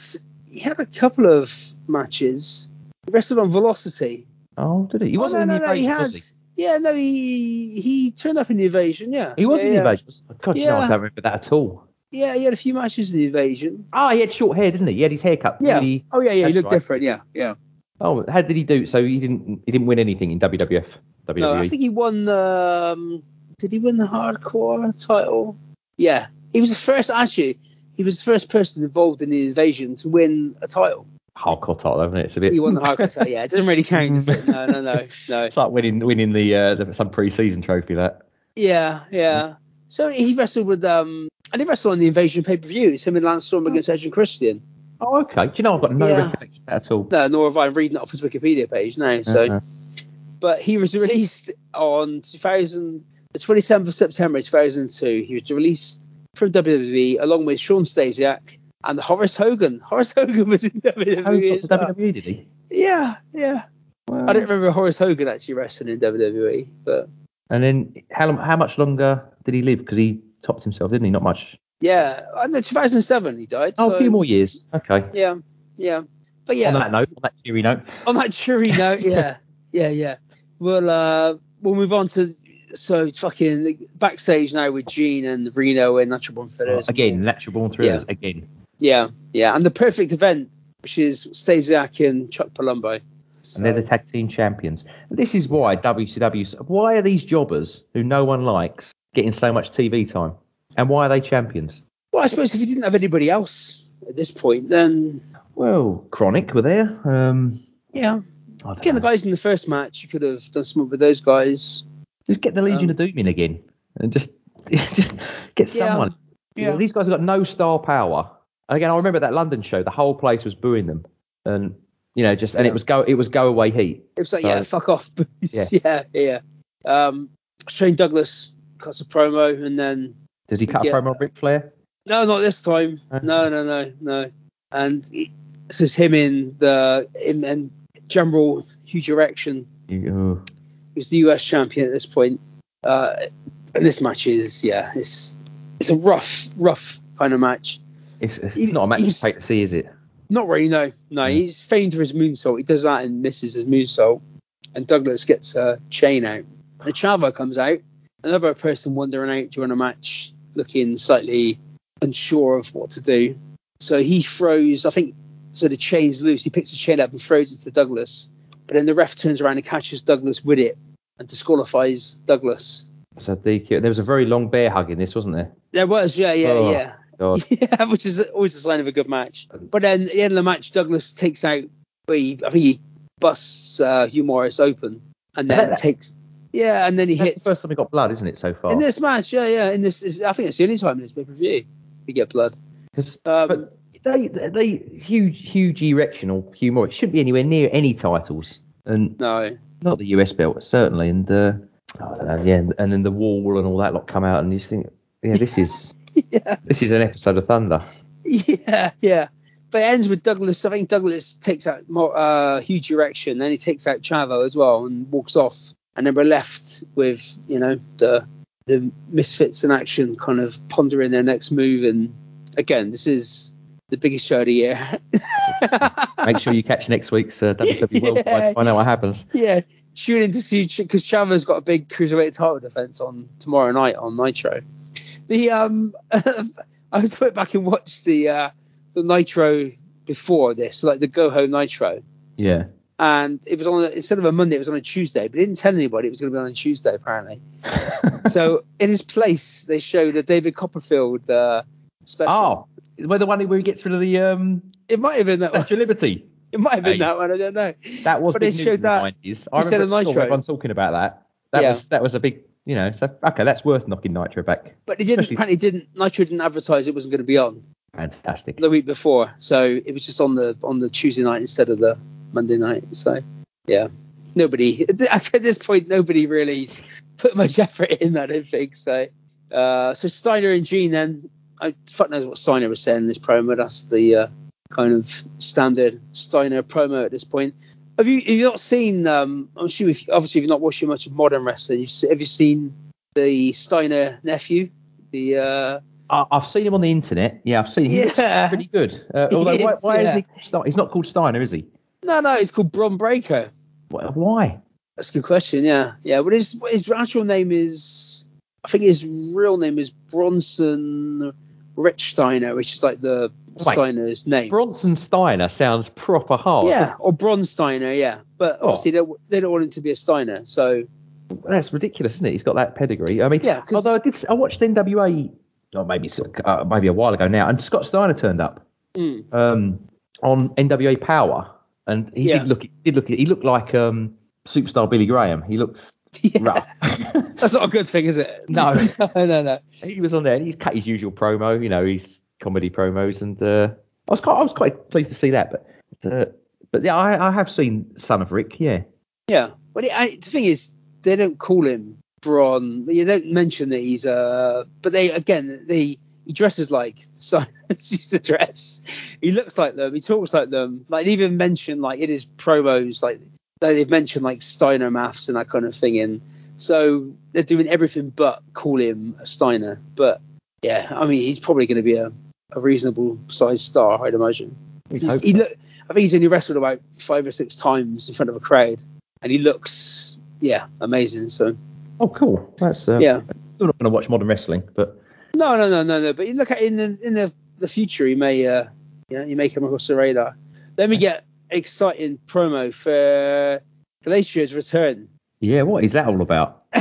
he had a couple of matches. He wrestled on Velocity. Oh, did he? He Oh, wasn't no, in no, the no, he had. Yeah, no, he he turned up in the Invasion. Yeah, he? Was yeah, in the yeah. invasion. God, you know, I Yeah. don't remember that at all. Yeah, he had a few matches in the Invasion. Ah, he had short hair, didn't he? He had his hair cut. Yeah. really- Oh yeah, yeah, he looked right. different. Yeah, yeah. Oh, how did he do? So he didn't he didn't win anything in WWF, WWE. No, I think he won. Um, did he win the hardcore title? Yeah, he was the first. Actually, he was the first person involved in the invasion to win a title. Hardcore title, isn't it? It's a bit. He won the hardcore title. Yeah, it doesn't really count. Does it? No, no, no, (laughs) no. It's like winning winning the, uh, the some pre-season trophy. That. Yeah, yeah. So he wrestled with um, and he wrestled on the invasion pay per view. It's him and Lance Storm against Edge and Christian. Oh, okay. Do you know I've got no Yeah. recollection at all. No, nor have I. Reading it off his Wikipedia page now. So, Uh-huh. but he was released on 2000, the 27th of September 2002. He was released from WWE along with Sean Stasiak and Horace Hogan. (laughs) Horace Hogan was in WWE well. WWE, did he? Yeah, yeah. I don't remember Horace Hogan actually wrestling in WWE, but And then how how much longer did he live? Because he topped himself, didn't he? Not much. yeah, I know 2007 he died. Oh, so, a few more years. Okay. Yeah, yeah. But yeah, On that note, on that cheery note. on that cheery (laughs) note, yeah, yeah, yeah. We'll uh, we'll move on to so fucking backstage now with Gene and Reno and Natural Born Fitters. again, natural born thrillers. Yeah. Again. Yeah, yeah, and the perfect event, which is Stasiak and Chuck Palumbo. So, And they're the tag team champions. And this is why WCW. Why are these jobbers who no one likes getting so much TV time? And why are they champions? well, I suppose if you didn't have anybody else at this point, then Well, KroniK were there. Um, yeah. Again, the guys in the first match, you could have done something with those guys. Just get the Legion Um, of Doom in again, and just, (laughs) just get Yeah. someone. Know, Yeah. these guys have got no star power. And again, I remember that London show. The whole place was booing them, and you know, just and Yeah. it was go it was go away heat. It was like, So- yeah, fuck off. (laughs) Yeah. yeah, yeah. Um, Shane Douglas cuts a promo, and then Does he cut Yeah. a promo on Ric Flair? no, not this time. Uh. No, no, no, no. And he- this is him in the him and General Huge Erection, oh. who's the US champion at this point. Uh, and this match is, yeah, it's it's a rough, rough kind of match. It's, it's He- not a match to pay to see, is it? Not really, no, no. He's famed for his moonsault. He does that and misses his moonsault. And Douglas gets a chain out. And Chavo comes out. Another person wandering out during a match, looking slightly unsure of what to do. So he throws, I think, so the chain's loose. He picks the chain up and throws it to Douglas. But then the ref turns around and catches Douglas with it and disqualifies Douglas. So DQ. There was a very long bear hug in this, wasn't there? There was, yeah, yeah, Oh, yeah. God. (laughs) Yeah, which is always a sign of a good match. But then at the end of the match, Douglas takes out, he, I think he busts uh, Hugh Morrus open and then That- (laughs) takes, yeah, and then he That's hits. the first time we got blood, isn't it, so far? in this match, yeah, yeah, in this, is, I think it's the only time in this pay per view we get blood. Um, but they, they huge, huge erection or Hugh Morrus shouldn't be anywhere near any titles, and no, not the US belt certainly. And uh, I don't know, yeah, and then the wall and all that lot come out, and you just think, yeah, this is (laughs) yeah, this is an episode of Thunder. yeah, yeah. but it ends with Douglas. I think Douglas takes out more, uh, huge erection, then he takes out Chavo as well and walks off, and then we're left with you know the the misfits in action, kind of pondering their next move. And again, this is the biggest show of the year. (laughs) Make sure you catch next week's uh, WCW Worldwide (laughs) Yeah. find out what happens. yeah, tune in to see because Chavo's got a big cruiserweight title defense on tomorrow night on Nitro. The um, (laughs) I was went back and watched the uh, the Nitro before this, like the Go Home Nitro, Yeah. and it was on instead of a Monday, it was on a Tuesday, but didn't tell anybody it was going to be on a Tuesday apparently. (laughs) so in his place, they showed the David Copperfield uh, special. oh, where the one where he gets rid of the um, it might have been that one. Statue of Liberty. (laughs) It might have been Hey. that one. I don't know. That was But big news showed in the that 90s. I remember of at school Nitro. everyone talking about that. That Yeah. was that was a big, you know. So okay, that's worth knocking Nitro back. But it didn't. Especially- Apparently, didn't Nitro didn't advertise it wasn't going to be on Fantastic. the week before, so it was just on the on the Tuesday night instead of the Monday night. So yeah, nobody (laughs) at this point nobody really put much (laughs) effort in. That. I don't think so. Uh, so Steiner and Gene then. I fuck knows what Steiner was saying in this promo. That's the uh, kind of standard Steiner promo at this point. Have you have you not seen? Um, I'm sure if, obviously if you've not watching much of modern wrestling, you se- have you seen the Steiner nephew? The uh, I, I've seen him on the internet. Yeah, I've seen him. He's Yeah. pretty good. Uh, (laughs) although why, is, why yeah. isn't he? He's not called Steiner, is he? no, no, he's called Bron Breakker. Why? That's a good question. Yeah, yeah. But his his actual name is, I think his real name is Bronson Rechsteiner, which is like the Wait. Steiner's name. Bronson Steiner sounds proper hard. yeah, or Bronsteiner, Yeah, but Oh. obviously they, they don't want him to be a Steiner. So That's ridiculous, isn't it? He's got that pedigree. I mean, yeah, although I did, I watched NWA, or maybe uh, maybe a while ago now, and Scott Steiner turned up mm, um, on NWA Power, and he Yeah. did look, did look, he looked like um, superstar Billy Graham. He looked (laughs) yeah. rough. (laughs) that's not a good thing, is it? No. (laughs) no, no, no. he was on there, and he's cut his usual promo, you know, his comedy promos, and uh, I was quite, I was quite pleased to see that. But, uh, but yeah, I, I have seen Son of Rick. Yeah, Yeah, but it, I, the thing is, they don't call him Bron. You don't mention that he's uh But they again, they he dresses like Steiners used to dress. He looks like them. He talks like them. Like they even mention like in his promos, like they've mentioned like Steiner maths and that kind of thing. And so they're doing everything but call him a Steiner. But yeah, I mean, he's probably going to be a, a reasonable sized star, I'd imagine. He's- he look, I think he's only wrestled about five or six times in front of a crowd, and he looks, yeah, amazing. So Oh, cool. That's uh, yeah, Still not going to watch modern wrestling, but no, no, no, no, no. But you look at in the in the, the future, he may, uh, yeah, he may come across the radar. Then we get exciting promo for Glacier's return. yeah, what is that all about? (laughs)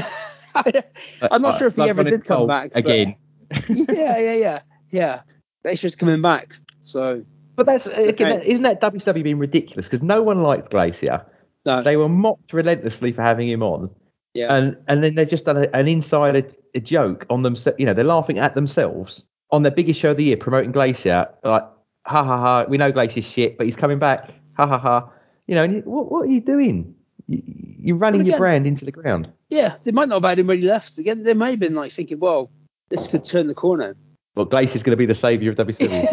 I'm not sure if he uh, ever did come back again. (laughs) yeah, yeah, yeah, yeah. Glacier's coming back. So But that's again, Okay. that, isn't that WWE being ridiculous? Because no one liked Glacier. no, They were mocked relentlessly for having him on, yeah, and and then they've just done a, an insider a joke on them. You know, they're laughing at themselves on their biggest show of the year, promoting Glacier. Like, ha ha ha, we know Glacier's shit, but he's coming back. Ha ha ha. You know, and you, what what are you doing? You, you're running But your brand into the ground. yeah. They might not have had him when he left. Again, they may have been like thinking, well, this could turn the corner. Well, Glace is going to be the saviour of WWE.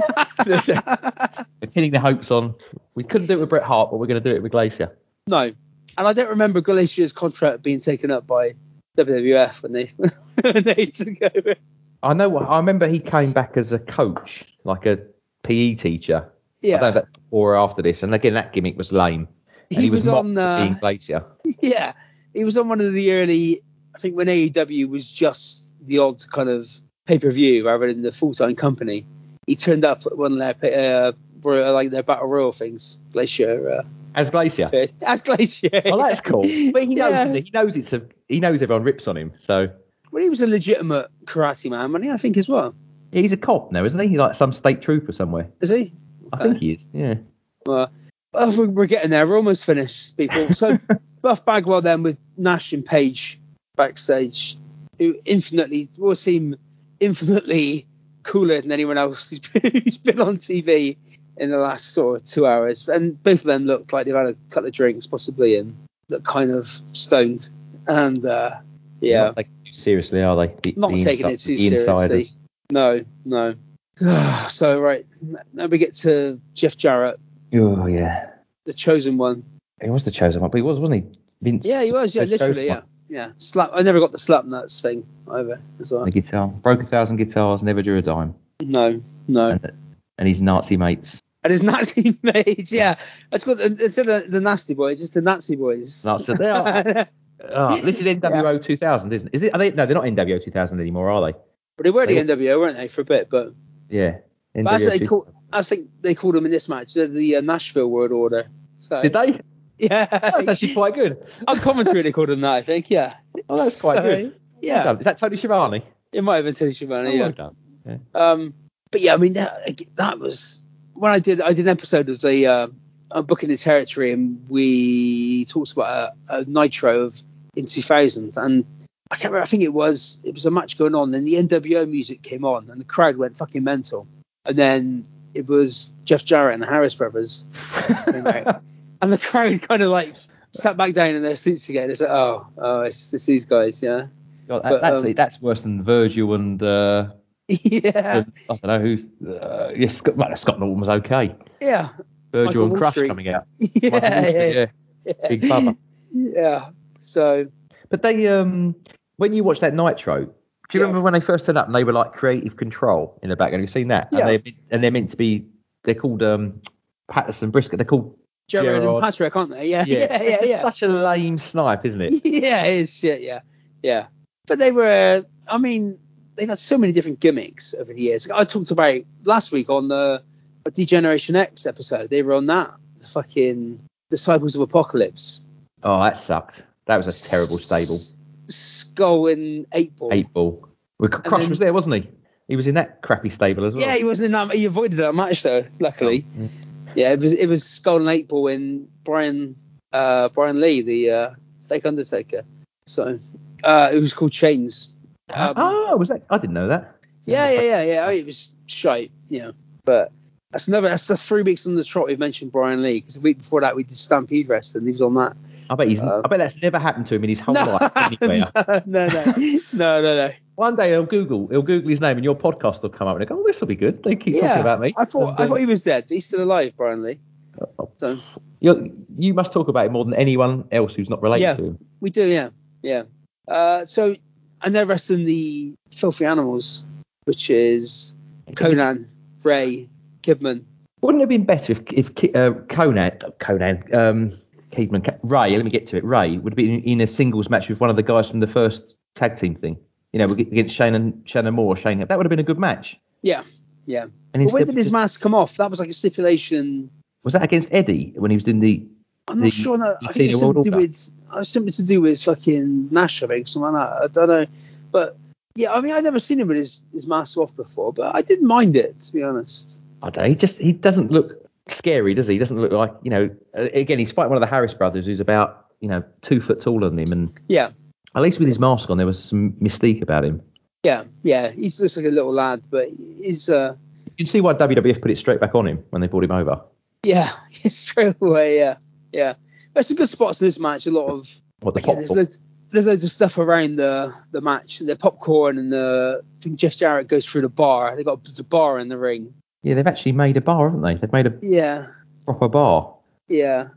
(laughs) They're pinning their hopes on. We couldn't do it with Bret Hart, but we're going to do it with Glacier. No, and I don't remember Glacier's contract being taken up by WWF when they (laughs) when they took over. I know. I remember he came back as a coach, like a PE teacher. I don't know Yeah, if that's before or after this. And again, that gimmick was lame. And he, he, was, mocked on. Uh, being Glacier. (laughs) yeah, he was on one of the early. I think when AEW was just the odd kind of pay per view rather than the full time company. He turned up at one of their uh, like their battle royal things. Glacier. Uh, As Glacier. (laughs) as Glacier. Oh, that's cool. But he knows. Yeah. He knows it's a. He knows everyone rips on him. So Well, he was a legitimate karate man, wasn't he? I think as well. yeah, he's a cop now, isn't he? He's like some state trooper somewhere. Is he? I think he is. Yeah. Well, oh, we're- getting there. We're almost finished, people. So (laughs) Buff Bagwell then with Nash and Page backstage, who infinitely will seem infinitely cooler than anyone else who's been, (laughs) who's been on TV in the last sort of two hours. And both of them look like they've had a couple of drinks, possibly, and look kind of stoned. And uh, yeah, Not too seriously, are they? The, Not the taking it too seriously. no, no. (sighs) so right now we get to Jeff Jarrett, Oh yeah, the chosen one. he was the chosen one, but he was, wasn't he? Vince. Yeah, he was. Yeah, literally. Yeah, one. yeah. Slap. I never got the slap nuts thing either. As well. The guitar broke a thousand guitars, never drew a dime, No, no. and, and his Nazi mates. And his (laughs) Nazi mates. Yeah, that's called instead of the nasty boys, it's the Nazi boys. It. They are. Oh, (laughs) this is NWO 2000, isn't it? Is it? Are they, no, they're not NWO 2000 anymore, are they? But they were the NWO, weren't they, for a bit? But, Yeah. but that's what they call. I think they called them in this match the, the uh, Nashville World Order. So Did they? (laughs) yeah, That's actually quite good. on commentary they called them that. I think. Yeah. Oh, that's quite good. Yeah. Is that Tony Schiavone? it might have been Tony Schiavone. Oh, yeah. well done. Yeah. Um, but yeah, I mean that, that was when I did I did an episode of the uh, Book in the Territory, and we talked about a, a Nitro of in 2000, and I can't remember. I think it was it was a match going on, and the NWO music came on, and the crowd went fucking mental, and then it was Jeff Jarrett and the Harris brothers, (laughs) and the crowd kind of like sat back down in their seats again. It's like, oh, oh, it's, it's these guys, yeah, God, But, that's, um, that's worse than Virgil and uh, (laughs) yeah, I don't know who's. Uh, yeah, Scott, well, Scott Norton was okay. yeah, Virgil Michael and Wall Crush Street. coming out. (laughs) yeah, Street, yeah. yeah. Big Bubba. Yeah. So But they, um, when you watch that Nitro, do you Yeah. remember when they first turned up and they were like creative control in the background? Have you seen that? Yeah. And they're, and they're meant to be, they're called um, Patterson Briscoe. They're called. Gerald and Patrick, aren't they? Yeah. Yeah. It's (laughs) Yeah. just Yeah. Such a lame snipe, isn't it? (laughs) Yeah. It is shit. Yeah. Yeah. But they were. I mean, they've had so many different gimmicks over the years. I talked about last week on the D-Generation X episode. They were on that. The fucking Disciples of Apocalypse. Oh, that sucked. That was a terrible stable. Skull and Eight Ball. Eight ball. Well, Crush then- was there, wasn't he? He was in that crappy stable as well. Yeah, he wasn't in that. He avoided that match though. Luckily. Oh, Yeah, it was it was Skull and Eight Ball and Brian uh, Brian Lee, the uh, fake Undertaker. So uh, it was called Chainz. Um, oh, was that? I didn't know that. yeah, yeah, yeah, yeah. I mean, it was shite, you know. But that's another. That's, that's three weeks on the trot. We've mentioned Brian Lee because the week before that we did Stampede Wrestling. He was on that. I bet he's. Uh, I bet that's never happened to him in his whole No, life (laughs) no, no, no, no, no. One day he'll Google, he'll Google his name, and your podcast will come up, and he'll go, "Oh, this will be good." They keep Yeah, talking about me. I thought And, I uh, thought he was dead. He's still alive, Brian Lee. oh, So you you must talk about it more than anyone else who's not related Yeah. to him. we do, yeah, yeah. Uh, so and they're wrestling the Filthy Animals, which is Konnan, Ray, Kidman. Wouldn't it have been better if if uh, Konnan, Konnan, um, Kidman, Ray? Let me get to it. Ray would have been in a singles match with one of the guys from the first tag team thing. You know, against Shane and Shannon Moore. Shane, that would have been a good match. Yeah, yeah. And But when did his mask come off? That was like a stipulation. was that against Eddie when he was in the? I'm not The- sure. No, I think it's something to do with. something to do with fucking Nash, I think, something like that. I don't know, but yeah, I mean, I'd never seen him with his, his mask off before, but I didn't mind it to be honest. I don't know. He just he doesn't look scary, does he? He doesn't look like you know. Again, he's fighting one of the Harris brothers who's about you know two foot taller than him, and Yeah, at least with his mask on, there was some mystique about him. yeah, yeah. He looks like a little lad, but he's uh, You can see why WWF put it straight back on him when they brought him over. yeah, (laughs) straight away, yeah, yeah. There's some good spots in this match. A lot of What the Again, there's, loads, there's loads of stuff around the the match. The popcorn and the I think Jeff Jarrett goes through the bar. They got the bar in the ring. Yeah, they've actually made a bar, haven't they? They've made a Yeah, proper bar. yeah.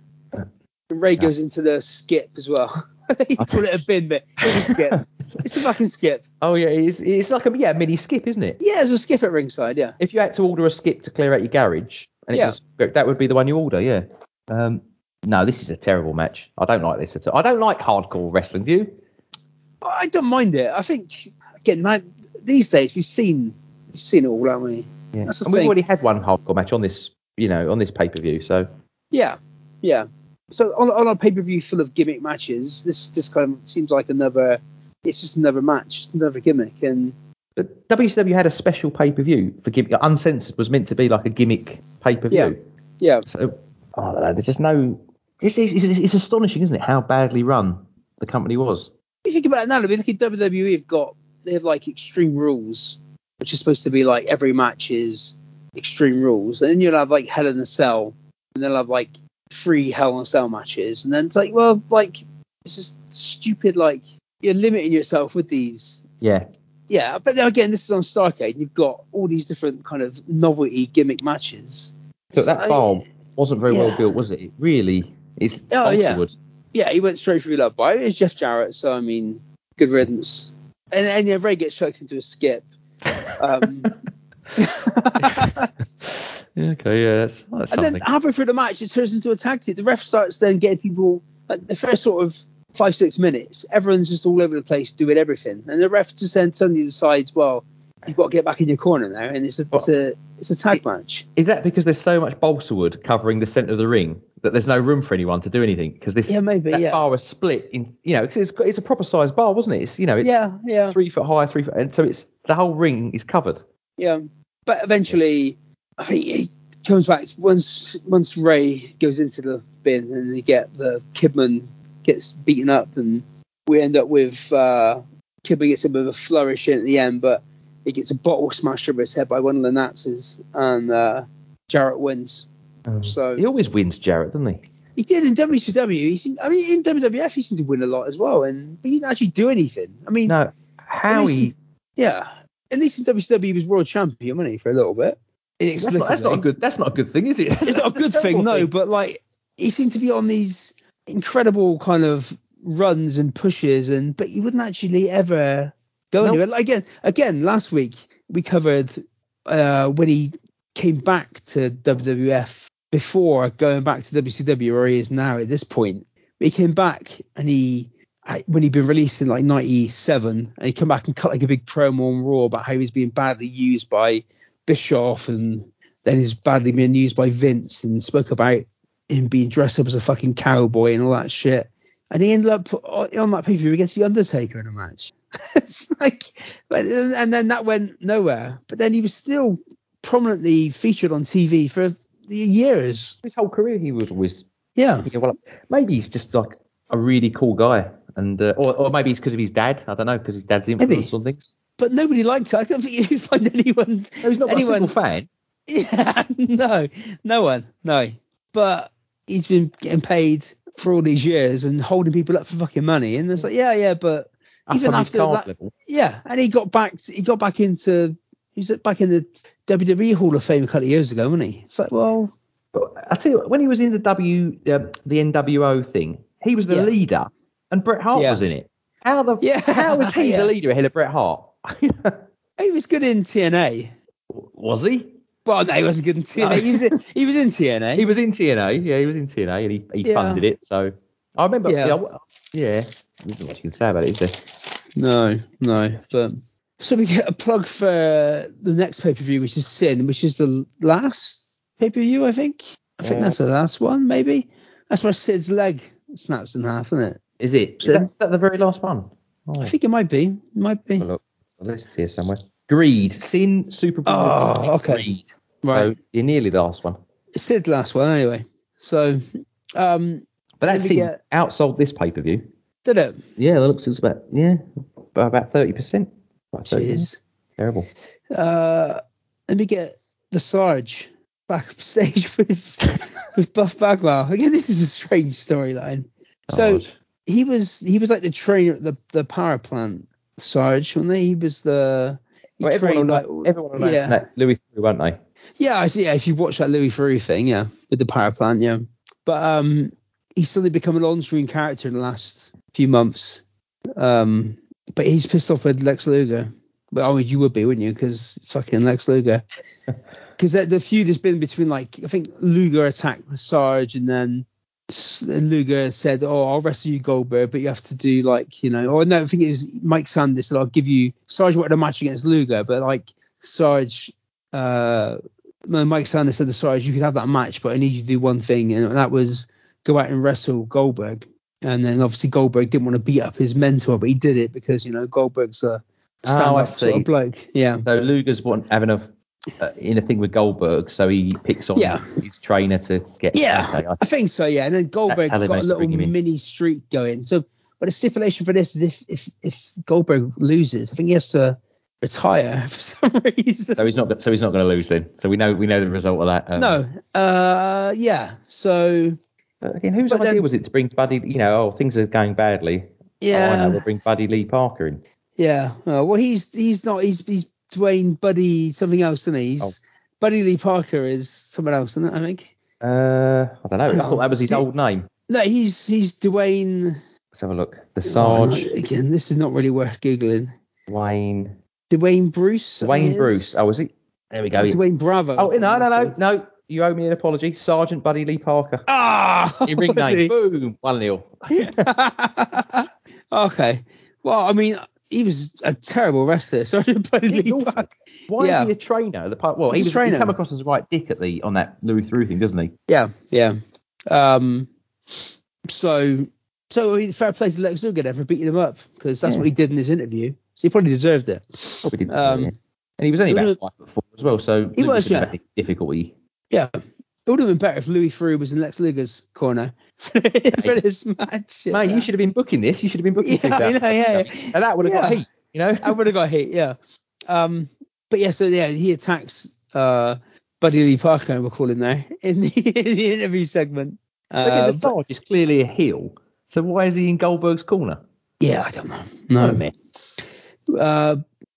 And Ray goes into the skip as well. (laughs) they call it a (laughs) bin bit. It's a skip. It's a fucking skip. Oh yeah, it's, it's like a yeah mini skip, isn't it? Yeah, it's a skip at ringside. Yeah. If you had to order a skip to clear out your garage, and Yeah. was that would be the one you order, yeah. Um, no, this is a terrible match. I don't like this at all. I don't like hardcore wrestling. Do you? I don't mind it. I think again these days we've seen we've seen it all, haven't we? Yeah. That's the and we've already had one hardcore match on this, you know, on this pay per view. So Yeah, yeah. So on, on a pay per view full of gimmick matches, this just kind of seems like another. It's just another match, just another gimmick, and but WCW had a special pay per view for gimmick. Uncensored was meant to be like a gimmick pay per view. Yeah. yeah, So I don't know. There's just no. It's, it's, it's, it's astonishing, isn't it, how badly run the company was. If you think about it now, if you look at WWE, have got they have like extreme rules, which is supposed to be like every match is extreme rules, and then you'll have like Hell in a Cell, and they'll have like three Hell in a Cell matches, and then it's like, well, like it's just stupid. Like you're limiting yourself with these. Yeah. yeah, but then again, this is on Starrcade. And you've got all these different kind of novelty gimmick matches. But that So, bar wasn't very well built, was it? It really is. Oh, yeah. Yeah, he went straight through love by it. was Jeff Jarrett, so I mean, good riddance. And and yeah, Ray gets chucked into a skip. Um, (laughs) Yeah, okay, yeah, that's, that's and something. then halfway through the match, it turns into a tag team. The ref starts then getting people. Like the first sort of five six minutes, everyone's just all over the place doing everything, and the ref just then suddenly decides, well, you've got to get back in your corner now, and it's a it's a it's a tag match. Is that because there's so much balsa wood covering the centre of the ring that there's no room for anyone to do anything? Because this Yeah, maybe, that yeah. bar was split in, you know, 'cause it's it's a proper sized bar, wasn't it? It's you know, it's Yeah, yeah, three foot high, three foot, and so it's the whole ring is covered. yeah. But eventually, I think he comes back once once Ray goes into the bin, and you get the Kidman gets beaten up, and we end up with uh, Kidman gets a bit of a flourish in at the end, but he gets a bottle smashed over his head by one of the Nazis, and uh, Jarrett wins. So He always wins, Jarrett, doesn't he? he did in WCW. He seemed, I mean, in WWF he seemed to win a lot as well, and but he didn't actually do anything. I mean, No, how he? Yeah, at least in WCW he was world champion, wasn't he, for a little bit? That's not, that's not a good. That's not a good thing, is it? It's not a good thing, no, but like he seemed to be on these incredible kind of runs and pushes, and but he wouldn't actually ever go No. anywhere. Like, again, again, last week we covered uh, when he came back to WWF before going back to WCW, where he is now at this point. He came back and he when he'd been released in like '97, and he come back and cut like a big promo on Raw about how he's being badly used by Bischoff, and then he's badly being used by Vince, and spoke about him being dressed up as a fucking cowboy and all that shit. And he ended up on that pay per view against the Undertaker in a match. (laughs) it's like, and then that went nowhere. But then he was still prominently featured on TV for years. his whole career he was always. Yeah, thinking, well, maybe he's just like a really cool guy, and uh, or, or maybe it's because of his dad. I don't know because his dad's influence on things. but nobody liked it. I don't think you'd (laughs) find anyone. No, he's not anyone. a fan. (laughs) Yeah, no, no one, no. But he's been getting paid for all these years and holding people up for fucking money, and it's like, yeah, yeah, but Up even after that, level. yeah, and he got back, he got back into, he was back in the WWE Hall of Fame a couple of years ago, wasn't he? It's like, well, But I tell you, what, when he was in the W, uh, the NWO thing, he was the Yeah. leader, and Bret Hart Yeah. was in it. How the Yeah, how was he (laughs) yeah. the leader ahead of Bret Hart? (laughs) he was good in TNA. was he? Well, no, he wasn't good in TNA. No. He was in, he was in TNA. (laughs) He was in TNA. Yeah, he was in TNA, and he, he Yeah. funded it. So I remember. Yeah. Yeah, yeah. There's not much you can say about it, is there? No, no. But so we get a plug for the next pay per view, which is Sin, which is the last pay per view, I think. I think that's the last one, maybe. That's where Sid's leg snaps in half, isn't it? Is it? Is that, is that the very last one? Oh, I think it might be. It might be. look. The list here somewhere. Greed, Sin, SuperBrawl. Oh, okay. Greed. Right. So you're nearly the last one. Sid last one, anyway. So, um, But that Sin get- outsold this pay per view. did it? Yeah, it looks it's about yeah, about thirty percent. Cheers. Terrible. Uh, let me get the Sarge backstage (laughs) with with Buff Bagwell. Again, this is a strange storyline. So. He was he was like the trainer at the the power plant, Sarge, wasn't he? He was the he Well, everyone know, like- everyone know yeah. that Louis, Theroux, won't they? Yeah, I see. Yeah, if you watch that Louis Theroux thing, yeah, with the power plant, yeah. But um, he's suddenly become an on-screen character in the last few months. Um, but he's pissed off with Lex Luger. Well, I mean, you would be, wouldn't you? Because it's fucking Lex Luger. (laughs) Because the, the feud has been between like I think Luger attacked the Sarge, and then Luger said, "Oh, I'll wrestle you Goldberg, but you have to do like you know." Or no, I think it was Mike Sanders said, "I'll give you." Sarge wanted a match against Luger, but like Sarge uh, no, Mike Sanders said to Sarge, you could have that match, but I need you to do one thing, and that was go out and wrestle Goldberg. And then obviously Goldberg didn't want to beat up his mentor, but he did it because you know Goldberg's a Oh, stand-up I sort of bloke. Yeah, So Luger's want, having a uh, in a thing with Goldberg, so he picks on Yeah. his trainer to get. yeah, Okay, I- I think so. Yeah, and then Goldberg's got a little bring him in. mini streak going. So, but the stipulation for this is if if if Goldberg loses, I think he has to retire (laughs) for some reason. so he's not. So he's not going to lose then. So we know we know the result of that. Um, No, uh, yeah. So Again, whose idea then- was it to bring Buddy? You know, oh things are going badly. Oh, I yeah, know. We'll bring Buddy Lee Parker in. Yeah. Uh, well, he's he's not. He's he's Dwayne Buddy something else, isn't? He's Oh. Buddy Lee Parker is someone else, isn't it? I think. Uh, I don't know. I thought that was his Oh, old name. No, he's he's Dwayne. Let's have a look. The Sarge, Again, this is not really worth googling. Dwayne, Dwayne Bruce. Dwayne. Bruce. Oh, was he? There we go. Oh, Dwayne Bravo. Oh, no, no, no, no. You owe me an apology. Sergeant Buddy Lee Parker. Ah, Your ring (laughs) name. Boom. 1 nil. (laughs) okay. Well, I mean, he was a terrible wrestler. (laughs) He's Lee awful. Parker. Why Yeah. is he a trainer? The part, well, He's he a was trainer. he come across as a right dick at the on that Louis Theroux thing, doesn't he? Yeah, yeah. Um, so, so I mean, fair play to Lex Luger there for beating him up because that's Yeah. what he did in his interview. So he probably deserved it. Probably didn't. Um, yeah. And he was only about five foot four as well, so He Luger was, yeah. have had any difficulty. Yeah. It would have been better if Louis Theroux was in Lex Luger's corner (laughs) for this match. Mate, you should have been booking this. You should have been booking Yeah, this. know, yeah, And that would have got Yeah. heat, you know? I would have got hit, yeah. Um, but yeah, so yeah, he attacks uh, Buddy Lee Parker, we'll call him there, (laughs) in the, in the interview segment. Again, Uh, the but- Sarge is clearly a heel, so why is he in Goldberg's corner? yeah, I don't know. No. mess. Uh,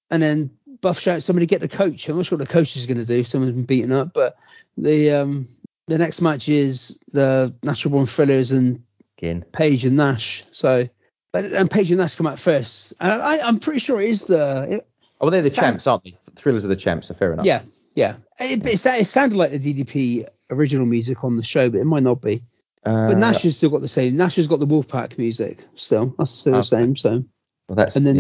and then Buff shouts somebody get the coach. I'm not sure what the coach is going to do. Someone's been beaten up, but the um, the next match is the Natural Born Thrillers and Again. Page and Nash. So, but and Page and Nash come out first, and I, I'm pretty sure it is the Oh, well, they're the Sam- champs, aren't they? Thrillers are the champs, so fair enough. yeah yeah. It, it, it sounded like the DDP original music on the show, but it might not be. Uh, But Nash has still got the same. Nash has got the Wolfpack music still. That's still the same. So well, that's, and then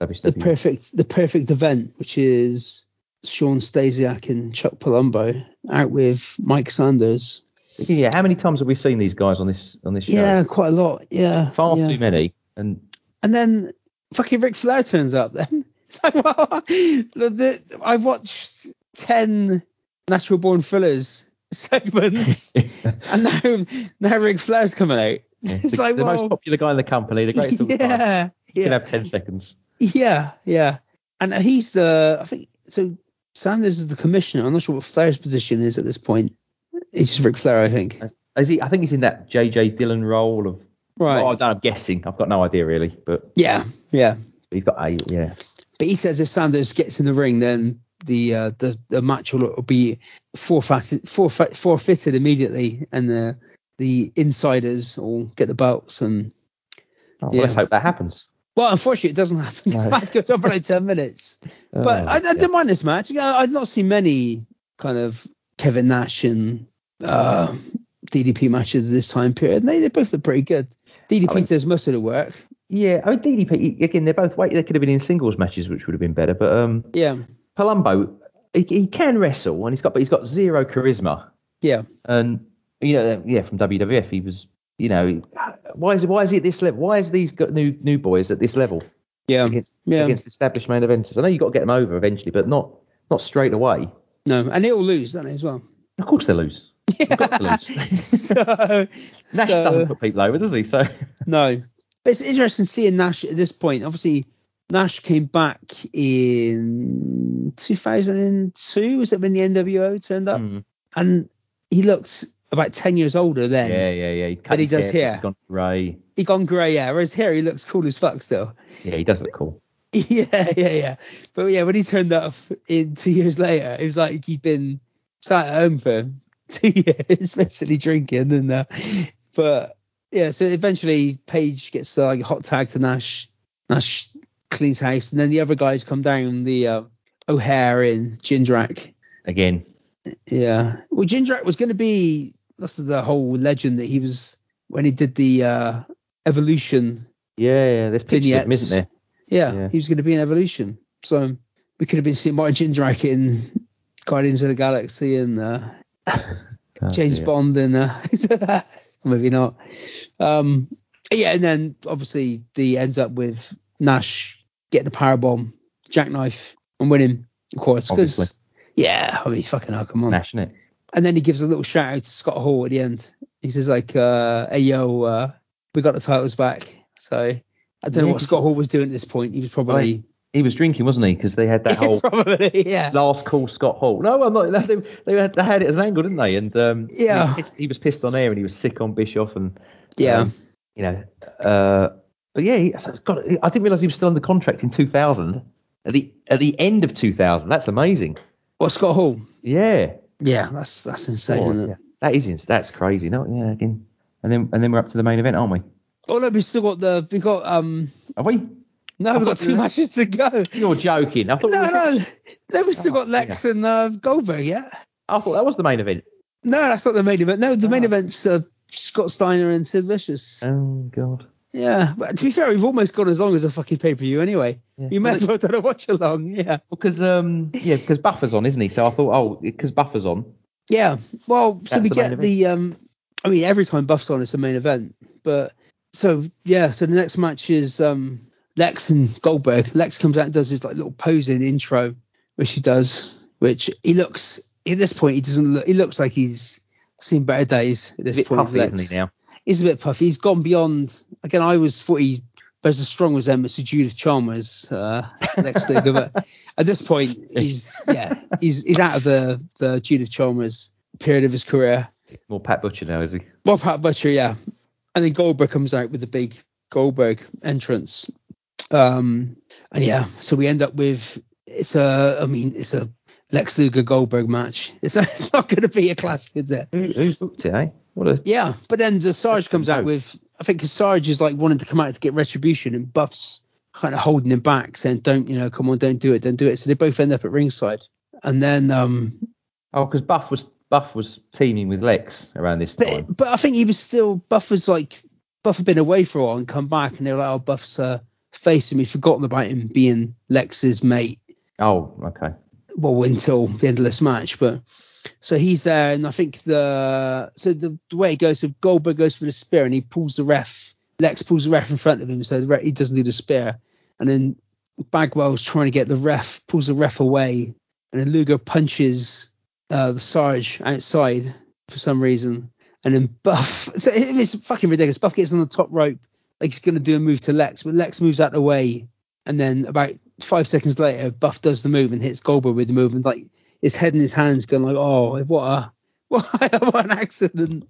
yeah, the perfect the perfect event, which is Sean Stasiak and Chuck Palumbo out with Mike Sanders. Yeah, how many times have we seen these guys on this on this show? Yeah, quite a lot. Yeah, Far yeah. too many. And And then fucking Ric Flair turns up. Then it's like, well, the, the, I watched ten Natural Born Thrillers (laughs) segments, (laughs) and now now Ric Flair's coming out. (laughs) It's the, like, the well, most popular guy in the company, the greatest of yeah, You can have 10 seconds. Yeah, yeah. And he's the I think so Sanders is the commissioner. I'm not sure what Flair's position is at this point. It's just Ric Flair, I think. Is he, I think he's in that JJ Dillon role of. Right. Well, I don't, I'm guessing. I've got no idea really, but Yeah, yeah. he's got a yeah. But he says if Sanders gets in the ring, then the uh, the the match will, will be forfeited, forfeit, forfeited immediately, and the the insiders will get the belts. And Oh, well, Yeah. let's hope that happens. Well, unfortunately, it doesn't (laughs) happen. The match goes on for like ten minutes. But Oh, I, I yeah. didn't mind this match. I've not seen many kind of Kevin Nash and uh, DDP matches this time period. And they, they both look pretty good. DDP I mean- does most of the work. Yeah, I mean DDP again. They're both weight. They could have been in singles matches, which would have been better. But um, Yeah, Palumbo, he, he can wrestle, and he's got, but he's got zero charisma. yeah, And you know, yeah, from WWF, he was, you know, why is why is he at this level? Why is these new new boys at this level yeah, against yeah. against established main eventers? I know you got to get them over eventually, but not not straight away. No, and they all lose, don't they, as well? Of course they lose. They've got to lose. (laughs) so, Nash so- doesn't put people over, does he? So (laughs) no. But it's interesting seeing Nash at this point. Obviously, Nash came back in 2002. Was it when the NWO turned up? mm, And he looked about 10 years older then. yeah, yeah, yeah. He he does hair, here. He's gone grey. He gone grey, yeah. Whereas here he looks cool as fuck still. Yeah, he does look cool. (laughs) yeah, yeah, yeah. But yeah, when he turned up in two years later, it was like he'd been sat at home for (laughs) two years, basically drinking. And uh, but yeah, so eventually Page gets uh, like a hot tag to Nash. Nash cleans house, and then the other guys come down. The uh, O'Haire and Jindrak. Again, Yeah, well, Jindrak was going to be that's the whole legend that he was when he did the uh, Evolution yeah, yeah. There's pictures of him, vignettes. isn't there? Yeah, Yeah. he was going to be in Evolution. So we could have been seeing Martin Jindrak in Guardians of the Galaxy and uh, (laughs) Oh, James dear. Bond and uh, (laughs) maybe not. Um, yeah, and then obviously the ends up with Nash getting a power bomb, jackknife, and winning, of course. Because yeah, I mean, fucking hell, come on. Nash, isn't it? And then he gives a little shout out to Scott Hall at the end. He says like, uh, "Hey yo, uh, we got the titles back." So I don't know what Scott Hall was doing at this point. He was probably He was drinking, wasn't he? Because they had that (laughs) whole probably yeah. last call Scott Hall. No, I'm not. (laughs) They, they, had, they had it as an angle, didn't they? And um, Yeah. he, was pissed, he was pissed on air, and he was sick on Bischoff, and Yeah. um, you know, uh, but yeah, he, God, I didn't realize he was still under contract in 2000. At the at the end of 2000, that's amazing. What Scott Hall? Yeah, Yeah, that's that's insane, Oh, yeah. that is ins- that's crazy. No, yeah, again, and then and then we're up to the main event, aren't we? Oh no, we still got the we got um Are we? no, we've got two matches to go. You're joking. I thought we No, were- no, no, we still Oh, got Lex and uh, Goldberg, yeah. I thought that was the main event. No, that's not the main event. No, the main Oh. event's uh, Scott Steiner and Sid Vicious. Oh God. Yeah, but to be fair, we've almost gone as long as a fucking pay per view anyway. Yeah. You might as well done a watch along. Yeah. Because um yeah because Buffer's on, isn't he? So I thought oh because Buffer's on. Yeah. Well, so we the get the um. I mean, every time Buff's on, it's a main event. But so yeah, so the next match is um Lex and Goldberg. Lex comes out and does his like little posing intro, which he does, which he looks at this point he doesn't look. He looks like he's seen better days at A this bit point. puffy, Lex. he now? He's a bit puffy. He's gone beyond. Again, I was thought he was as strong as them as Judith Chalmers uh, next to but at this point, he's yeah, he's he's out of the the Judith Chalmers period of his career. More Pat Butcher now, is he? More Pat Butcher, yeah, and then Goldberg comes out with the big Goldberg entrance. Um, and yeah, so we end up with it's a, I mean, it's a Lex Luger Goldberg match. It's, (laughs) it's not going to be a clash, is it? Who, who booked it, eh? What a Yeah, but then the Sarge comes out with I think Sarge is like wanting to come out to get retribution and Buff's kind of holding him back, saying, Don't you know, come on, don't do it, don't do it. So they both end up at ringside. And then um oh because Buff was Buff was teaming with Lex around this but time. but I think he was still Buff was like Buff had been away for a while and come back and they were like, Oh, Buff's uh facing me, forgotten about him being Lex's mate. Oh okay. well until the end of this match but so he's there and i think the so the, the way it goes so goldberg goes for the spear and he pulls the ref lex pulls the ref in front of him so ref, he doesn't do the spear. And then bagwell's trying to get the ref pulls the ref away and then luger punches uh, the sarge outside for some reason. And then buff (laughs) so it, it's fucking ridiculous. Buff gets on the top rope like he's going to do a move to lex but lex moves out of the way. And then about five seconds later, Buff does the move and hits Goldberg with the move, and like his head in his hands, going like, "Oh, what a (laughs) what, what an accident!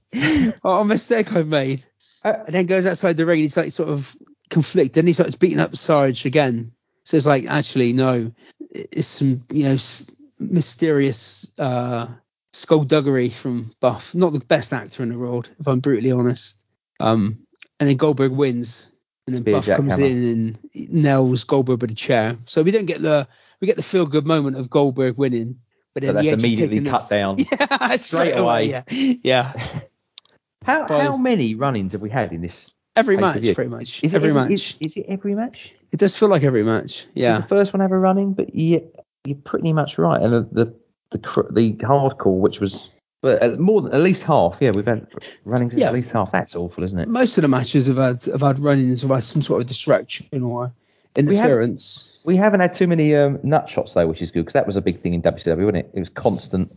what a mistake I made." Uh, and then goes outside the ring. And he's like sort of conflicted. Then he starts beating up Sarge again. So it's like, actually, no, it's some you know s- mysterious uh, skullduggery from Buff. Not the best actor in the world, if I'm brutally honest. Um, and then Goldberg wins, and then Buff comes jackhammer. in and nails Goldberg with a chair. So we don't get the we get the feel good moment of Goldberg winning, but So that's the immediately cut it- down. (laughs) Yeah, straight away. Yeah, yeah. (laughs) How Five. how many run-ins have we had in this? Every match, pretty much. Is it every match. Is, is it every match? it does feel like every match. Yeah. the first one ever running, but you, you're pretty much right. And the the the, the hardcore, which was but at more than at least half. Yeah, we've had run-ins Yeah. at least half. That's awful, isn't it? Most of the matches have had have had run-ins or had some sort of distraction or We have- interference. We haven't had too many um, nut shots though, which is good because that was a big thing in WCW, wasn't it? It was constant.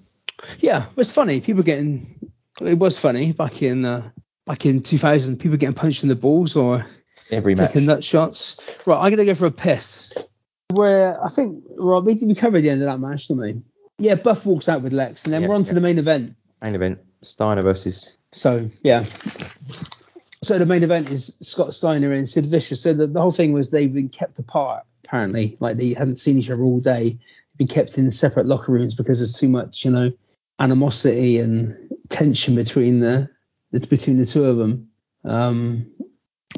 Yeah, it was funny. People getting it was funny back in uh, back in 2000. People getting punched in the balls or Every match. taking nut shots. Right, I'm gonna go for a piss. Where I think right, we, we covered the end of that match, didn't we? Yeah, Buff walks out with Lex, and then Yeah, we're on to the main event. Main event: Steiner versus. So yeah. So the main event is Scott Steiner and Sid Vicious. So the, the whole thing was they've been kept apart apparently, like they hadn't seen each other all day. They've been kept in separate locker rooms because there's too much, you know, animosity and tension between the between the two of them. Um,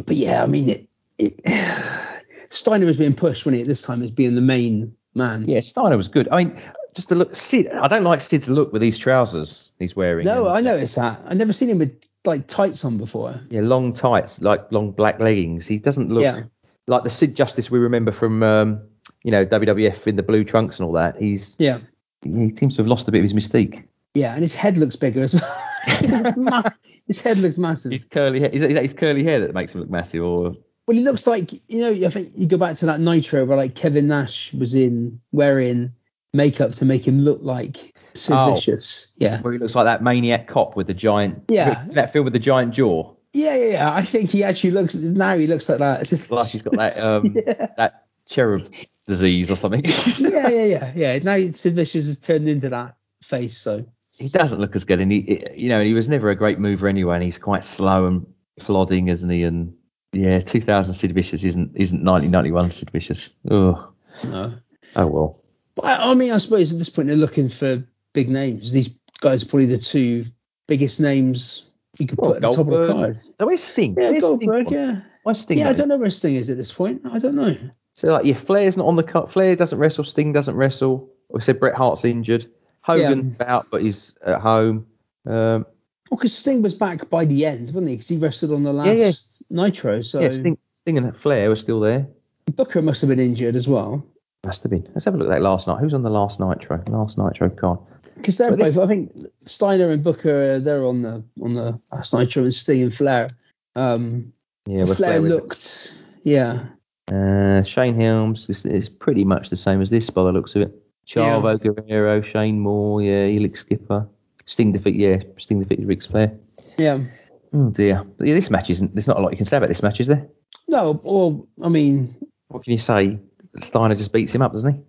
but yeah, I mean, it, it (sighs) Steiner was being pushed when he at this time as being the main man. Yeah, Steiner was good. I mean, just the look. Sid. I don't like Sid's look with these trousers he's wearing. No, I noticed that. I've never seen him with like tights on before. Yeah, long tights, like long black leggings. He doesn't look Yeah. like the Sid Justice we remember from, um, you know, WWF in the blue trunks and all that. He's Yeah. he seems to have lost a bit of his mystique. Yeah, and his head looks bigger as well. (laughs) his head looks massive. His curly hair. Is that, is that his curly hair that makes him look massive, or Well, he looks like you know. I think you go back to that Nitro where like Kevin Nash was in wearing makeup to make him look like Sid Oh. Vicious. Yeah. where he looks like that maniac cop with the giant? Yeah. That film with the giant jaw. Yeah, yeah, yeah. I think he actually looks now. He looks like that. As if Like he's got that (laughs) um yeah. that cherub disease or something. (laughs) yeah, yeah, yeah, yeah. Now Sid Vicious has turned into that face. So he doesn't look as good, and he, you know, he was never a great mover anyway, and he's quite slow and plodding, isn't he? And Yeah, 2000 Sid Vicious isn't isn't 1991 Sid Vicious. Oh, No. oh well. But I, I mean, I suppose at this point they're looking for big names. These guys are probably the two biggest names you could Well, put at the top of the Goldberg. card. So where's Sting? Yeah, Where's Goldberg. Sting Yeah. Where's Sting? Yeah, I don't know where Sting is at this point. I don't know. So like, yeah, Flair's not on the card. Flair doesn't wrestle. Sting doesn't wrestle. We said Bret Hart's injured. Hogan's out, but he's at home. Um, Well, because Sting was back by the end, wasn't he? Because he wrestled on the last Yeah, yeah. Nitro. So yeah, Sting, Sting and Flair were still there. Booker must have been injured as well. Must have been. Let's have a look at that last night. Who's on the last Nitro? Last Nitro card. Because they're both, I think Steiner and Booker, they're on the on the last Nitro, and Sting and Flair. Um, Yeah, Flair it? looked, yeah, Uh, Shane Helms is, is pretty much the same as this by the looks of it. Chavo Guerrero, Shannon Moore, yeah, Elix Skipper. Sting defeat, yeah, Sting defeated Ric Flair. yeah. Oh dear. But yeah, this match isn't. There's not a lot you can say about this match, is there? No, well, I mean, What can you say? Steiner just beats him up, doesn't he?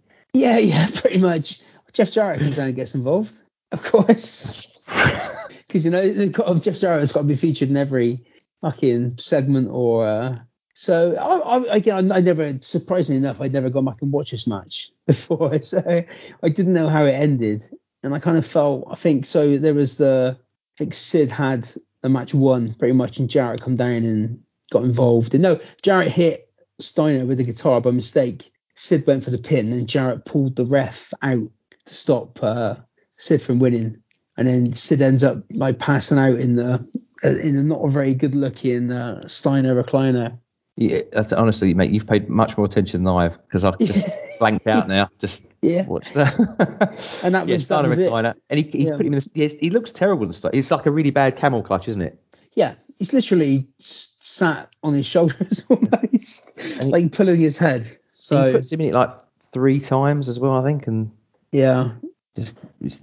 yeah, (laughs) yeah, pretty much. Jeff Jarrett comes down and gets involved, of course, (laughs) because you know got, Jeff Jarrett's got to be featured in every fucking segment or. Uh, so I, I, again, I never, surprisingly enough, I'd never gone back and watched this match (laughs) before, so I didn't know how it ended, and I kind of felt, I think, so there was the, I think Sid had the match won pretty much, and Jarrett come down and got involved, and no, Jarrett hit Steiner with the guitar by mistake. Sid went for the pin, and Jarrett pulled the ref out to stop uh, Sid from winning, and then Sid ends up like passing out in the uh, in a not a very good looking uh, Steiner recliner. Yeah, honestly, mate, you've paid much more attention than I have because I've just (laughs) blanked out now. Just Yeah, watch that. (laughs) And that yeah, was- that Steiner was it. recliner. And he, he Yeah. put him in. The, yes, he looks terrible and stuff. It's like a really bad camel clutch, isn't it? yeah, he's literally sat on his shoulders (laughs) almost, like pulling his head. he So puts him in it like three times as well, I think, and yeah, just it's,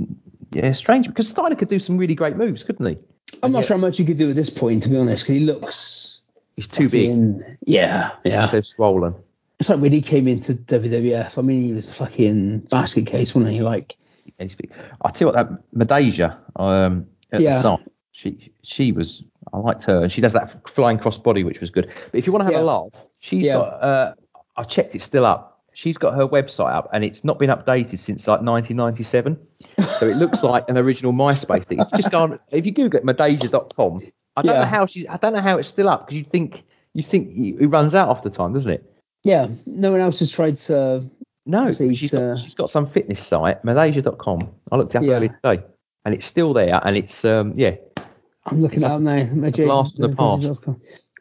yeah, strange because Steiner could do some really great moves, couldn't he? I'm not Yeah. sure how much he could do at this point, to be honest, because he looks He's too big, fucking- Yeah, yeah. so swollen. It's like when he came into WWF. I mean, he was a fucking basket case, wasn't he? Like, Yeah. I tell you what, that Midajah, um, at Yeah. the start, she she was I liked her, and she does that flying cross body, which was good. But if you want to have Yeah. a laugh, she's Yeah. got. Uh, I checked, it's still up. She's got her website up, and it's not been updated since like 1997. so it looks like an original MySpace thing. Just go on, if you Google it, Midajah.com, I don't Yeah. know how she's. I don't know how it's still up because you think you think it runs out the time, doesn't it? yeah, no one else has tried to. No, she's it's, got, she's got some fitness site, Malaysia.com. I looked it up Yeah. earlier today, and it's still there, and it's um yeah, I'm looking at it up now. From the past.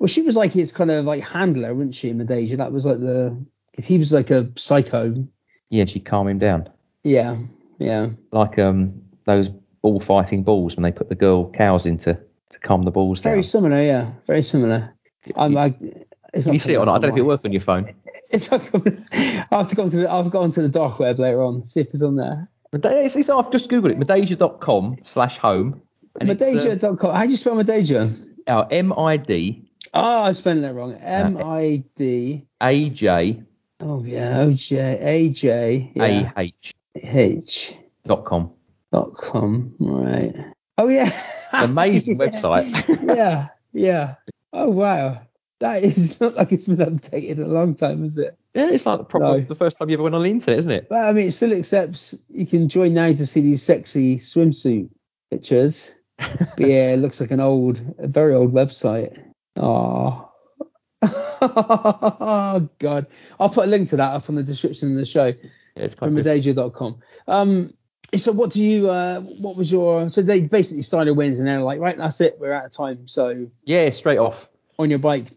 Well, she was like his kind of like handler, wasn't she, Midajah? That was like the. Cause he was like a psycho. yeah, she calm him down. Yeah, yeah. like um those bullfighting balls when they put the girl cows into to calm the balls down. Very similar, yeah. Very similar. I'm like. It's you see it or not? I don't know if it works on your phone. (laughs) It's not coming. I have to go to the. I've gone to the dark web later on. See if it's on there. It's, it's, I've just googled it. Midajah.com slash home. it's, uh, How do you spell Midajah? uh, M I D Oh, I'm spelling that wrong. M I D. A J Oh yeah, O J A J yeah, A H H dot com. dot com. Right. Oh yeah. (laughs) Amazing Yeah. website. (laughs) yeah, yeah. Oh wow. That is (laughs) not like it's been updated in a long time, is it? yeah, it's like the, proper, No. the first time you ever went on the internet, isn't it? But I mean, it still accepts you can join now to see these sexy swimsuit pictures. But yeah, it looks like an old, a very old website. Oh. Oh (laughs) God. I'll put a link to that up on the description of the show. Yeah, it's from. Midajah.com. Um, so what do you, uh, what was your, so they basically started wins and they're like, right, that's it, we're out of time. So Yeah, straight off. on your bike,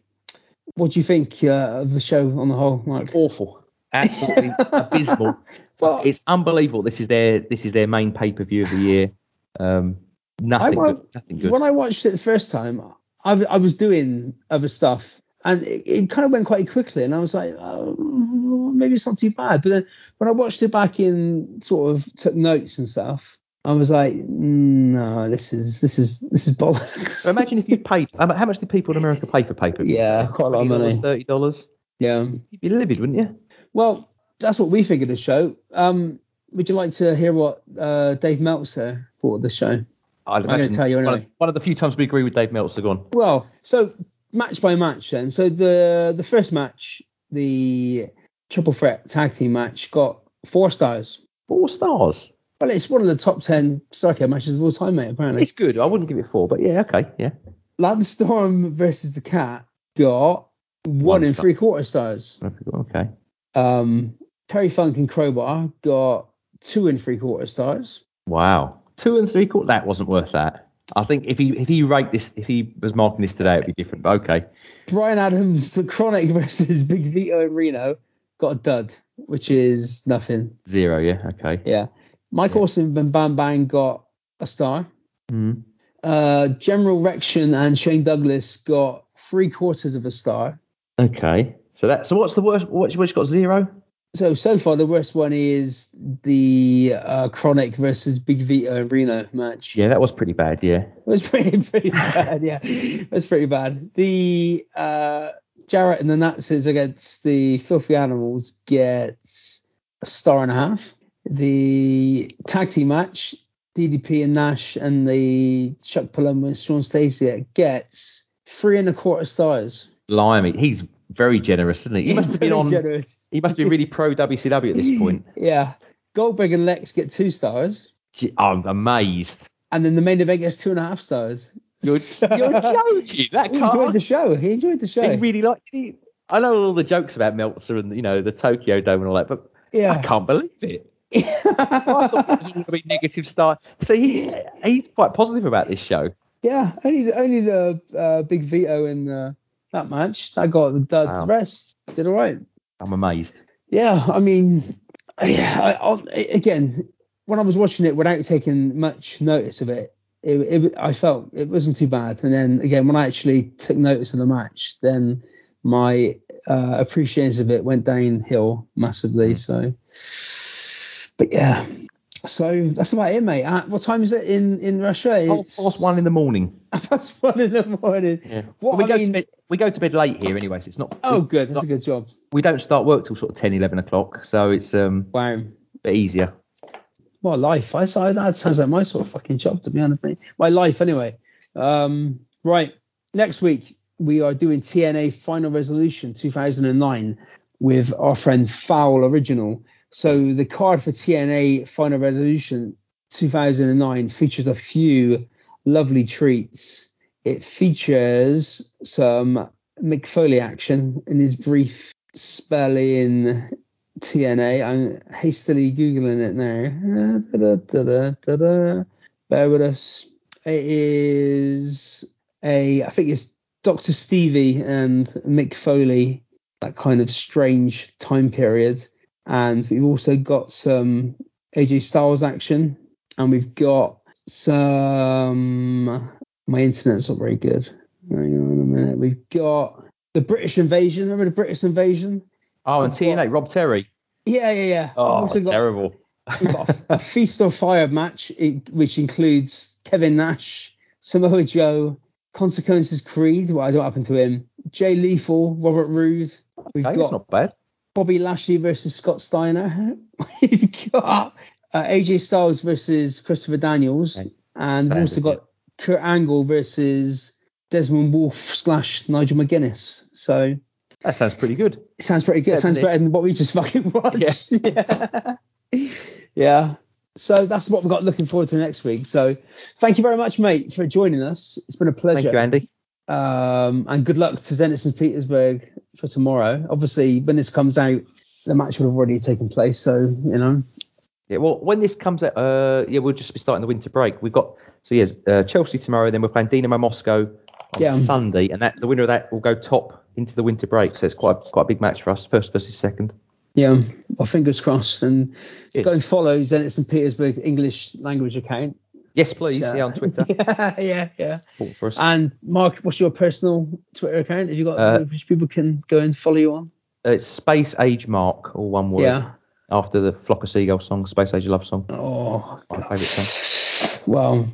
what do you think uh, of the show on the whole, Mark? Awful. Absolutely (laughs) abysmal. Well, It's unbelievable. This is their this is their main pay per view of the year. Um, nothing I- good. Nothing good. when I watched it the first time, I was doing other stuff and it, it kind of went quite quickly and I was like, oh, maybe it's not too bad. But then when I watched it back in sort of took notes and stuff, I was like, "Mm, no, this is this is this is bollocks. Imagine if you (laughs) paid. How much do people in America pay for paper? Yeah, quite a lot of money. Thirty dollars. yeah. You'd be livid, wouldn't you? Well, that's what we figured of the show. Um, would you like to hear what uh, Dave Meltzer thought of the show? I'd gonna imagine tell you one, anyway. of, one of the few times we agree with Dave Meltzer. Gone. Well, so match by match then. So the the first match, the triple threat tag team match, got four stars. Four stars. Well, it's one of the top ten Starrcade matches of all time, mate. Apparently, It's good. I wouldn't give it four, but yeah, okay, yeah. Lance Storm versus the Cat got one, One and star. three quarter stars. Okay. Um, Terry Funk and Crowbar got two and three quarter stars. Wow. Two and three quarter. That wasn't worth that. I think if he if he rate this if he was marking this today it'd be different. But okay. Brian Adams, the KroniK (laughs) versus Big Vito and Reno got a dud, which is nothing. Zero, yeah, okay. Yeah. Mike Yeah. Awesome and Bam Bang got a star. Mm. Uh, General Rection and Shane Douglas got three quarters of a star. Okay. So that so what's the worst what's what's got zero? So so far the worst one is the uh, KroniK versus Big Vito and Reno match. Yeah, that was pretty bad, yeah. It was pretty (laughs) pretty bad. Yeah, it was pretty bad. The uh, Jarrett and the Nazis against the Filthy Animals gets a star and a half. The tag team match, DDP and Nash and the Chuck Palumbo and Shawn Stasiak gets three and a quarter stars. Blimey, he's very generous, isn't he? He must have been on generous. he must be really pro WCW at this point. Yeah. Goldberg and Lex get two stars. Gee, I'm amazed. And then the main event gets two and a half stars. You're, So- (laughs) you're joking. That he enjoyed the show. He enjoyed the show. he really liked he, I know all the jokes about Meltzer and you know the Tokyo Dome and all that, but yeah. I can't believe it. (laughs) I thought it was going to be negative star. So he he's quite positive about this show. Yeah, only only the uh, Big Vito in uh, that match. I got the. Wow. Rest did all right. I'm amazed. Yeah, I mean, yeah, I, I, again, when I was watching it without taking much notice of it, it, it, I felt it wasn't too bad. And then again, when I actually took notice of the match, then my uh, appreciation of it went downhill massively. So, but yeah. So that's about it, mate. Uh, what time is it in in Russia? Half It's past one in the morning. (laughs) past one in the morning. Yeah. What we I go mean, to bed, we go to bed late here anyway, so it's not. oh, good. That's a good job. we don't start work till sort of 10, 11 o'clock, so it's um Wow. a bit easier. My life? I that sounds like my sort of fucking job, to be honest, mate. My life, anyway. Um, right. Next week we are doing TNA Final Resolution 2009 with our friend Foul Original. So the card for TNA Final Resolution 2009 features a few lovely treats. It features some Mick Foley action in his brief spell in TNA. I'm hastily googling it now. Da, da, da. Bear with us. It is a, I think it's Dr. Stevie and Mick Foley, that kind of strange time period. And we've also got some AJ Styles action, and we've got some. My internet's not very good. Hang on a minute. We've got the British invasion. Remember the British invasion? Oh, and TNA, Rob Terry. Yeah, yeah, yeah. Oh, got, terrible. we've got a, a Feast or Fired match, which includes Kevin Nash, Samoa Joe, Consequences Creed. What what happened to him? Jay Lethal, Robert Roode. We've Okay, that's got not bad. Bobby Lashley versus Scott Steiner. (laughs) We've got uh, AJ Styles versus Christopher Daniels, and we've also got Kurt Angle versus Desmond Wolfe slash Nigel McGuinness. So That sounds pretty good. it sounds pretty good. Better sounds better than what we just fucking (laughs) watched. (laughs) Yeah. yeah. So that's what we've got looking forward to next week. So thank you very much, mate, for joining us. It's been a pleasure. Thank you, Andy. Um, and good luck to Zenit St. Petersburg for tomorrow. Obviously, when this comes out, the match would have already taken place. So, you know, Yeah, well, when this comes out, uh, yeah, we'll just be starting the winter break. We've got so yes, uh, Chelsea tomorrow, then we're playing Dinamo Moscow on Yeah. Sunday, and that the winner of that will go top into the winter break. So it's quite quite a big match for us, first versus second. yeah, well, fingers crossed. And Yeah. go and follow Zenit St. Petersburg English language account. Yes, please. Yeah, on Twitter. (laughs) yeah, yeah, yeah. And Mark, what's your personal Twitter account? Have you got Uh, which people can go and follow you on? It's Space Age Mark, all one word. Yeah. After the Flock of Seagulls song, Space Age Love song, Oh, my favourite song. well,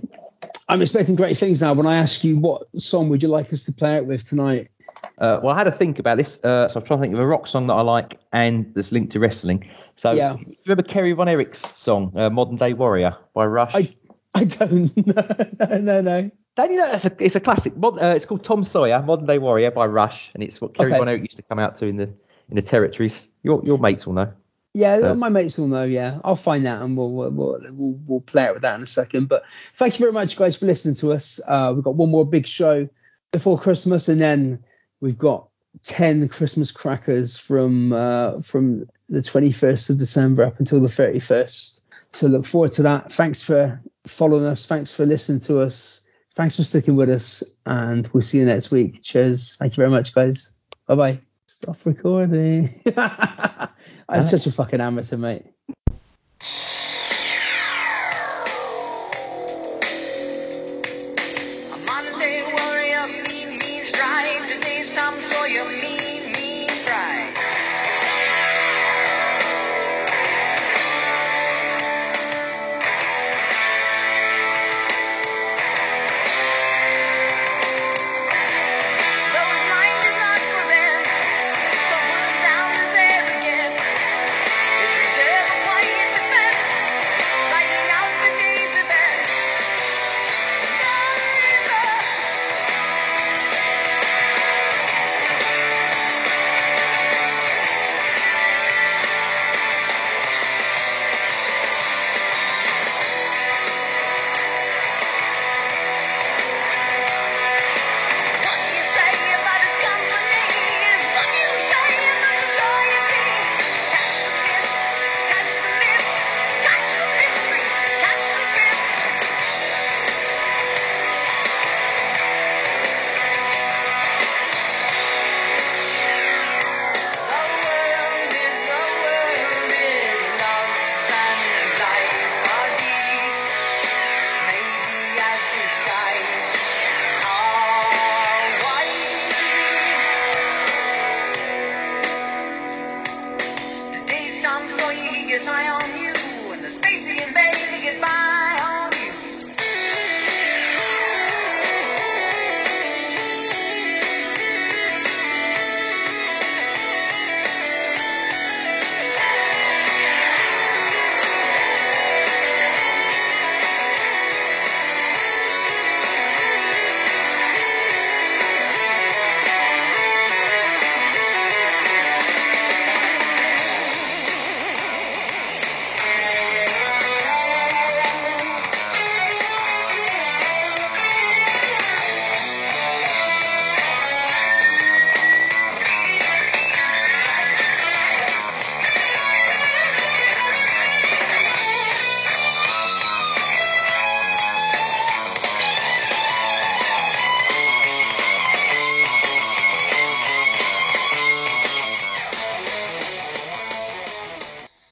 I'm expecting great things now. When I ask you what song would you like us to play it with tonight? Uh, well, I had to think about this, uh, so I'm trying to think of a rock song that I like and that's linked to wrestling. So, Yeah. you remember Kerry Von Erich's song, uh, "Modern Day Warrior" by Rush? I (laughs) I don't know. (laughs) no, no, no. Don't you know it's a, it's a classic. Mod, uh, it's called Tom Sawyer, Modern Day Warrior by Rush, and it's what Kerry Okay. Von used to come out to in the in the territories. Your your mates will know. Yeah, So- my mates will know. Yeah, I'll find that and we'll we'll, we'll we'll play it with that in a second. But thank you very much, guys, for listening to us. Uh, we've got one more big show before Christmas, and then we've got ten Christmas crackers from uh, from the 21st of December up until the 31st. So look forward to that. Thanks for following us. Thanks for listening to us. Thanks for sticking with us, and we'll see you next week. Cheers. Thank you very much, guys. Bye bye. Stop recording. (laughs) I'm such a fucking amateur, mate.